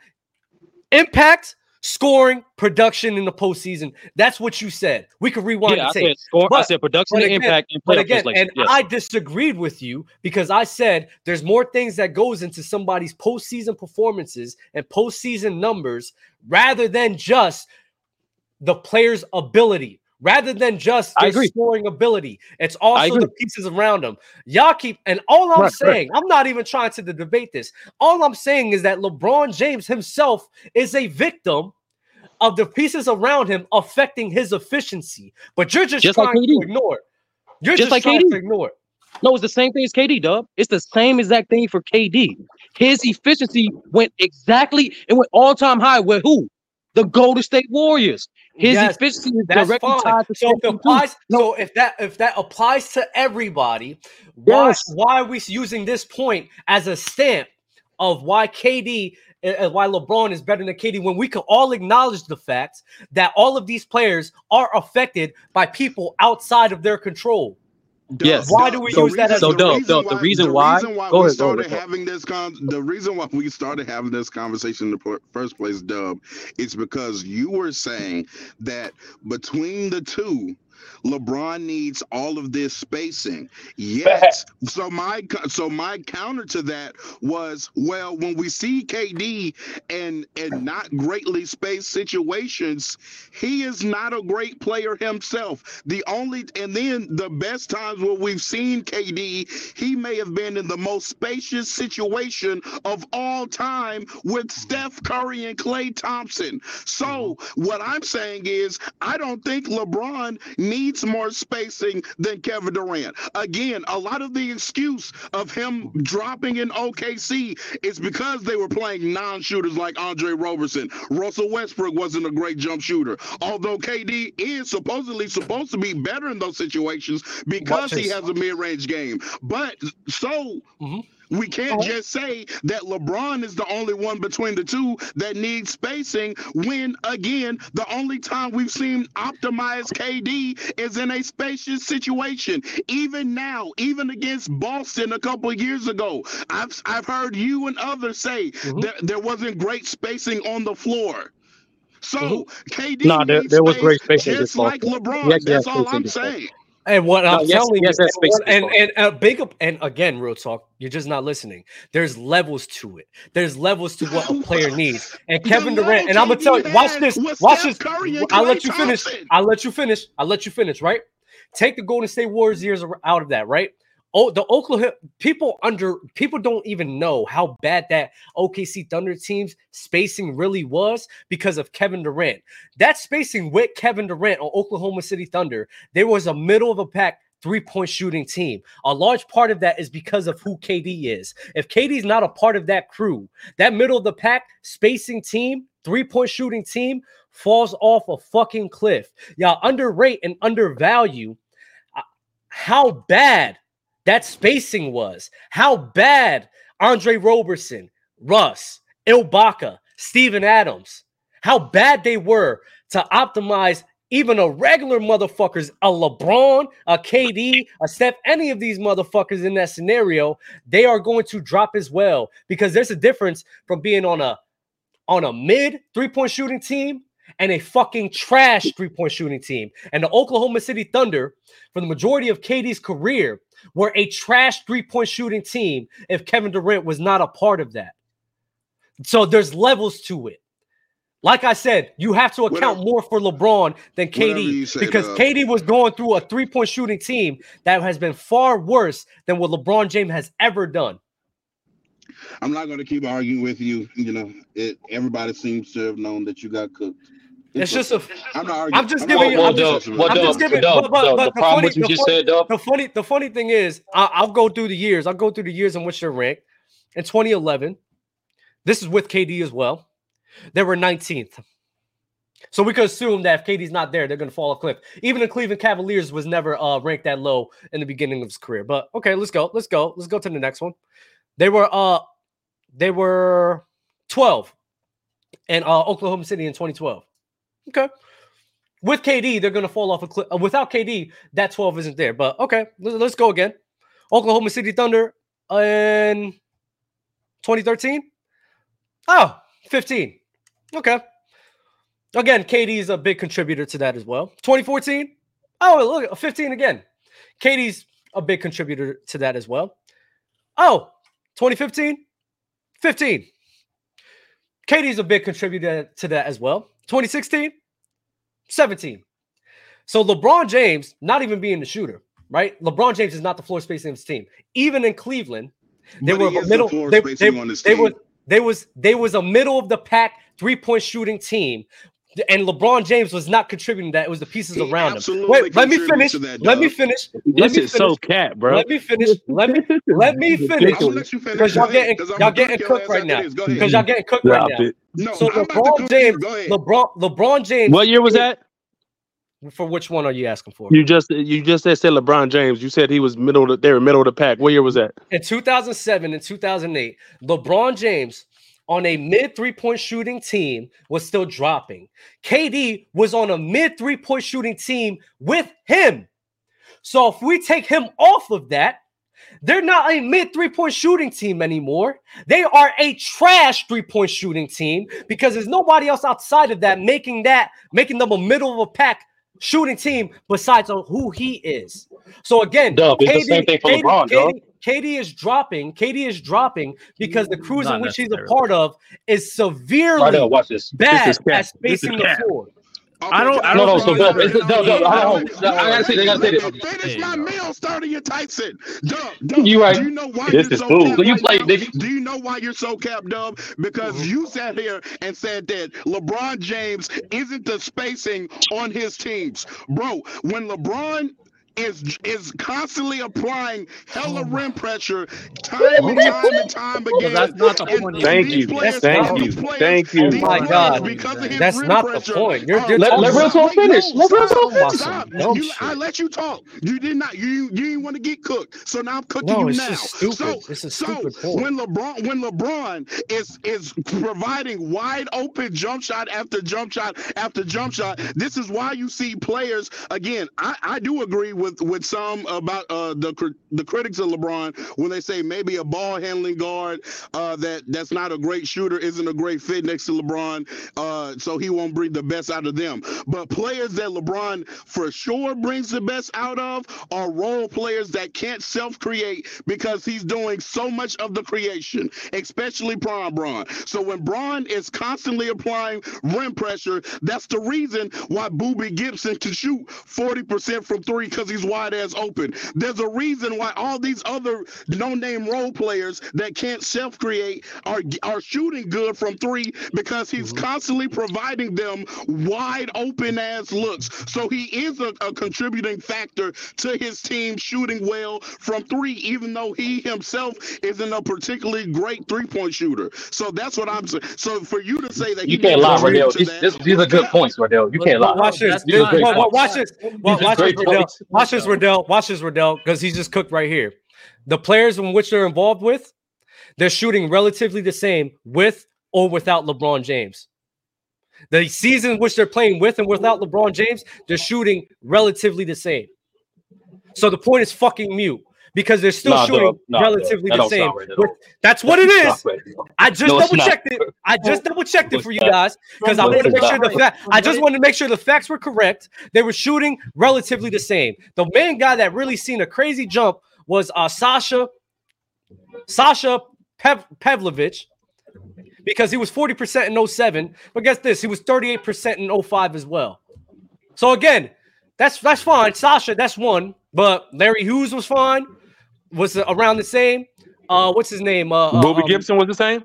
impact, scoring, production in the postseason. That's what you said. We could rewind Yeah, I the tape. said score. I said production again- impact and But again, and Yes. I disagreed with you because I said there's more things that goes into somebody's postseason performances and postseason numbers rather than just the player's ability, rather than just I their scoring ability. It's also the pieces around them. Y'all keep, and all I'm Right, right. saying, I'm not even trying to debate this. All I'm saying is that LeBron James himself is a victim of the pieces around him affecting his efficiency. But you're just, Just like trying to ignore it. You're Just just, like trying KD. to ignore it. No, it's the same thing as KD, Dub. It's the same exact thing for KD. His efficiency went exactly, it went all time high with who? The Golden State Warriors. His Yes, efficiency is directly fine. tied to So if it spacing, too. applies, so if that if that applies to everybody, why Yes. why are we using this point as a stamp of why KD uh, why LeBron is better than KD when we can all acknowledge the fact that all of these players are affected by people outside of their control. Yes. Why do we So- use that as so a Dub, Dub, the reason why- reason why go we ahead, go started ahead, having this con the reason why we started having this conversation in the fir- first place, Dub, is because you were saying that between the two, LeBron needs all of this spacing. Yes. So my so my counter to that was well, when we see KD and and not greatly spaced situations, he is not a great player himself. The only and then the best times where we've seen KD, he may have been in the most spacious situation of all time with Steph Curry and Klay Thompson. So mm-hmm. what I'm saying is I don't think LeBron needs more spacing than Kevin Durant. Again, a lot of the excuse of him dropping in OKC is because they were playing non-shooters like Andre Roberson. Russell Westbrook wasn't a great jump shooter, although KD is supposedly supposed to be better in those situations because he has a mid-range game. But so. Mm-hmm we can't just say that LeBron is the only one between the two that needs spacing when, again, the only time we've seen optimized KD is in a spacious situation. Even now, even against Boston a couple of years ago, I've, I've heard you and others say mm-hmm. that there wasn't great spacing on the floor. So mm-hmm. KD nah, there, there was great spacing just like LeBron. Yes, That's all I'm saying. And what I'm yes, telling yes, you, and, and, and uh, big and again, real talk, you're just not listening. There's levels to it. There's levels to what a (laughs) player needs. And Kevin Durant, and I'm gonna tell you, watch this, watch this. I'll let you finish. I'll let you finish. I'll let you finish. Right? Take the Golden State Warriors years out of that. Right? Oh, the Oklahoma people under people don't even know how bad that OKC Thunder team's spacing really was because of Kevin Durant. That spacing with Kevin Durant on Oklahoma City Thunder, there was a middle of a pack three point shooting team. A large part of that is because of who KD is. If KD's not a part of that crew, that middle of the pack spacing team, three point shooting team falls off a fucking cliff. Y'all underrate and undervalue uh, how bad that spacing was, how bad Andre Roberson, Russ, Ibaka, Steven Adams, how bad they were to optimize even a regular motherfuckers, a LeBron, a KD, a Steph, any of these motherfuckers in that scenario, they are going to drop as well because there's a difference from being on a on a mid three-point shooting team and a fucking trash three-point shooting team. And the Oklahoma City Thunder, for the majority of KD's career, were a trash three point shooting team if Kevin Durant was not a part of that. So there's levels to it. Like I said, you have to account more for LeBron than KD because KD was going through a three point shooting team that has been far worse than what LeBron James has ever done. I'm not going to keep arguing with you. You know, it, everybody seems to have known that you got cooked. It's just a. I'm not. Arguing. I'm just giving you. I'm just, I'm just giving. But, but, but the, funny, the, funny, said, the funny, the funny thing is, I, will go through the years. I'll go through the years in which they're ranked. In 2011, this is with KD as well. They were 19th. So we could assume that if KD's not there, they're going to fall off cliff. Even the Cleveland Cavaliers was never uh, ranked that low in the beginning of his career. But okay, let's go. Let's go. Let's go to the next one. They were uh, they were 12 in uh, Oklahoma City in 2012. Okay. With KD, they're going to fall off a cliff. Uh, without KD, that 12 isn't there. But okay, let's go again. Oklahoma City Thunder in 2013. Oh, 15. Okay. Again, KD is a big contributor to that as well. 2014. Oh, look, 15 again. KD's a big contributor to that as well. Oh, 2015. 15. KD's a big contributor to that as well. 2016, 17. So LeBron James, not even being the shooter, right? LeBron James is not the floor spacing of his team. Even in Cleveland, they but were a middle. The they, they, they, was they was they was a middle of the pack three point shooting team. And LeBron James was not contributing that. It was the pieces he around him. Wait, let me finish. That, let me finish. Let this me is so cat, bro. Let me finish. Let me let me finish. Because y'all getting y'all getting cooked right now. Because y'all getting cooked right now. No, so LeBron James, LeBron, LeBron James. What year was that? For which one are you asking for? You just you just said, said LeBron James. You said he was middle. Of they were middle of the pack. What year was that? In 2007 and 2008, LeBron James on a mid three point shooting team was still dropping. KD was on a mid three point shooting team with him. So if we take him off of that, they're not a mid three point shooting team anymore. They are a trash three point shooting team because there's nobody else outside of that making that, making them a middle of a pack shooting team besides who he is. So again, Dub, KD, the same thing for KD, LeBron, KD, KD is dropping. KD is dropping because the crews in which he's a part of is severely right watch this. bad this at spacing the floor. I don't. I don't. No, no. So Dub, it's, Dub, Dub, I gotta say. They gotta say this. Finish my meal, starting your Tyson. Dub, Dub. You right. Do you know why this you're so cool. So you play, nigga. Do you know why you're so capped, Dub? Because Mm-hmm. you sat here and said that LeBron James isn't the spacing on his teams, bro. When LeBron is is constantly applying hella oh rim pressure time and time and time again. that's not the point. Thank you. players- Thank you. players- Thank you. Oh my God. because of his That's not the pressure, point. You're- oh, you're Let, talking let about Russell finish. Let stop, finish. stop. dumb You, I let you talk. You did not. You you didn't want to get cooked. So now I'm cooking No, you now. So It's a so point. when LeBron when LeBron is is providing wide open jump shot after jump shot after jump shot, this is why you see players again. I, I do agree with with some about uh, the the critics of LeBron when they say maybe a ball handling guard uh, that that's not a great shooter isn't a great fit next to LeBron, uh, so he won't bring the best out of them. But players that LeBron for sure brings the best out of are role players that can't self create because he's doing so much of the creation, especially Prime Bron. So when Bron is constantly applying rim pressure, that's the reason why Boobie Gibson can shoot 40% from three because he's wide ass open. There's a reason why all these other no-name role players that can't self-create are are shooting good from three because he's mm-hmm. constantly providing them wide open ass looks. So he is a, a contributing factor to his team shooting well from three, even though he himself isn't a particularly great three-point shooter. So that's what I'm saying. So for you to say that You he can't lie, contribute Riddell. to These, these are good points, Riddell. You can't lie. Watch this. These are great Wa- wa- points. Watch this. Wa- These are Watch this, great Riddell. points. Watch this, Riddell. Watch this, Riddell, because he's just cooked right here. The players in which they're involved with, they're shooting relatively the same with or without LeBron James. The season which they're playing with and without LeBron James, they're shooting relatively the same. So the point is fucking mute because they're still Nah, shooting. Nah, relatively. The same. sound right at With- all. That's what it is. right. I just No, double checked it. I just double checked it for you guys because I No, wanted to make sure the fact. I just wanted to make sure the facts were correct. They were shooting relatively the same. The main guy that really seen a crazy jump was uh, Sasha Sasha Pev- Pavlovic because he was 40% in 07. But guess this, he was 38% in 05 as well. So again, that's that's fine. Sasha, that's one. But Larry Hughes was fine, was around the same. Uh, what's his name? Uh, uh, Boobie um, Gibson was the same.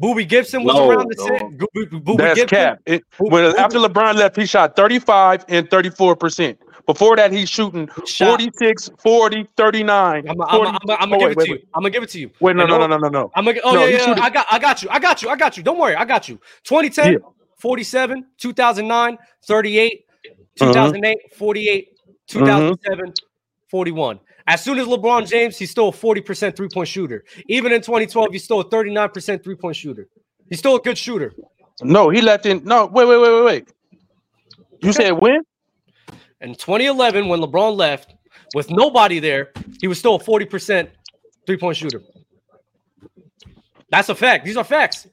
Boobie Gibson was No, around the no. same. Bo- Bo- Boobie That's Gibson. cap. It, when after LeBron left, he shot 35 and 34 percent. Before that, he's shooting 46, 40, 39. I'm, I'm, 40 I'm, I'm, gonna oh, give it to you. I'm gonna give it to you. Wait, no, And no, no, no, no, no. I'm gonna. Oh No, yeah, yeah. shooting- I got, I got you. I got you. I got you. Don't worry. I got you. 2010, Yeah. 47, 2009, 38, Uh-huh. 2008, 48, 2007, 41. As soon as LeBron James, he's still a 40% three point shooter. Even in 2012, he's still a 39% three point shooter. He's still a good shooter. No, he left in. No, wait, wait, wait, wait, wait. You said when? In 2011, when LeBron left with nobody there, he was still a 40% three point shooter. That's a fact. These are facts.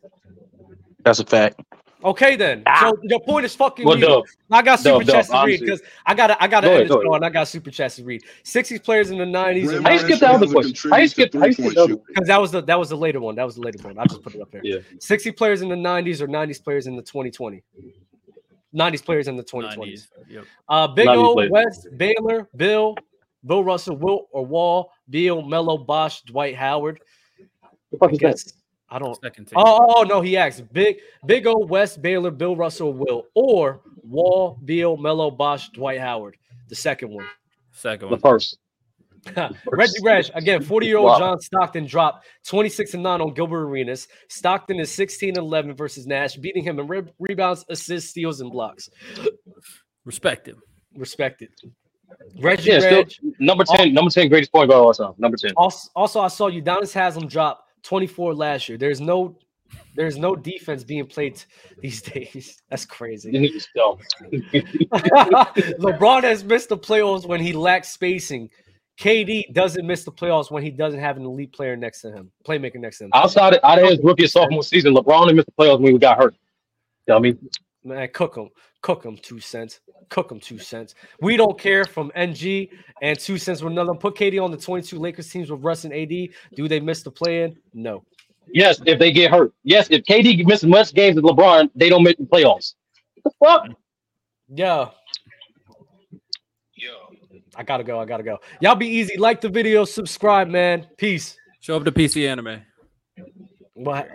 That's a fact. Okay, then. So your point is fucking Well, mute. I got super Dub, Dub, chats to read because I got I got to Go end ahead, this go ahead. show and I got super chats to read. 60s players in the 90s. Rim How you skip the other pressure question? How you skip? How you skip the other? Because that was the that was the later one. That was the later one. I just put it up there. Yeah. 60 players in the 90s or 90s players in the 2020. 90s players in the 2020s. 90s. Yep. Uh, Big 90s O, players. West, Baylor, Bill, Bill Russell, Wilt or Wall, Beal, Melo, Bosh, Dwight Howard. The fuck I is that? Guess I don't. Second take. Oh, oh, no, he asked Big Big O, West, Baylor, Bill Russell, Will, or Wall, Beal, Melo, Bosh, Dwight Howard. The second one. Second one. The first. (laughs) Reggie Reg, again, 40 year old Wow. John Stockton dropped 26 and 9 on Gilbert Arenas. Stockton is 16 and 11 versus Nash, beating him in re- rebounds, assists, steals, and blocks. Respect him. Respected. Reggie Yeah, still number ten. Number ten greatest point guard of all time. Number ten. Also, also, I saw Udonis Haslem drop 24 last year. There's no there's no defense being played these days. (laughs) That's crazy. You need to still. LeBron has missed the playoffs when he lacks spacing. KD doesn't miss the playoffs when he doesn't have an elite player next to him, playmaker next to him. Outside of, out of his rookie sophomore season, LeBron missed the playoffs when we got hurt. You know what I mean? Man, cook them, cook them two cents, cook them two cents. We don't care from NG and two cents with another. Put KD on the 22 Lakers teams with Russ and AD. Do they miss the play in? No. Yes, if they get hurt. Yes, if KD misses much games with LeBron, they don't make the playoffs. What the fuck? Yeah. Yo. I gotta go. I gotta go. Y'all be easy. Like the video, subscribe, man. Peace. Show up to PC anime. What?